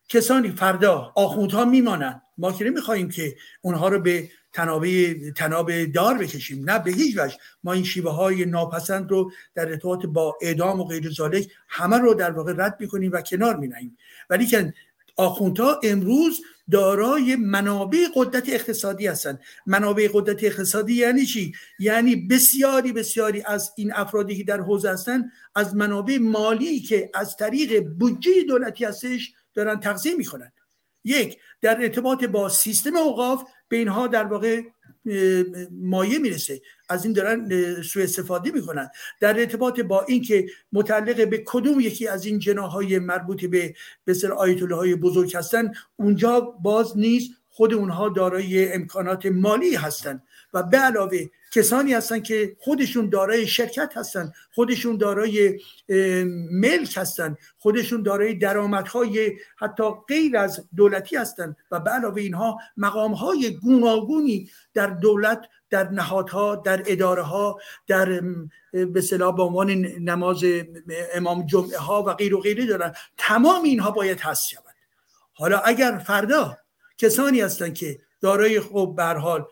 کسانی فردا آخوندها میمانند. ما که نمی‌خواهیم که اونها رو به تنابه تناب دار بکشیم. نه به هیچ وجه. ما این شیوه های ناپسند رو در ارتباط با اعدام و غیر ذالک همه رو در واقع رد می‌کنیم و کنار مینهیم. ولی که آخوندها امروز دارای منابع قدرت اقتصادی هستند منابع قدرت اقتصادی یعنی چی؟ یعنی بسیاری بسیاری از این افرادی که در حوزه هستند از منابع مالی که از طریق بودجه دولتی هستش دارن تغذیه می‌کنن یک در ارتباط با سیستم اوقاف به اینها در واقع مایه می‌رسه. از این دارن سوء استفاده می‌کنن. در ارتباط با اینکه متعلق به کدوم یکی از این جناهای مربوط به به آیت های بزرگ هستن اونجا باز نیست خود اونها دارای امکانات مالی هستند و به علاوه کسانی هستن که خودشون دارای شرکت هستن خودشون دارای ملک هستن خودشون دارای درآمدهای حتی غیر از دولتی هستن و به علاوه اینها مقامهای گوناگونی در دولت در نهادها در اداره ها در به صلاح به عنوان نماز امام جمعه ها و غیر و غیره دارن. تمام اینها باید هست شود. حالا اگر فردا کسانی هستند که دارای خب به حال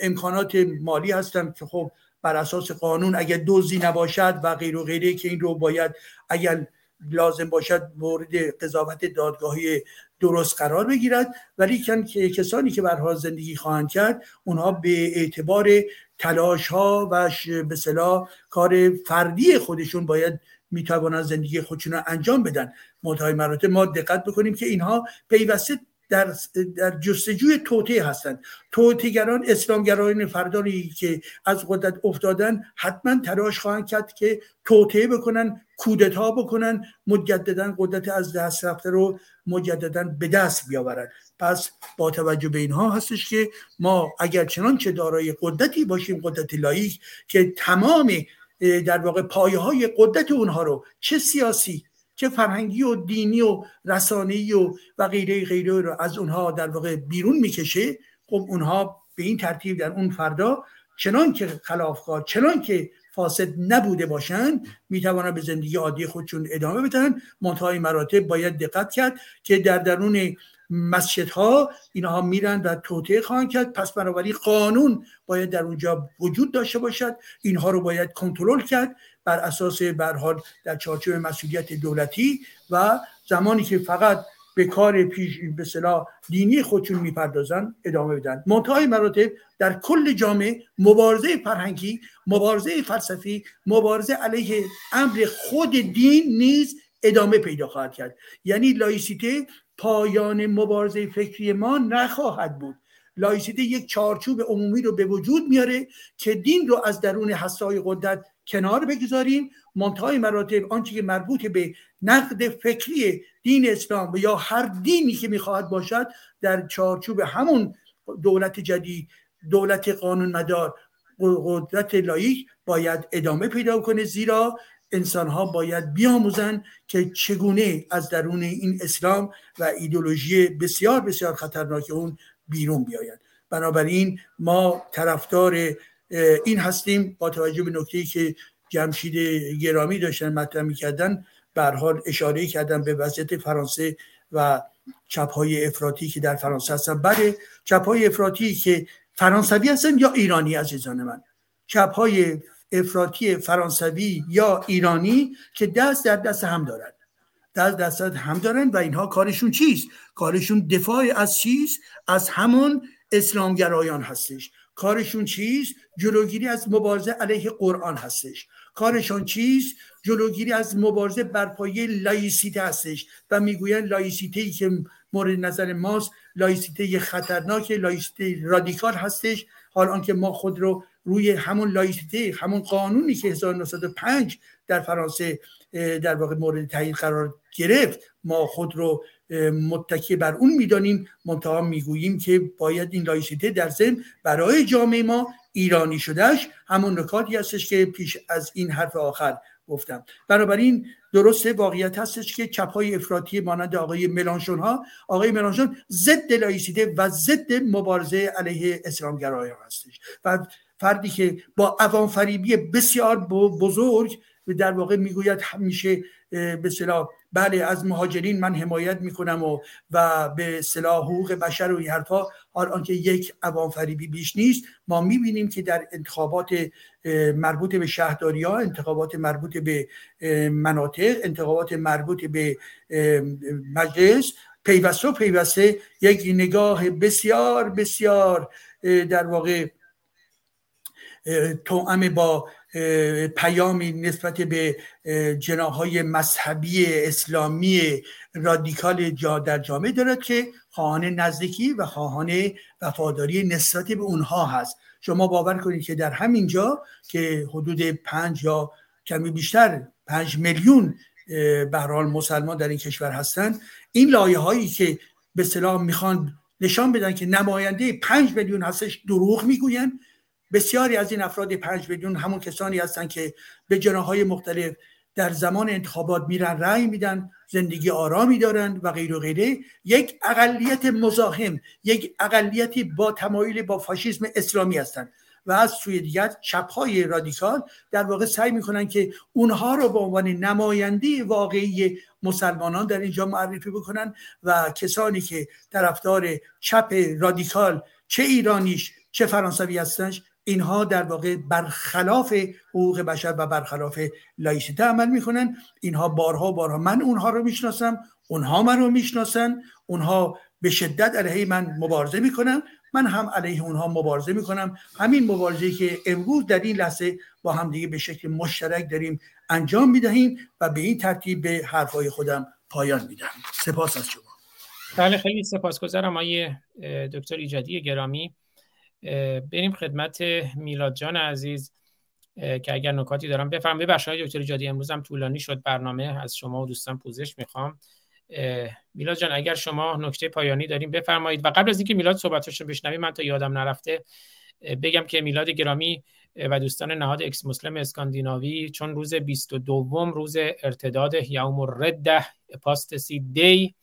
امکانات مالی هستن که خب بر اساس قانون اگر دوزی نباشد و غیر و غیره که این رو باید اگر لازم باشد مورد قضاوت دادگاهی درست قرار بگیرد. ولی که کسانی که برها زندگی خواهند کرد اونها به اعتبار تلاش ها و به صلاح کار فردی خودشون باید می‌توانند زندگی خودشون رو انجام بدن. منتهای مراتب ما دقت بکنیم که اینها پیوسته در, در جستجوی توطعه هستند. توطئهگران اسلامگرایان فردانی که از قدرت افتادن حتما تلاش خواهند کرد که توطعه بکنن کودتا بکنن مجددا قدرت از دست رفته رو مجددا به دست بیاورن. پس با توجه به اینها هستش که ما اگر چنانچه دارای قدرتی باشیم قدرت لایک که تمام در واقع پایه های قدرت اونها رو چه سیاسی چه فرهنگی و دینی و رسانه‌ای و و غیره غیره رو از اونها در واقع بیرون می‌کشه خب اونها به این ترتیب در اون فردا چنان که خلافکار چنان که فاسد نبوده باشند می‌توانند به زندگی عادی خودشون ادامه بدن منتهای مراتب باید دقت کرد که در درون مسجدها اینها میرن و توطعه خواهند کرد. پس بنابراین قانون باید در اونجا وجود داشته باشد. اینها رو باید کنترل کرد. بر اساس بر حال در چارچوب مسئولیت دولتی و زمانی که فقط به کار پیش به صلاح دینی خودشون می‌پردازن ادامه بدن. منتهای مراتب در کل جامعه مبارزه فرهنگی مبارزه فلسفی مبارزه علیه امر خود دین نیز ادامه پیدا خواهد کرد. یعنی لایسیته پایان مبارزه فکری ما نخواهد بود. لایسیته یک چارچوب عمومی رو به وجود میاره که دین رو از درون حسای قدرت کنار بگذاریم منتهای مراتب آنچه که مربوط به نقد فکری دین اسلام یا هر دینی که می‌خواهد باشد در چارچوب همون دولت جدید دولت قانون مدار قدرت لایک باید ادامه پیدا کنه. زیرا انسان ها باید بیاموزن که چگونه از درون این اسلام و ایدولوژی بسیار بسیار خطرناک اون بیرون بیاید. بنابراین ما طرفدار این هستیم با توجه به نکته که جمشید گرامی داشتن مطرح می‌کردن. به حال اشاره کردن به وضعیت فرانسه و چپ های افراطی که در فرانسه هستن. بله چپ های افراطی که فرانسوی هستن یا ایرانی عزیزان من؟ چپ های افراطی فرانسوی یا ایرانی که دست در دست هم دارن. دست دست هم دارن و اینها کارشون چیست؟ کارشون دفاع از چیست؟ از همون اسلامگرایان هستش. کارشون چیست جلوگیری از مبارزه علیه قرآن هستش. کارشون چیست جلوگیری از مبارزه بر پایه لایسیته هستش و می‌گویند لایسیته ای که مورد نظر ماست لایسیته خطرناک لایسیته رادیکال هستش. حال آنکه ما خود رو روی همون لایسیته همون قانونی که 1905 در فرانسه در واقع مورد تعیین قرار گرفت ما خود رو متکی بر اون می‌دانیم. منتها می‌گوییم که باید این لایسیته در ذهن برای جامعه ما ایرانی شدهش همون نکاتی هستش که پیش از این حرف آخر گفتم. بنابراین درسته واقعیت هستش که چپ های افراطی مانند آقای ملانشون ها آقای ملانشون ضد لایسیته و ضد مبارزه علیه اسلامگرایان هستش. و فردی که با عوام فریبی بسیار بزرگ در واقع می‌گوید همیشه به صلاح بله از مهاجرین من حمایت می‌کنم و و به صلاح حقوق بشر و این حال آنکه یک عوام فریبی بیش نیست. ما می‌بینیم که در انتخابات مربوط به شهرداری ها انتخابات مربوط به مناطق انتخابات مربوط به مجلس پیوسته و پیوسته یک نگاه بسیار بسیار در واقع توأم با پیامی نسبت به جناهای مذهبی اسلامی رادیکال جا در جامعه دارد که خواهان نزدیکی و خواهان وفاداری نسبت به اونها هست. شما باور کنید که در همین جا که حدود پنج یا کمی بیشتر پنج میلیون به مسلمان در این کشور هستند این لایه هایی که به صلاح می‌خوان نشان بدن که نماینده پنج میلیون هستش دروغ می‌گوین بسیاری از این افراد پنج میلیون همون کسانی هستند که به جناهای مختلف در زمان انتخابات میرن رأی میدن زندگی آرامی دارند و غیر و غیره. یک اقلیت مزاحم یک اقلیتی با تمایل با فاشیسم اسلامی هستند و از سوی دیگر چپهای رادیکال در واقع سعی می‌کنن که اونها رو به عنوان نماینده واقعی مسلمانان در اینجا معرفی بکنن و کسانی که طرفدار چپ رادیکال چه ایرانیش چه فرانسوی هستنش اینها در واقع برخلاف حقوق بشر و برخلاف لایسیته عمل می‌کنن. اینها بارها بارها من اونها رو می‌شناسم اونها من رو می‌شناسن اونها به شدت علیه من مبارزه می‌کنن من هم علیه اونها مبارزه می‌کنم. همین مبارزه که امروز در این لحظه با همدیگه به شکل مشترک داریم انجام می‌دهیم و به این ترتیب به حرفهای خودم پایان میدم. سپاس از شما. بله خیلی سپاسگزارم آقای دکتر ایجادی گرامی. بریم خدمت میلاد جان عزیز که اگر نکاتی دارم بخش های دکتر جادی امروز هم طولانی شد برنامه از شما و دوستان پوزش می‌خوام. میلاد جان اگر شما نکته پایانی داریم بفرمایید. و قبل از اینکه میلاد صحبتش رو بشنویم من تا یادم نرفته بگم که میلاد گرامی و دوستان نهاد Ex-Muslim اسکاندیناوی چون روز 22 روز ارتداد یوم الرده Apostasy Day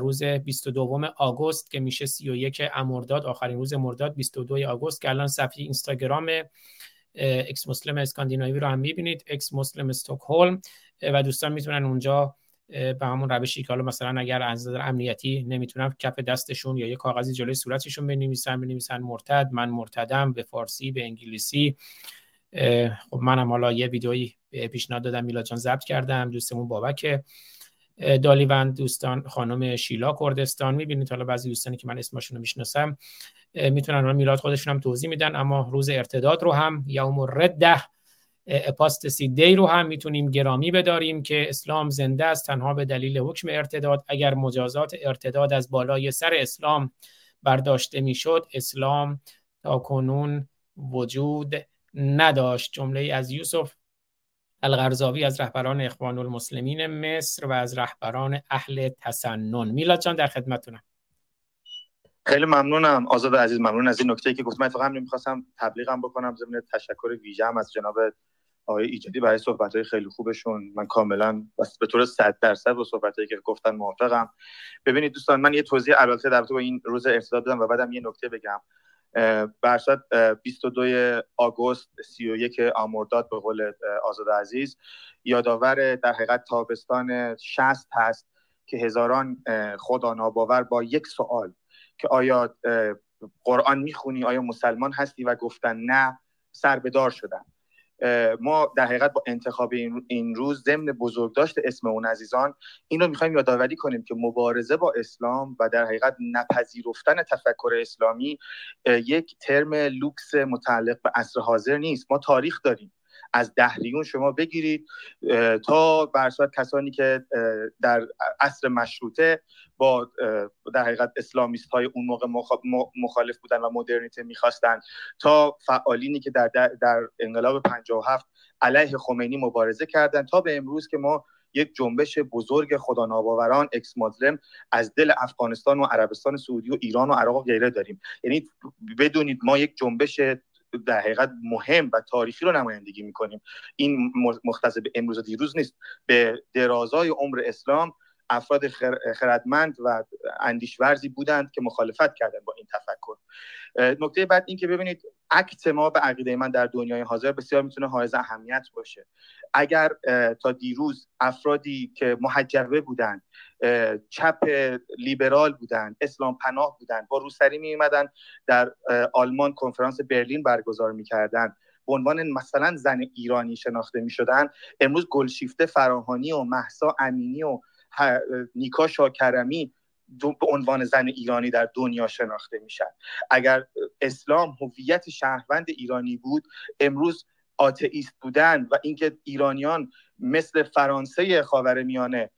روز 22 آگوست که میشه 31 امرداد آخرین روز مرداد 22 آگوست که الان صفحه اینستاگرام Ex-Muslim اسکاندیناوی رو هم می‌بینید Ex-Muslim استکهلم و دوستان می‌تونن اونجا به همون روشی که حالا مثلا اگر از نظر امنیتی نمی‌تونن کف دستشون یا یه کاغذی جلوی صورتشون بنویسن بنویسن مرتد من مرتدم به فارسی به انگلیسی. خب منم حالا یه ویدئویی پیشنهاد دادم میلاد جان ضبط کردم دوستمون بابک دالیوند دوستان خانم شیلا کردستان. می‌بینید حالا بعضی دوستانی که من اسمشون رو می‌شناسم می‌تونن میلاد خودشون هم توضیح میدن اما روز ارتداد رو هم یوم رده اپاستسی دی رو هم می‌تونیم گرامی بداریم که اسلام زنده است تنها به دلیل حکم ارتداد. اگر مجازات ارتداد از بالای سر اسلام برداشته می‌شد اسلام تا کنون وجود نداشت. جمله از یوسف الغرزاوی از رهبران اخوان المسلمین مصر و از رهبران اهل تسنن. میلاد جان در خدمتونم خیلی ممنونم. آزاد عزیز ممنون از این نکته که گفتم فقط نمی‌خواستم تبلیغم بکنم. ضمن تشکر ویژه از جناب آقای ایجادی برای صحبت های خیلی خوبشون. من کاملا به طور 100 درصد با صحبت که گفتن موافقم. ببینید دوستان من یه توضیح البته در با این روز ارتداد بدم و بعدم یه نکته بگم. برصد 22 آگوست 31 آمرداد به قول آزاد عزیز. یادآور در حقیقت تابستان 60 هست که هزاران خدا ناباور با یک سوال که آیا قرآن می‌خونی؟ آیا مسلمان هستی؟ و گفتن نه سربدار شدن. ما در حقیقت با انتخاب این روز ضمن بزرگداشت اسم اون عزیزان این رو می‌خوایم یادآوری کنیم که مبارزه با اسلام و در حقیقت نپذیرفتن تفکر اسلامی یک ترم لوکس متعلق به عصر حاضر نیست. ما تاریخ داریم. از دهریون شما بگیرید تا برصورت کسانی که در عصر مشروطه با در حقیقت اسلامیست های اون موقع مخالف بودن و مدرنیته می‌خواستن تا فعالینی که در, در انقلاب 57 علیه خمینی مبارزه کردن تا به امروز که ما یک جنبش بزرگ خدا ناباوران اکس مازلم از دل افغانستان و عربستان سعودی و ایران و عراق و غیره داریم. یعنی بدونید ما یک جنبش در حقیقت مهم و تاریخی رو نمایندگی می‌کنیم. این مختص به امروز و دیروز نیست. به درازای عمر اسلام افراد خردمند و اندیشورزی بودند که مخالفت کردند با این تفکر. نکته بعد این که ببینید عکت ما به عقیده من در دنیای حاضر بسیار می‌تونه حائز اهمیت باشه. اگر تا دیروز افرادی که محجبه بودند چپ لیبرال بودند اسلام پناه بودند با روسری می در آلمان کنفرانس برلین برگزار می‌کردند به عنوان مثلا زن ایرانی شناخته می شدن امروز گلشیفته فراهانی و محسا امینی و نیکا شاکرمی به عنوان زن ایرانی در دنیا شناخته میشن اگر اسلام هویت شهروند ایرانی بود امروز آتئیست بودن و اینکه ایرانیان مثل فرانسه خاورمیانه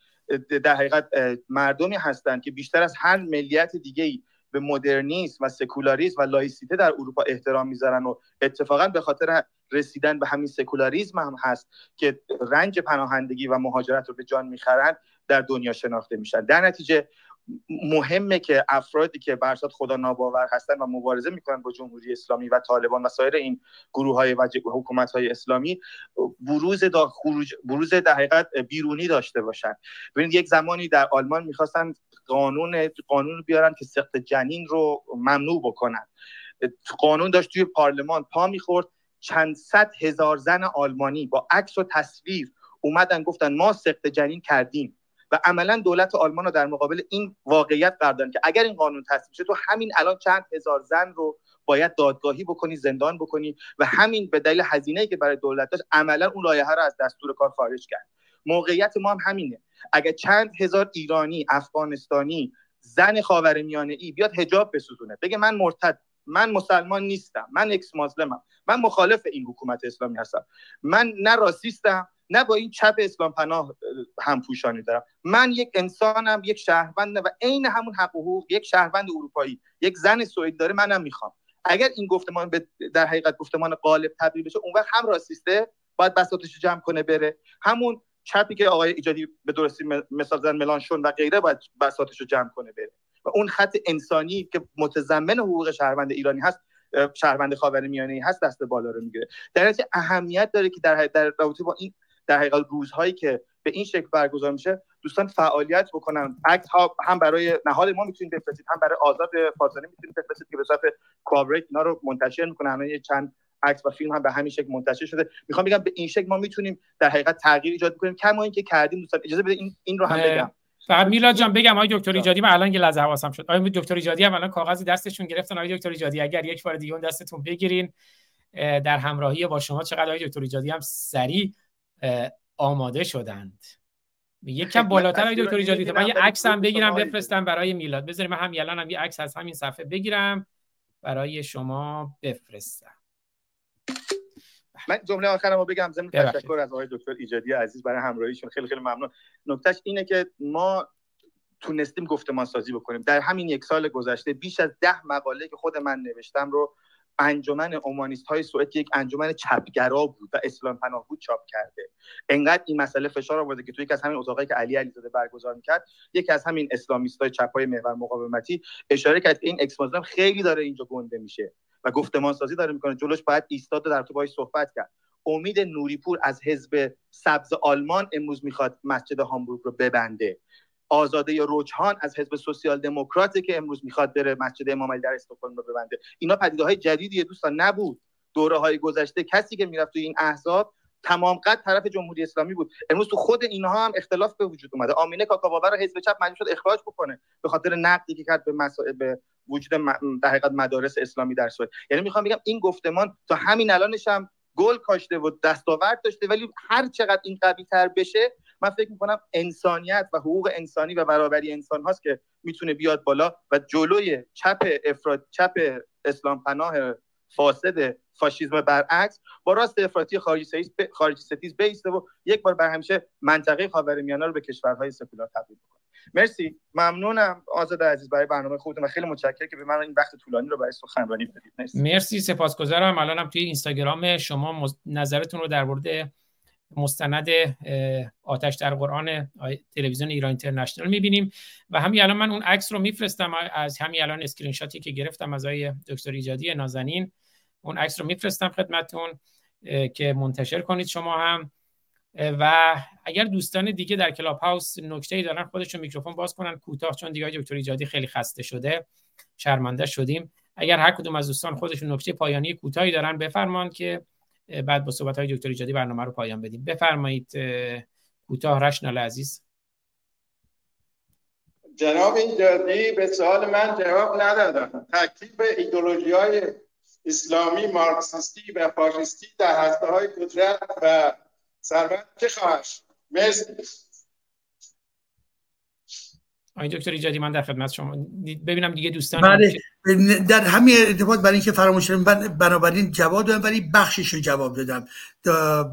در حقیقت مردمی هستند که بیشتر از هر ملیت دیگه ای به مدرنیسم و سکولاریسم و لایسیته در اروپا احترام می‌ذارن و اتفاقا به خاطر رسیدن به همین سکولاریسم هم هست که رنج پناهندگی و مهاجرت رو به جان می‌خرند در دنیا شناخته میشن. در نتیجه مهمه که افرادی که برسات خدا ناباور هستن و مبارزه می‌کنن با جمهوری اسلامی و طالبان و سایر این گروه های و حکومت های اسلامی بروز دا خروج بروز در حقیقت بیرونی داشته باشن. ببینید یک زمانی در آلمان می‌خواستن قانون قانون بیارن که سخت جنین رو ممنوع بکنن. قانون داشت توی پارلمان پا می‌خورد. چند صد هزار زن آلمانی با عکس و تصویر اومدن گفتن ما سخت جنین کردیم. و عملا دولت آلمان رو در مقابل این واقعیت قرار که اگر این قانون تصویب شد تو همین الان چند هزار زن رو باید دادگاهی بکنی زندان بکنی و همین به دلیل هزینه‌ای که برای دولت داشت عملا اون لایحه رو از دستور کار خارج کرد. موقعیت ما هم همینه. اگر چند هزار ایرانی افغانستانی زن خاورمیانه ای بیاد حجاب بسوزونه بگه من مرتد من مسلمان نیستم من اکس مازلمم من مخالف این حکومت اسلامی هستم من نه راسیستم نه با این چپ اسلام پناه همپوشانی دارم. من یک انسانم یک شهروندم و عین همون حق و حقوق یک شهروند اروپایی یک زن سوئدی داره منم می‌خوام. اگر این گفتمان در حقیقت گفتمان غالب تبدیل بشه اون وقت هم راسیسته باید بساطش جمع کنه بره. همون چپی که آقای ایجادی به درستی مثال زن ملانشون و غیره باید بساطش رو جمع کنه بره. و اون خط انسانی که متضمن حقوق شهروند ایرانی هست شهروند خاورمیانه هست دست بالا رو می‌گیره. در اهمیت داره که در در رابطه با این در حقیقت روزهایی که به این شکل برگزار میشه دوستان فعالیت بکنن. اکت ها هم برای نهاد ما می‌تونید بفرستید هم برای آزاد فاصله می‌تونید بفرستید که به صورت کوآپریت اینا رو منتشر الان یه چند عکس و فیلم هم به همین شکل منتشر شده. می‌خوام بگم به این شکل ما می‌تونیم در حقیقت تغییر ایجاد کنیم کما اینکه کردیم دوستان اجازه بده این, این رو هم بگم. فقط میلاد جان بگم آقای دکتر ایجادی من الان یه لحظه حواسم شد. آقای دکتر ایجادی هم الان کاغذی دستشون گرفتن. آقای دکتر ایجادی اگر یک بار دیگه اون دستتون بگیرین در همراهی با شما. چقدر آقای دکتر ایجادی هم سریع آماده شدند. یک کم بالاتر آقای دکتر ایجادی من یه عکس هم بگیرم بفرستم برای میلاد. بذاریم من هم الان هم یه عکس از همین صفحه بگیرم برای شما بفرستم. من جمله آخرم رو بگم ضمن تشکر از آقای دکتر ایجادی عزیز برای همراهیشون. خیلی خیلی ممنون. نکتهش اینه که ما تونستیم گفتمان سازی بکنیم. در همین یک سال گذشته بیش از ده مقاله که خود من نوشتم رو انجمن اومانیست های سوئد یک انجمن چپگرا بود و اسلام پناه بود چاپ کرده. انقدر این مسئله فشار آورده که توی یکی از همین اتاقی که علی علیزاده برگزار می‌کرد یکی از همین اسلامیست های چپ های محور مقاومتی اشاره کرد این اکسمازم خیلی داره اینجا گنده میشه و گفتمان سازی داره می‌کنه. جلوش باید ایستاد در تو باهاش صحبت کرد. امید نوریپور از حزب سبز آلمان امروز می‌خواد مسجد هامبورگ رو ببنده. آزاده روجهان از حزب سوسیال دموکراتی که امروز می‌خواد بره مسجد امام علی در استکهلم رو ببنده. اینا پدیده های جدیدی دوستان نبود. دوره های گذشته کسی که می‌رفت توی این احزاب تمام قد طرف جمهوری اسلامی بود. امروز تو خود اینها هم اختلاف به وجود اومده. آمینه کاکاواوا رو حزب چپ مجبور شد اخراج بکنه به خاطر نقدی که کرد به مسائل به وجود در حقیقت مدارس اسلامی در سوئد. یعنی می‌خوام بگم این گفتمان تا همین الانش هم گل کاشته و دستاورد داشته ولی هر چقدر این قوی تر بشه من فکر می‌کنم انسانیت و حقوق انسانی و برابری انسان هاست که می‌تونه بیاد بالا و جلوی چپ افراد چپ اسلام پناه فاسد فاشیسم برعکس یا راست افراطی خارجی ستیز خارجی ستیز بایسته و یک بار برای همیشه منطقه خاورمیانه رو به کشورهای سکولار تبدیل کنه مرسی. ممنونم آزاد عزیز برای برنامه خودتون و خیلی متشکرم که به من این وقت طولانی رو برای سخنرانی دادید. مرسی. مرسی سپاسگزارم. الانم توی اینستاگرام شما نظرتون رو در مورد مستند آتش در قرآن تلویزیون ایران اینترنشنال می‌بینیم. و همین الان من اون عکس رو میفرستم از همین الان اسکرین شاتی که گرفتم از آقای دکتر ایجادی نازنین اون عکس رو میفرستم خدمتتون که منتشر کنید شما هم. و اگر دوستان دیگه در کلاب هاوس نکته ای دارن خودشون میکروفون باز کنن. کوتاه چون دیگه دکتر ایجادی خیلی خسته شده. شرمنده شدیم. اگر هر کدوم از دوستان خودشون نکته پایانی کوتاهی دارن بفرمان که بعد با صحبت های دکتر ایجادی برنامه رو پایان بدیم. بفرمایید کوتاه. رشنال عزیز جناب ایجادی به سوال من جواب ندادن. تکلیف ایدولوژی های اسلامی مارکسیستی و فاشیستی در هسته های قدرت و ثروت چه خواهد مرسی. آقای دکتر ایجادی من در خدمت شما. ببینم دیگه دوستان بله. در همین ارتباط برای اینکه فراموش بنابراین جواب دادم ولی بخشش رو جواب دادم.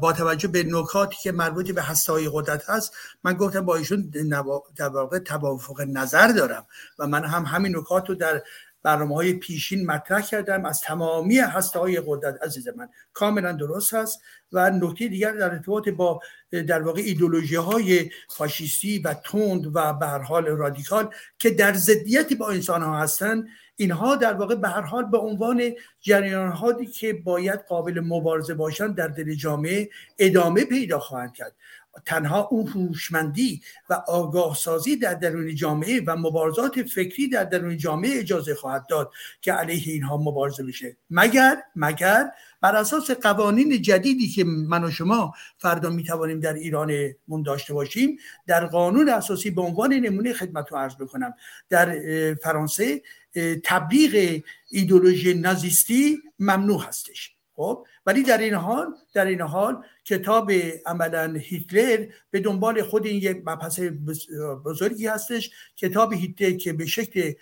با توجه به نکاتی که مربوط به هسته های قدرت هست من گفتم با ایشون در واقع توافق نظر دارم و من هم همین نکات رو در برنامه های پیشین مطرح کردم. از تمامی هسته های قدرت عزیز من کاملا درست هست و نکته دیگر در ارتباط با در واقع ایدولوژی های فاشیستی و تند و به حال رادیکال که در ضدیتی با انسان ها هستند اینها در واقع به هر حال به عنوان جریان هایی که باید قابل مبارزه باشند در دل جامعه ادامه پیدا خواهند کرد. تنها اون هوشمندی و آگاه سازی در درون جامعه و مبارزات فکری در درون جامعه اجازه خواهد داد که علیه اینها مبارزه بشه. مگر مگر بر اساس قوانین جدیدی که من و شما فردا می توانیم در ایران من داشته باشیم در قانون اساسی به عنوان نمونه خدمت رو عرض بکنم. در فرانسه تبلیغ ایدولوژی نازیستی ممنوع هستش. خب ولی در این حال در این حال کتاب عملا هیتلر به دنبال خود این یک مبحث بزرگی هستش. کتاب هیتلر که به شکل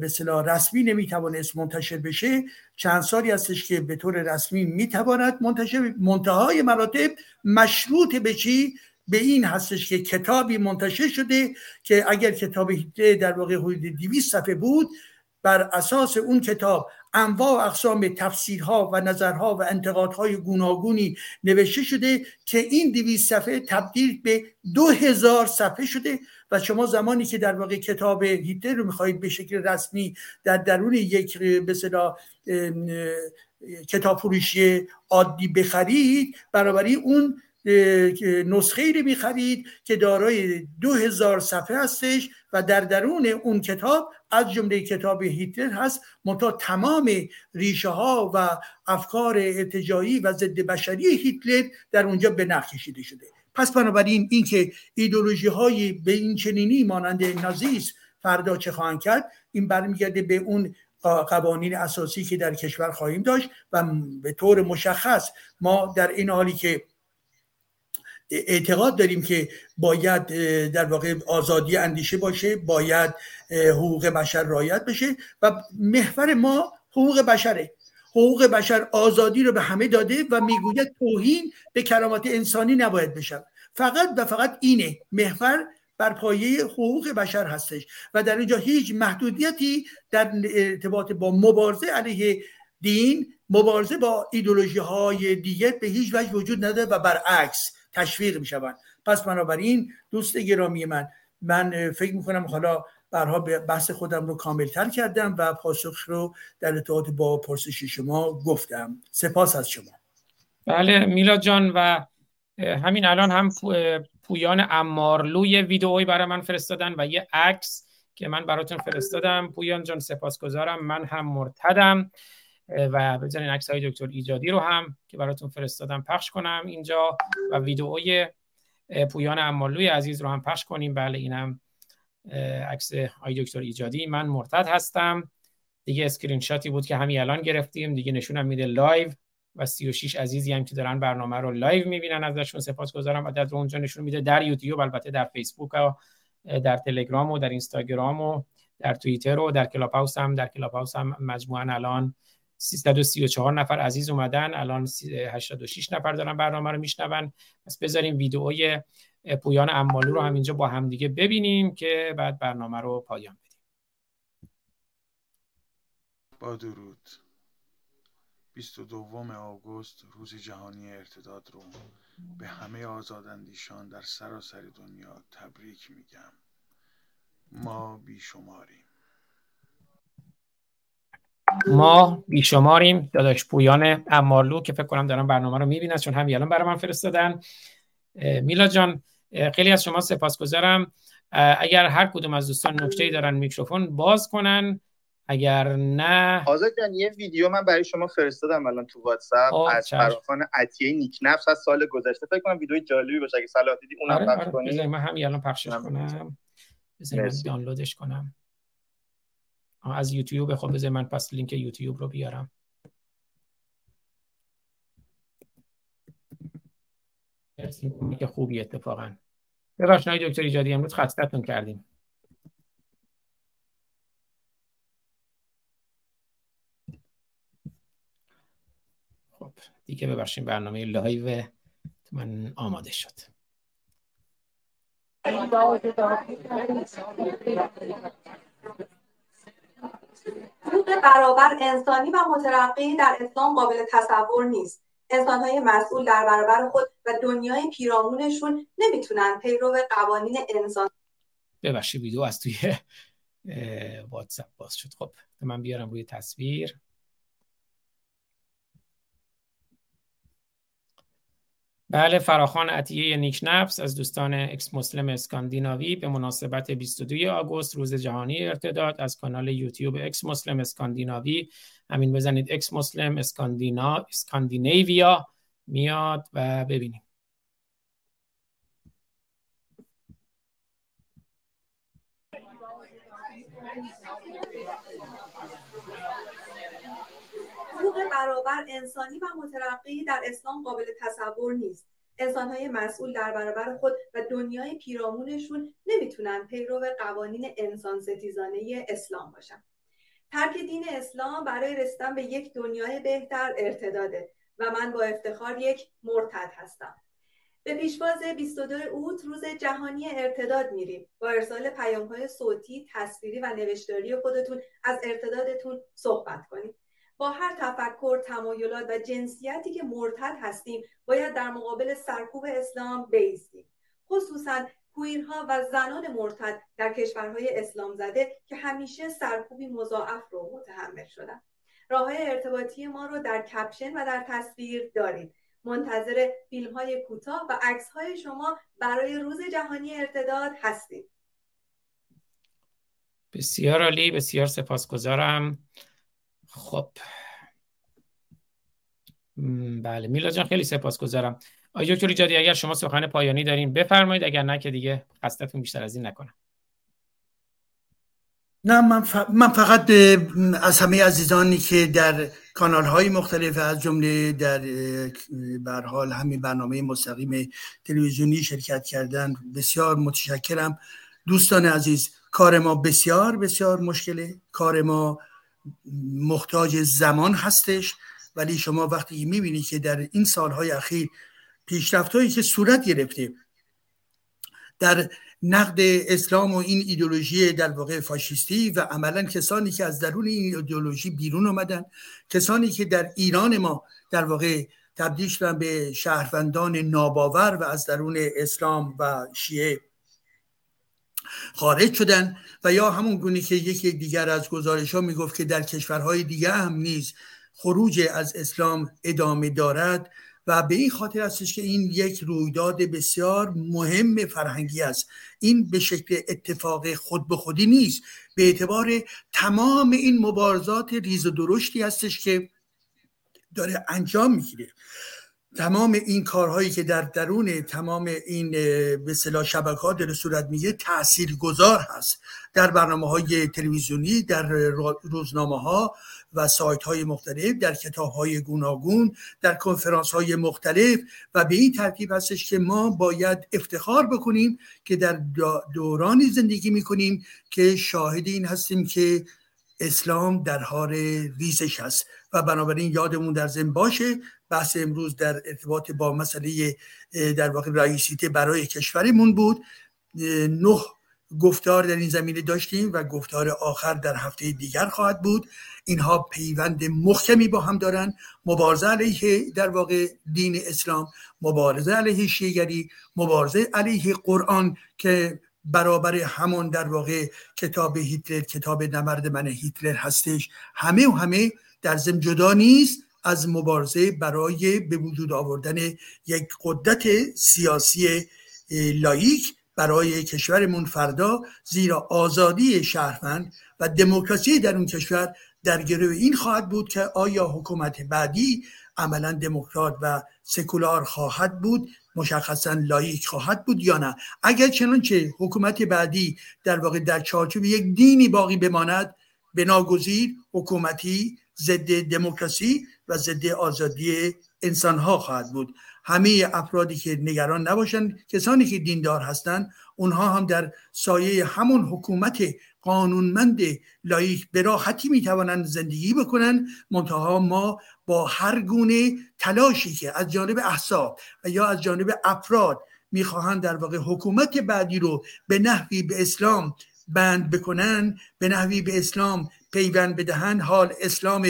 به صلاح رسمی نمی‌توانست منتشر بشه چند سالی هستش که به طور رسمی می‌تواند منتشر منتهای مراتب مشروط به چی؟ به این هستش که کتابی منتشر شده که اگر کتاب هیتلر در واقع حدود 200 صفحه بود بر اساس اون کتاب انواع و اقسام تفسیرها و نظرها و انتقادهای گوناگونی نوشته شده که این دویست صفحه تبدیل به دو هزار صفحه شده و شما زمانی که در واقع کتاب هیتلر رو می‌خواهید به شکل رسمی در درون یک به کتاب فروشی عادی بخرید برابری اون نسخه ای رو می‌خرید که دارای دو هزار صفحه هستش و در درون اون کتاب از جمله کتاب هیتلر هست منتها تمام ریشه ها و افکار ارتجایی و ضد بشری هیتلر در اونجا به نخ کشیده شده. پس بنابراین اینکه ایدولوژی های به این چنینی مانند نازیسم فردا چه خواهند کرد این برمیگرده به اون قوانین اساسی که در کشور خواهیم داشت و به طور مشخص ما در این حالی که اعتقاد داریم که باید در واقع آزادی اندیشه باشه باید حقوق بشر رایت بشه و محور ما حقوق بشره. حقوق بشر آزادی رو به همه داده و می‌گوید توهین به کرامات انسانی نباید بشه. فقط و فقط اینه محور بر پایه حقوق بشر هستش. و در اینجا هیچ محدودیتی در ارتباط با مبارزه علیه دین مبارزه با ایدولوژی های دیگه به هیچ وجه وجود نداره و برعکس. تشویق می شوند پس بنابراین دوست گرامی من من فکر می‌کنم حالا برها بحث خودم رو کامل تر کردم و پاسخ رو در ارتباط با پرسش شما گفتم. سپاس از شما. بله میلاد جان و همین الان هم پویان امارلوی ویدئویی برای من فرستادن و یه عکس که من براتون فرستادم. پویان جان سپاسگزارم. من هم مرتدم. و بذارین عکس های دکتر ایجادی رو هم که براتون فرستادم پخش کنم اینجا و ویدئوی پویان امالوی عزیز رو هم پخش کنیم. بله اینم عکس های دکتر ایجادی. من مرتد هستم. دیگه اسکرین شاتی بود که همین الان گرفتیم. دیگه نشونم میده live و 36 عزیزی هم که دارن برنامه رو live می‌بینن ازشون. سپاسگزارم. و در اونجا نشون میده در یوتیوب البته در فیسبوک و در تلگرام و در اینستاگرام و در توییتر و در کلاب هم. در کلاب هم مجموعا الان 334 نفر عزیز اومدن. الان 86 نفر دارن برنامه رو میشنون. پس بذاریم ویدئوی پویان امالو رو هم اینجا با همدیگه ببینیم که بعد برنامه رو پایان بدیم. با درود. 22 آگوست روز جهانی ارتداد رو به همه آزاداندیشان در سراسر دنیا تبریک میگم. ما بیشماریم. ما بیشماریم داداش پویان امارلو که فکر کنم دارم برنامه رو می‌بینن چون همین الان برای من فرستادن. میلا جان خیلی از شما سپاسگزارم. اگر هر کدوم از دوستان نکته دارن میکروفون باز کنن اگر نه. آزاد جان یه ویدیو من برای شما فرستادم الان تو واتساپ از. فراخان عطیه نیک نفس از سال گذشته. فکر کنم ویدیو جالبی باشه اگه صلاح دیدی اونم آره پخش آره کنی. من همین الان پخشش کنم. مرسی. دانلودش کنم. از یوتیوب خب بذاری من پس لینک یوتیوب رو بیارم. لینک خوبی اتفاقا. ببخشید آقای دکتر ایجادی امروز خستتون کردیم. خب دیگه ببخشید برنامه live من آماده شد. حقوق برابر انسانی و مترقی در اسلام قابل تصور نیست. انسانهای مسئول در برابر خود و دنیای پیرامونشون نمی‌تونن پیرو قوانین انسان ببخشید ویدیو از توی واتساپ باز شد. خب من بیارم روی تصویر. بله فراخوان عطیه نیکنفس از دوستان Ex-Muslim اسکاندیناوی به مناسبت 22 آگوست روز جهانی ارتداد از کانال یوتیوب Ex-Muslim اسکاندیناوی. همین بزنید Ex-Muslim Scandina Scandinavia میاد و ببینیم حقوق برابر انسانی و مترقی در اسلام قابل تصور نیست. انسانهای مسئول در برابر خود و دنیای پیرامونشون نمی‌تونن پیرو قوانین انسان ستیزانه اسلام باشن. ترک دین اسلام برای رسیدن به یک دنیای بهتر ارتداده و من با افتخار یک مرتد هستم. به پیشواز 22 اوت روز جهانی ارتداد میریم. با ارسال پیام‌های صوتی، تصویری و نوشتاری خودتون از ارتدادتون صحبت کنید. با هر تفکر، تمایلات و جنسیتی که مرتد هستیم باید در مقابل سرکوب اسلام بیستیم. خصوصا کویرها و زنان مرتد در کشورهای اسلام زده که همیشه سرکوبی مضاعف رو متحمل شدن. راه ارتباطی ما رو در کپشن و در تصویر دارید. منتظر فیلم های کوتاه و عکس های شما برای روز جهانی ارتداد هستید. بسیار عالی بسیار سپاسگزارم خب. بله. میلا جان خیلی سپاسگزارم. آقای دکتر ایجادی اگر شما سخن پایانی دارین بفرمایید. اگر نه که دیگه خستتون بیشتر از این نکنم. نه من, ف- من فقط از همه عزیزانی که در کانال های مختلف از جمله در بر حال همین برنامه مستقیم تلویزیونی شرکت کردن بسیار متشکرم. دوستان عزیز کار ما بسیار بسیار مشکله. کار ما محتاج زمان هستش ولی شما وقتی می‌بینید که در این سالهای اخیر پیشرفتهایی که صورت گرفته در نقد اسلام و این ایدولوژی در واقع فاشیستی و عملا کسانی که از درون این ایدولوژی بیرون آمدن کسانی که در ایران ما در واقع تبدیل شدن به شهروندان ناباور و از درون اسلام و شیعه خارج شدن و یا همون گونه که یکی دیگر از گزارش ها می‌گفت که در کشورهای دیگه هم نیز خروج از اسلام ادامه دارد و به این خاطر هستش که این یک رویداد بسیار مهم فرهنگی است. این به شکل اتفاق خود به خودی نیست. به اعتبار تمام این مبارزات ریز و درشتی هستش که داره انجام می‌گیره. تمام این کارهایی که در درون تمام این به صلاح شبکه ها داره صورت میگه تأثیر گذار هست. در برنامه های تلویزیونی در روزنامه ها و سایت های مختلف در کتاب های گوناگون در کنفرانس های مختلف و به این ترتیب هستش که ما باید افتخار بکنیم که در دورانی زندگی می‌کنیم که شاهد این هستیم که اسلام در حال ریزش هست. و بنابراین یادمون در ذهن باشه بحث امروز در ارتباط با مسئله در واقع رئیسیته برای کشورمون بود. نه گفتار در این زمینه داشتیم و گفتار آخر در هفته دیگر خواهد بود. اینها پیوند محکمی با هم دارن. مبارزه علیه در واقع دین اسلام مبارزه علیه شیگری مبارزه علیه قرآن که برابر همون در واقع کتاب هیتلر کتاب نبرد من هیتلر هستش. همه و همه در زم جدا نیست از مبارزه برای به وجود آوردن یک قدرت سیاسی لایک برای کشورمون فردا زیرا آزادی شهروند و دموکراسی در اون کشور در گروه این خواهد بود که آیا حکومت بعدی عملا دموکرات و سکولار خواهد بود مشخصا لایک خواهد بود یا نه. اگر چنانچه حکومت بعدی در واقع در چارچوب یک دینی باقی بماند بناگزیر حکومتی ضد دموکراسی و ضد آزادی انسان ها خواهد بود. همه افرادی که نگران نباشند کسانی که دیندار هستند اونها هم در سایه همون حکومت قانونمند لایک به راحتی می‌توانند زندگی بکنند. منتها ما با هر گونه تلاشی که از جانب احساب و یا از جانب افراد می‌خواهند در واقع حکومت بعدی رو به نحوی به اسلام بند بکنن به نحوی به اسلام پیوند بدهند. حال اسلام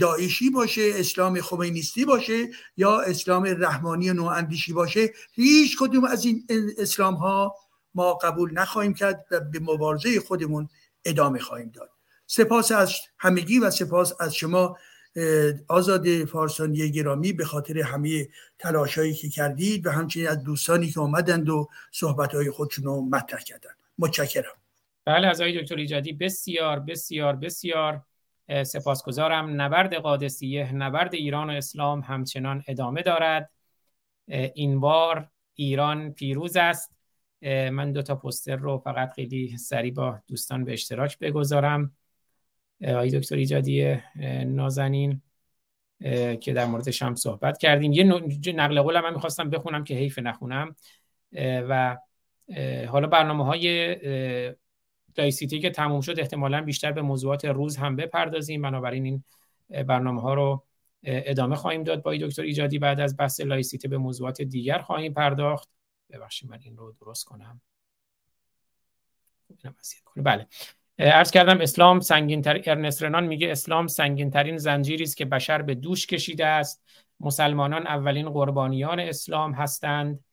داعشی باشه اسلام خمینیستی باشه یا اسلام رحمانی نواندیشی باشه هیچ کدوم از این اسلام ها ما قبول نخواهیم کرد و به مبارزه خودمون ادامه خواهیم داد. سپاس از همگی و سپاس از شما آزاد فارسانی گرامی به خاطر همه تلاشایی که کردید و همچنین از دوستانی که آمدند و صحبتهای خودشون رو مطرح کردند. متشکرم. بله از آقای دکتر ایجادی بسیار بسیار بسیار سپاسگزارم. نبرد قادسیه نبرد ایران و اسلام همچنان ادامه دارد. این بار ایران پیروز است. من دو تا پوستر رو فقط خیلی سریع با دوستان به اشتراک بگذارم. آقای دکتر ایجادی نازنین که در موردش هم صحبت کردیم. یه نقل قول من می‌خواستم بخونم که حیف نخونم. و حالا برنامه های لایسیته که تموم شد احتمالا بیشتر به موضوعات روز هم بپردازیم. بنابراین این برنامه ها رو ادامه خواهیم داد با دکتر ایجادی. بعد از بحث لایسیته به موضوعات دیگر خواهیم پرداخت. ببخشید من این رو درست کنم. بله. عرض کردم اسلام سنگین تر ارنست رنان میگه اسلام سنگین ترین زنجیری است که بشر به دوش کشیده است. مسلمانان اولین قربانیان اسلام هستند.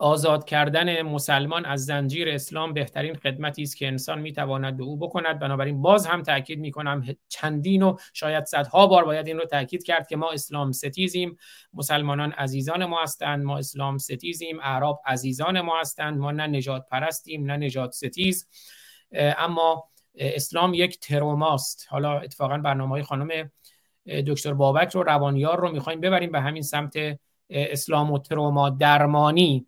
آزاد کردن مسلمان از زنجیر اسلام بهترین خدمتی است که انسان می‌تواند به او بکند. بنابراین باز هم تاکید می‌کنم چندین و شاید صدها بار باید این رو تاکید کرد که ما اسلام ستیزیم. مسلمانان عزیزان ما هستند. ما اسلام ستیزیم. اعراب عزیزان ما هستند. ما نه نجات پرستیم نه نجات ستیز. اما اسلام یک تروماست. حالا اتفاقا برنامه های خانم دکتر بابک رو روانیار رو می‌خوایم ببریم به همین سمت اسلام و تروما درمانی.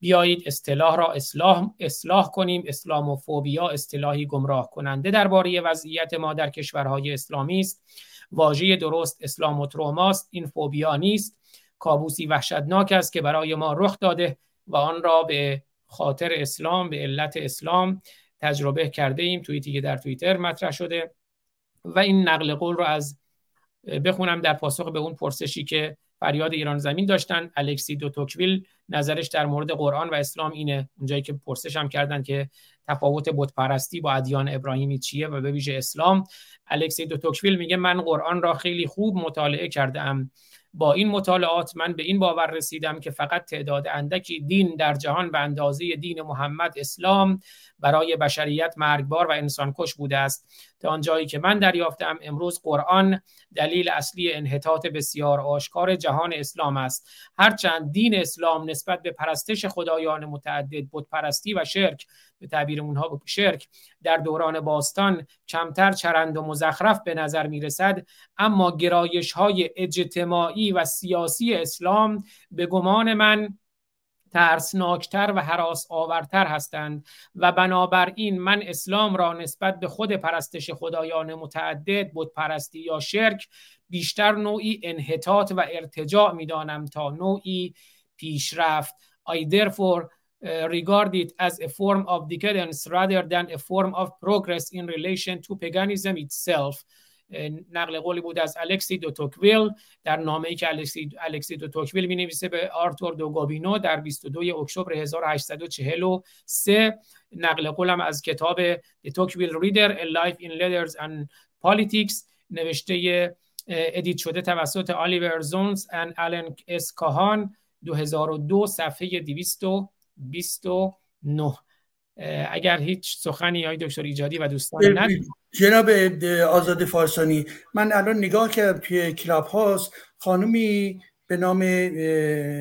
بیایید اصطلاح را اصلاح, اصلاح کنیم. اسلاموفوبیا اصطلاحی گمراه کننده درباره وضعیت ما در کشورهای اسلامی است. واژه درست اسلام و تروماست این فوبیا نیست. کابوسی وحشتناک است که برای ما رخ داده و آن را به خاطر اسلام به علت اسلام تجربه کرده ایم. توییتی که در توییتر مطرح شده. و این نقل قول رو از بخونم در پاسخ به اون پرسشی که فریاد ایران زمین داشتن. الکسی دو توکویل نظرش در مورد قرآن و اسلام اینه. اونجایی که پرسش هم کردن که تفاوت بت پرستی با ادیان ابراهیمی چیه و به ویژه اسلام. الکسی دو توکویل میگه من قرآن را خیلی خوب مطالعه کرده ام با این مطالعات من به این باور رسیدم که فقط تعداد اندکی دین در جهان به اندازه دین محمد اسلام برای بشریت مرگبار و انسانکش بوده است. تا آنجایی که من دریافتم امروز قرآن دلیل اصلی انحطاط بسیار آشکار جهان اسلام است. هرچند دین اسلام نسبت به پرستش خدایان متعدد پرستی و شرک به تعبیر اونها شرک در دوران باستان کمتر چرند و مزخرف به نظر می رسد اما گرایش های اجتماعی و سیاسی اسلام به گمان من ترسناکتر و حراس آورتر هستند و بنابراین من اسلام را نسبت به خود پرستش خدایان متعدد بود پرستی یا شرک بیشتر نوعی انحطاط و ارتجاع می‌دانم تا نوعی پیشرفت. I therefore uh, regard it as a form of decadence rather than a form of progress in relation to paganism itself. نقل قولی بود از الکسی دو توکویل. در نامه‌ای که الکسی, الکسی دو توکویل می نویسه به آرتور دو گابینو در 22 اکتبر 1843 نقل قولم از کتاب The Tocqueville Reader A Life in Letters and Politics. نوشته edit شده توسط آلیور زونز و آلن اس کاهان 2002 صفحه 229 اگر هیچ سخنی های دکتر ایجادی و دوستان ند جناب آزاد فارسانی من الان نگاه کردم توی کلاب هاست خانمی به نام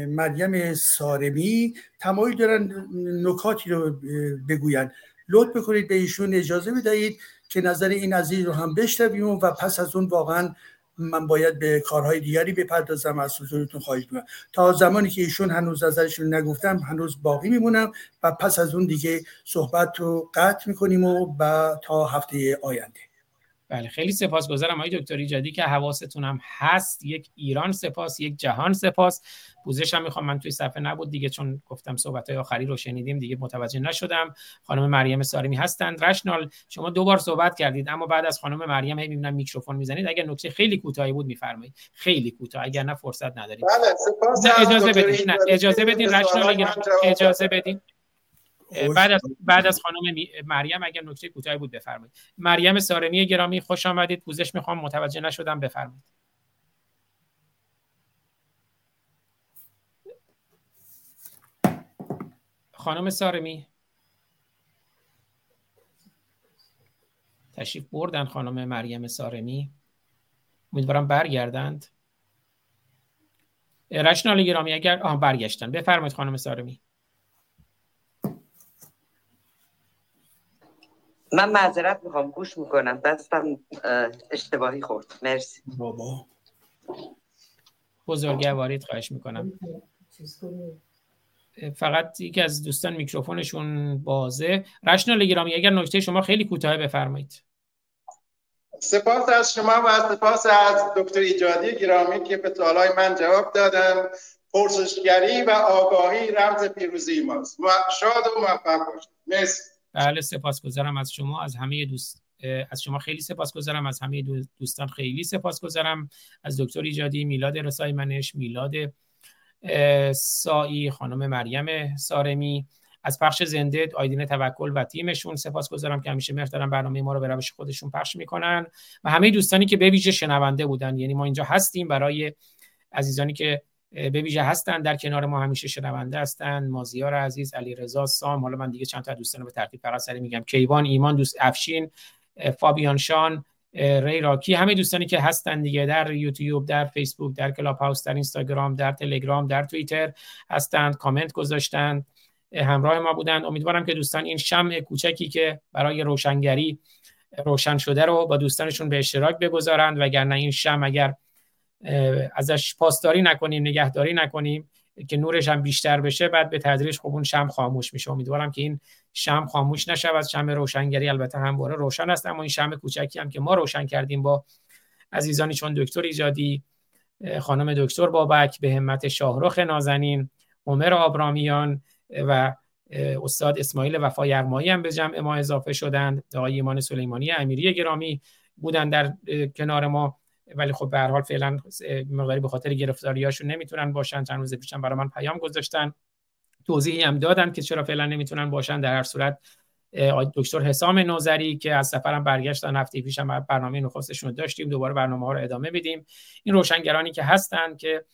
مریم سارمی تمایل دارن نکاتی رو بگوین لطف بکنید به ایشون اجازه بدهید که نظر این عزیز رو هم بشنویم و پس از اون واقعا من باید به کارهای دیگری بپردازم از حضورتون خواهش می‌کنم. تا زمانی که ایشون هنوز ازشون نگفتم هنوز باقی میمونم و پس از اون دیگه صحبت رو قطع می‌کنیم و تا هفته آینده. بله خیلی سپاسگزارم آقای دکتر ایجادی که حواستون هم هست. یک ایران سپاس یک جهان سپاس. پوزش هم می‌خوام من توی صفحه نبود دیگه چون گفتم صحبت های آخری رو شنیدیم دیگه متوجه نشدم. خانم مریم سارمی هستند رشنال شما دو بار صحبت کردید اما بعد از خانم مریم هی می‌بینم میکروفون می‌زنید. اگر نکته خیلی کوتاهی بود میفرمایید. خیلی کوتاه اگر نه فرصت ندارید. بله سپاس اجازه بدید نه اجازه بدید رشنال اجازه بدید بعد از بعد از خانم مریم اگر نکته کوتاهی بود بفرمایید. مریم سارمی گرامی خوش آمدید. پوزش می‌خوام متوجه نشدم. بفرمایید. خانم سارمی تشریف بردن خانم مریم سارمی امیدوارم برگردند. رشنال گرامی اگر آه برگشتن. بفرمایید خانم سارمی من معذرت می‌خوام گوش می‌کنم. دستم اشتباهی خورد. مرسی. بابا. بزرگوارید خواهش می‌کنم. فقط یکی از دوستان میکروفونشون بازه. رشنال گرامی اگر نکته شما خیلی کوتاه بفرمایید. سپاس از شما و سپاس از دکتر ایجادی گرامی که به سوالای من جواب دادن. پرسشگری و آگاهی رمز پیروزی ماست. شاد و موفق باشید. مرسی. بله سپاسگزارم از شما از همه دوست از شما خیلی سپاسگزارم از همه دوستان خیلی سپاسگزارم. از دکتر ایجادی میلاد رسای منش میلاد سایی خانم مریم سارمی. از پخش زنده آیدین توکل و تیمشون سپاسگزارم که همیشه دارن برنامه ما رو به روش خودشون پخش می‌کنن. و همه دوستانی که به ویژه شنونده بودن یعنی ما اینجا هستیم برای عزیزانی که به ویژه هستن. در کنار ما همیشه شنونده هستن. مازیار عزیز علی رضا سام. حالا من دیگه چند تا دوستان به ترتیب سری میگم. کیوان ایمان دوست افشین فابیان شان ری راکی. همه دوستانی که هستن دیگه در یوتیوب در فیسبوک در کلاب هاوس در اینستاگرام در تلگرام در توییتر هستند کامنت گذاشتن. همراه ما بودند امیدوارم که دوستان این شمع کوچکی که برای روشنگری روشن شده رو با دوستانشون به اشتراک بگذارند وگرنه این شم اگر ازش پاسداری نکنیم نگهداری نکنیم که نورش هم بیشتر بشه بعد به تدریج خب اون شم خاموش میشه. امیدوارم که این شم خاموش نشود. شم روشنگری البته همواره روشن است اما این شم کوچکی هم که ما روشن کردیم با عزیزانی چون دکتر ایجادی خانم دکتر بابک به همت شاهرخ نازنین عمر آبرامیان و استاد اسماعیل وفا یرمایی هم به جمع ما اضافه شدند. آقای ایمان سلیمانی امیری گرامی بودن در کنار ما. ولی خب به هر حال فعلا مقداری به خاطر گرفتاریاشون نمی‌تونن باشن. چند روز پیشم برای من پیام گذاشتن. توضیحی هم دادن که چرا فعلا نمی‌تونن باشن. در هر صورت دکتر حسام نوزری که از سفرم برگشتن هفته پیشم برنامه نخستشون داشتیم. دوباره برنامه ها رو ادامه بدیم این روشنگرانی که هستن که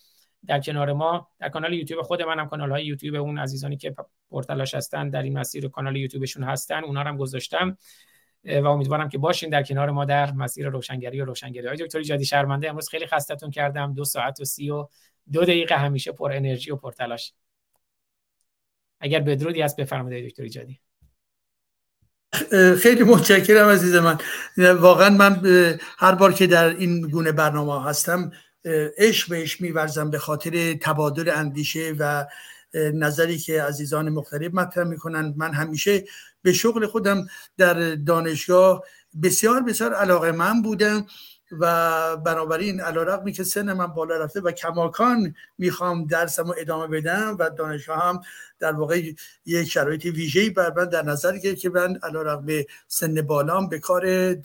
در کنار ما در کانال یوتیوب خود منم کانال های یوتیوب اون عزیزانی که پرتلاش هستن در این مسیر کانال یوتیوبشون هستن اونا رو هم گذاشتم. و امیدوارم که باشین در کنار ما در مسیر روشنگری و روشنگری. های دکتر جدی شرمنده امروز خیلی خستتون کردم. دو ساعت و سی و دو دقیقه همیشه پر انرژی و پر تلاش. اگر بدرودی هست بفرمایید دکتر جدی خیلی متشکرم عزیز من. واقعا من هر بار که در این گونه برنامه هستم عشق بهش میورزم به خاطر تبادل اندیشه و نظری که عزیزان مختلف مطرح می‌کنن من همیشه به شغل خودم در دانشگاه بسیار بسیار علاقه من بودم و بنابراین علیرغمی که سن من بالا رفته و کماکان می‌خوام درسم رو ادامه بدم و دانشگاه هم در واقع یک شرایط ویژه‌ای بر من در نظر گرفت که من علیرغم سن بالام به کار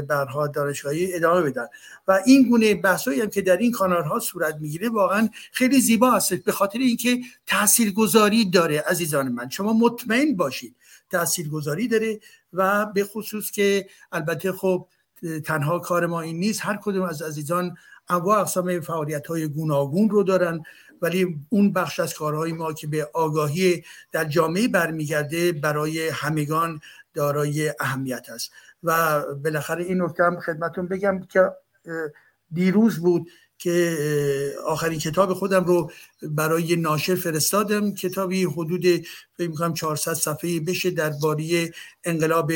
برها دانشگاهی ادامه بدم. و این گونه بحثایی هم که در این کانال ها صورت می‌گیره واقعا خیلی زیبا هست به خاطر اینکه تاثیرگذاری داره عزیزان من. شما مطمئن باشید تاثیرگذاری داره و به خصوص که البته خب تنها کار ما این نیست هر کدوم از عزیزان انواع اقسام فعالیت های گوناگون رو دارن ولی اون بخش از کارهای ما که به آگاهی در جامعه برمیگرده برای همگان دارای اهمیت است. و بالاخره این نکته هم خدمتون بگم که دیروز بود که آخرین کتاب خودم رو برای ناشر فرستادم. کتابی حدود فکر می‌کنم 400 صفحه بشه درباره انقلاب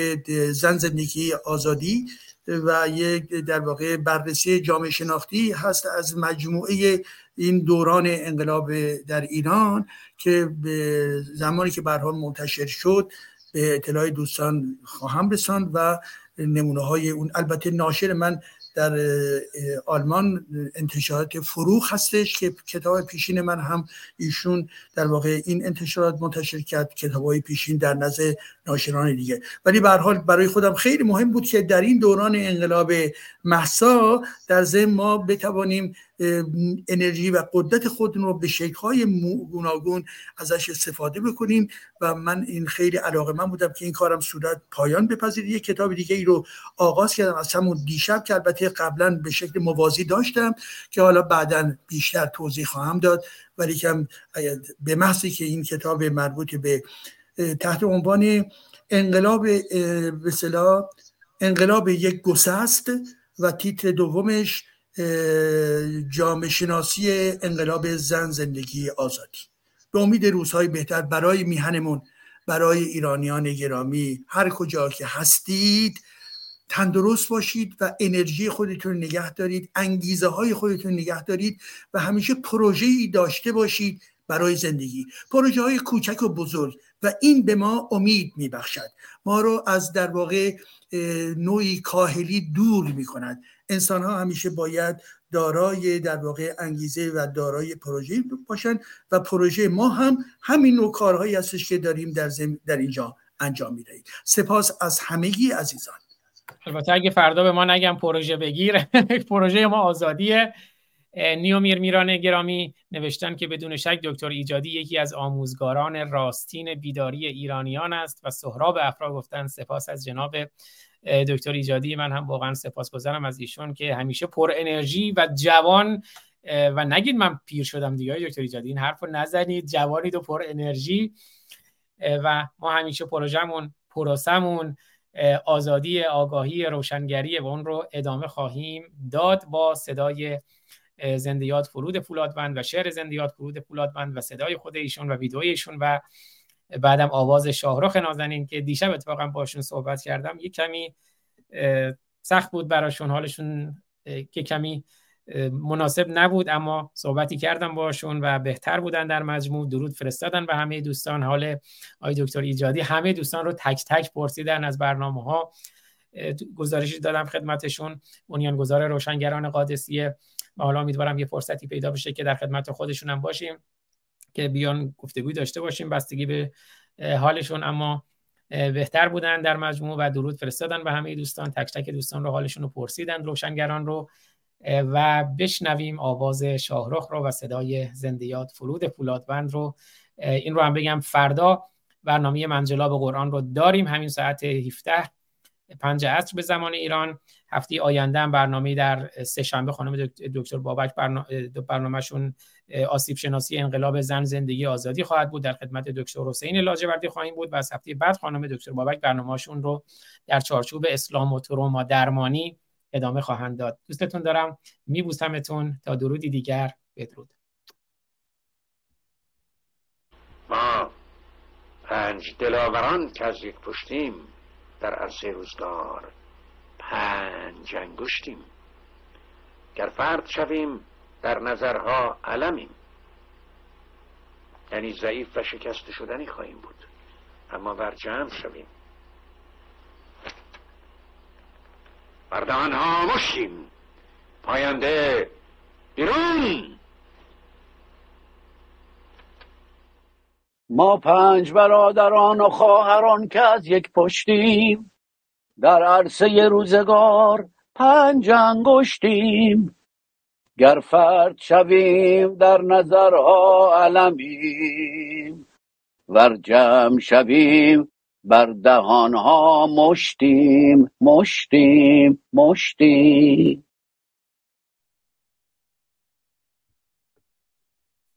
زن زندگی آزادی و یک در واقع بررسی جامعه شناختی هست از مجموعه این دوران انقلاب در ایران که به زمانی که برها منتشر شد به اطلاع دوستان خواهم رساند و نمونه های اون. البته ناشر من در آلمان انتشارات فروخ هستش که کتاب پیشین من هم ایشون در واقع این انتشارات منتشر کرد کتاب های پیشین در نزد ناشران دیگه. ولی به حال برای خودم خیلی مهم بود که در این دوران انقلاب محسا در ضمن ما بتوانیم انرژی و قدرت خودمون رو به شکل‌های گوناگون ازش استفاده بکنیم و من این خیلی علاقه من بودم که این کارم صورت پایان بپذیره. یک کتاب دیگه ای رو آغاز کردم از همون دیشب که البته قبلا به شکل موازی داشتم که حالا بعدا بیشتر توضیح خواهم داد. ولی که به محضی که این کتاب مربوط به تحت عنوان انقلاب به انقلاب یک گسست و تیتر دومش جامعه شناسی انقلاب زن زندگی آزادی. به امید روزهای بهتر برای میهنمون برای ایرانیان گرامی هر کجا که هستید تندرست باشید و انرژی خودتون نگه دارید انگیزه های خودتون نگه دارید و همیشه پروژه ای داشته باشید برای زندگی. پروژه های کوچک و بزرگ و این به ما امید میبخشد. ما رو از در واقع نوعی کاهلی دور می‌کند. انسان ها همیشه باید دارای در واقع انگیزه و دارای پروژه باشن و پروژه ما هم همین نوع کارهایی هستش که داریم در, در اینجا انجام می‌دهیم. سپاس از همگی عزیزان. البته اگه فردا به ما نگم پروژه بگیر پروژه ما آزادیه. نیومیر میران گرامی نوشتن که بدون شک دکتر ایجادی یکی از آموزگاران راستین بیداری ایرانیان است و سهراب افرا گفتن سپاس از جناب دکتر ایجادی من هم واقعا سپاسگزارم از ایشون که همیشه پر انرژی و جوان و نگید من پیر شدم دیگه دکتر ایجادی این حرف رو نزنید جوانید و پر انرژی. و ما همیشه پروژمون پروسمون آزادی آگاهی روشنگری و اون رو ادامه خواهیم داد با صدای زندیات فرود فولادوند و شعر زندیات فرود فولادوند و صدای خود ایشون و ویدئویشون و بعدم آواز شاهرخ نازنین که دیشب اتفاقا باشون صحبت کردم یه کمی سخت بود براشون حالشون که کمی مناسب نبود اما صحبتی کردم باشون و بهتر بودن در مجموع. درود فرستادن به همه دوستان. حال آی دکتر ایجادی همه دوستان رو تک تک پرسیدن از برنامه ها گزارشی دادم خدمتشون بنیانگذار روشنگران قادسیه. و حالا امیدوارم یه فرصتی پیدا بشه که در خدمت خودشون هم باشیم. که بیان گفتگوی داشته باشیم بستگی به حالشون. اما بهتر بودن در مجموع و درود فرستادن به همه دوستان. تک تک دوستان رو حالشون رو پرسیدن روشنگران رو و بشنویم آواز شاهرخ رو و صدای زندیات فرود فولادوند رو. این رو هم بگم فردا برنامه منجلاب قرآن رو داریم. همین ساعت 17 پنج عصر به زمان ایران. هفته آینده هم برنامه در سه شنبه خانم دکتر بابک برنامهشون آسیب شناسی انقلاب زن زندگی آزادی خواهد بود. در خدمت دکتر حسین لاجوردی خواهیم بود و از هفته بعد خانم دکتر بابک برنامهشون رو در چارچوب اسلام و تروما درمانی ادامه خواهند داد. دوستتون دارم. میبوسمتون. تا درودی دیگر. بدرود. ما پنج دلاوران که از یک پشتیم در عرصه روزگار پنج انگشتیم. گر فرد شویم در نظرها علمیم. یعنی ضعیف و شکست شدنی خواهیم بود. اما بر جمع شویم. مردان ها مشیم پاینده بیرون. ما پنج برادران و خواهران که از یک پشتیم در عرصه روزگار پنج انگشتیم. گر فرد شویم در نظرها علمیم ور جمع شویم بر دهانها مشتیم مشتیم مشتیم.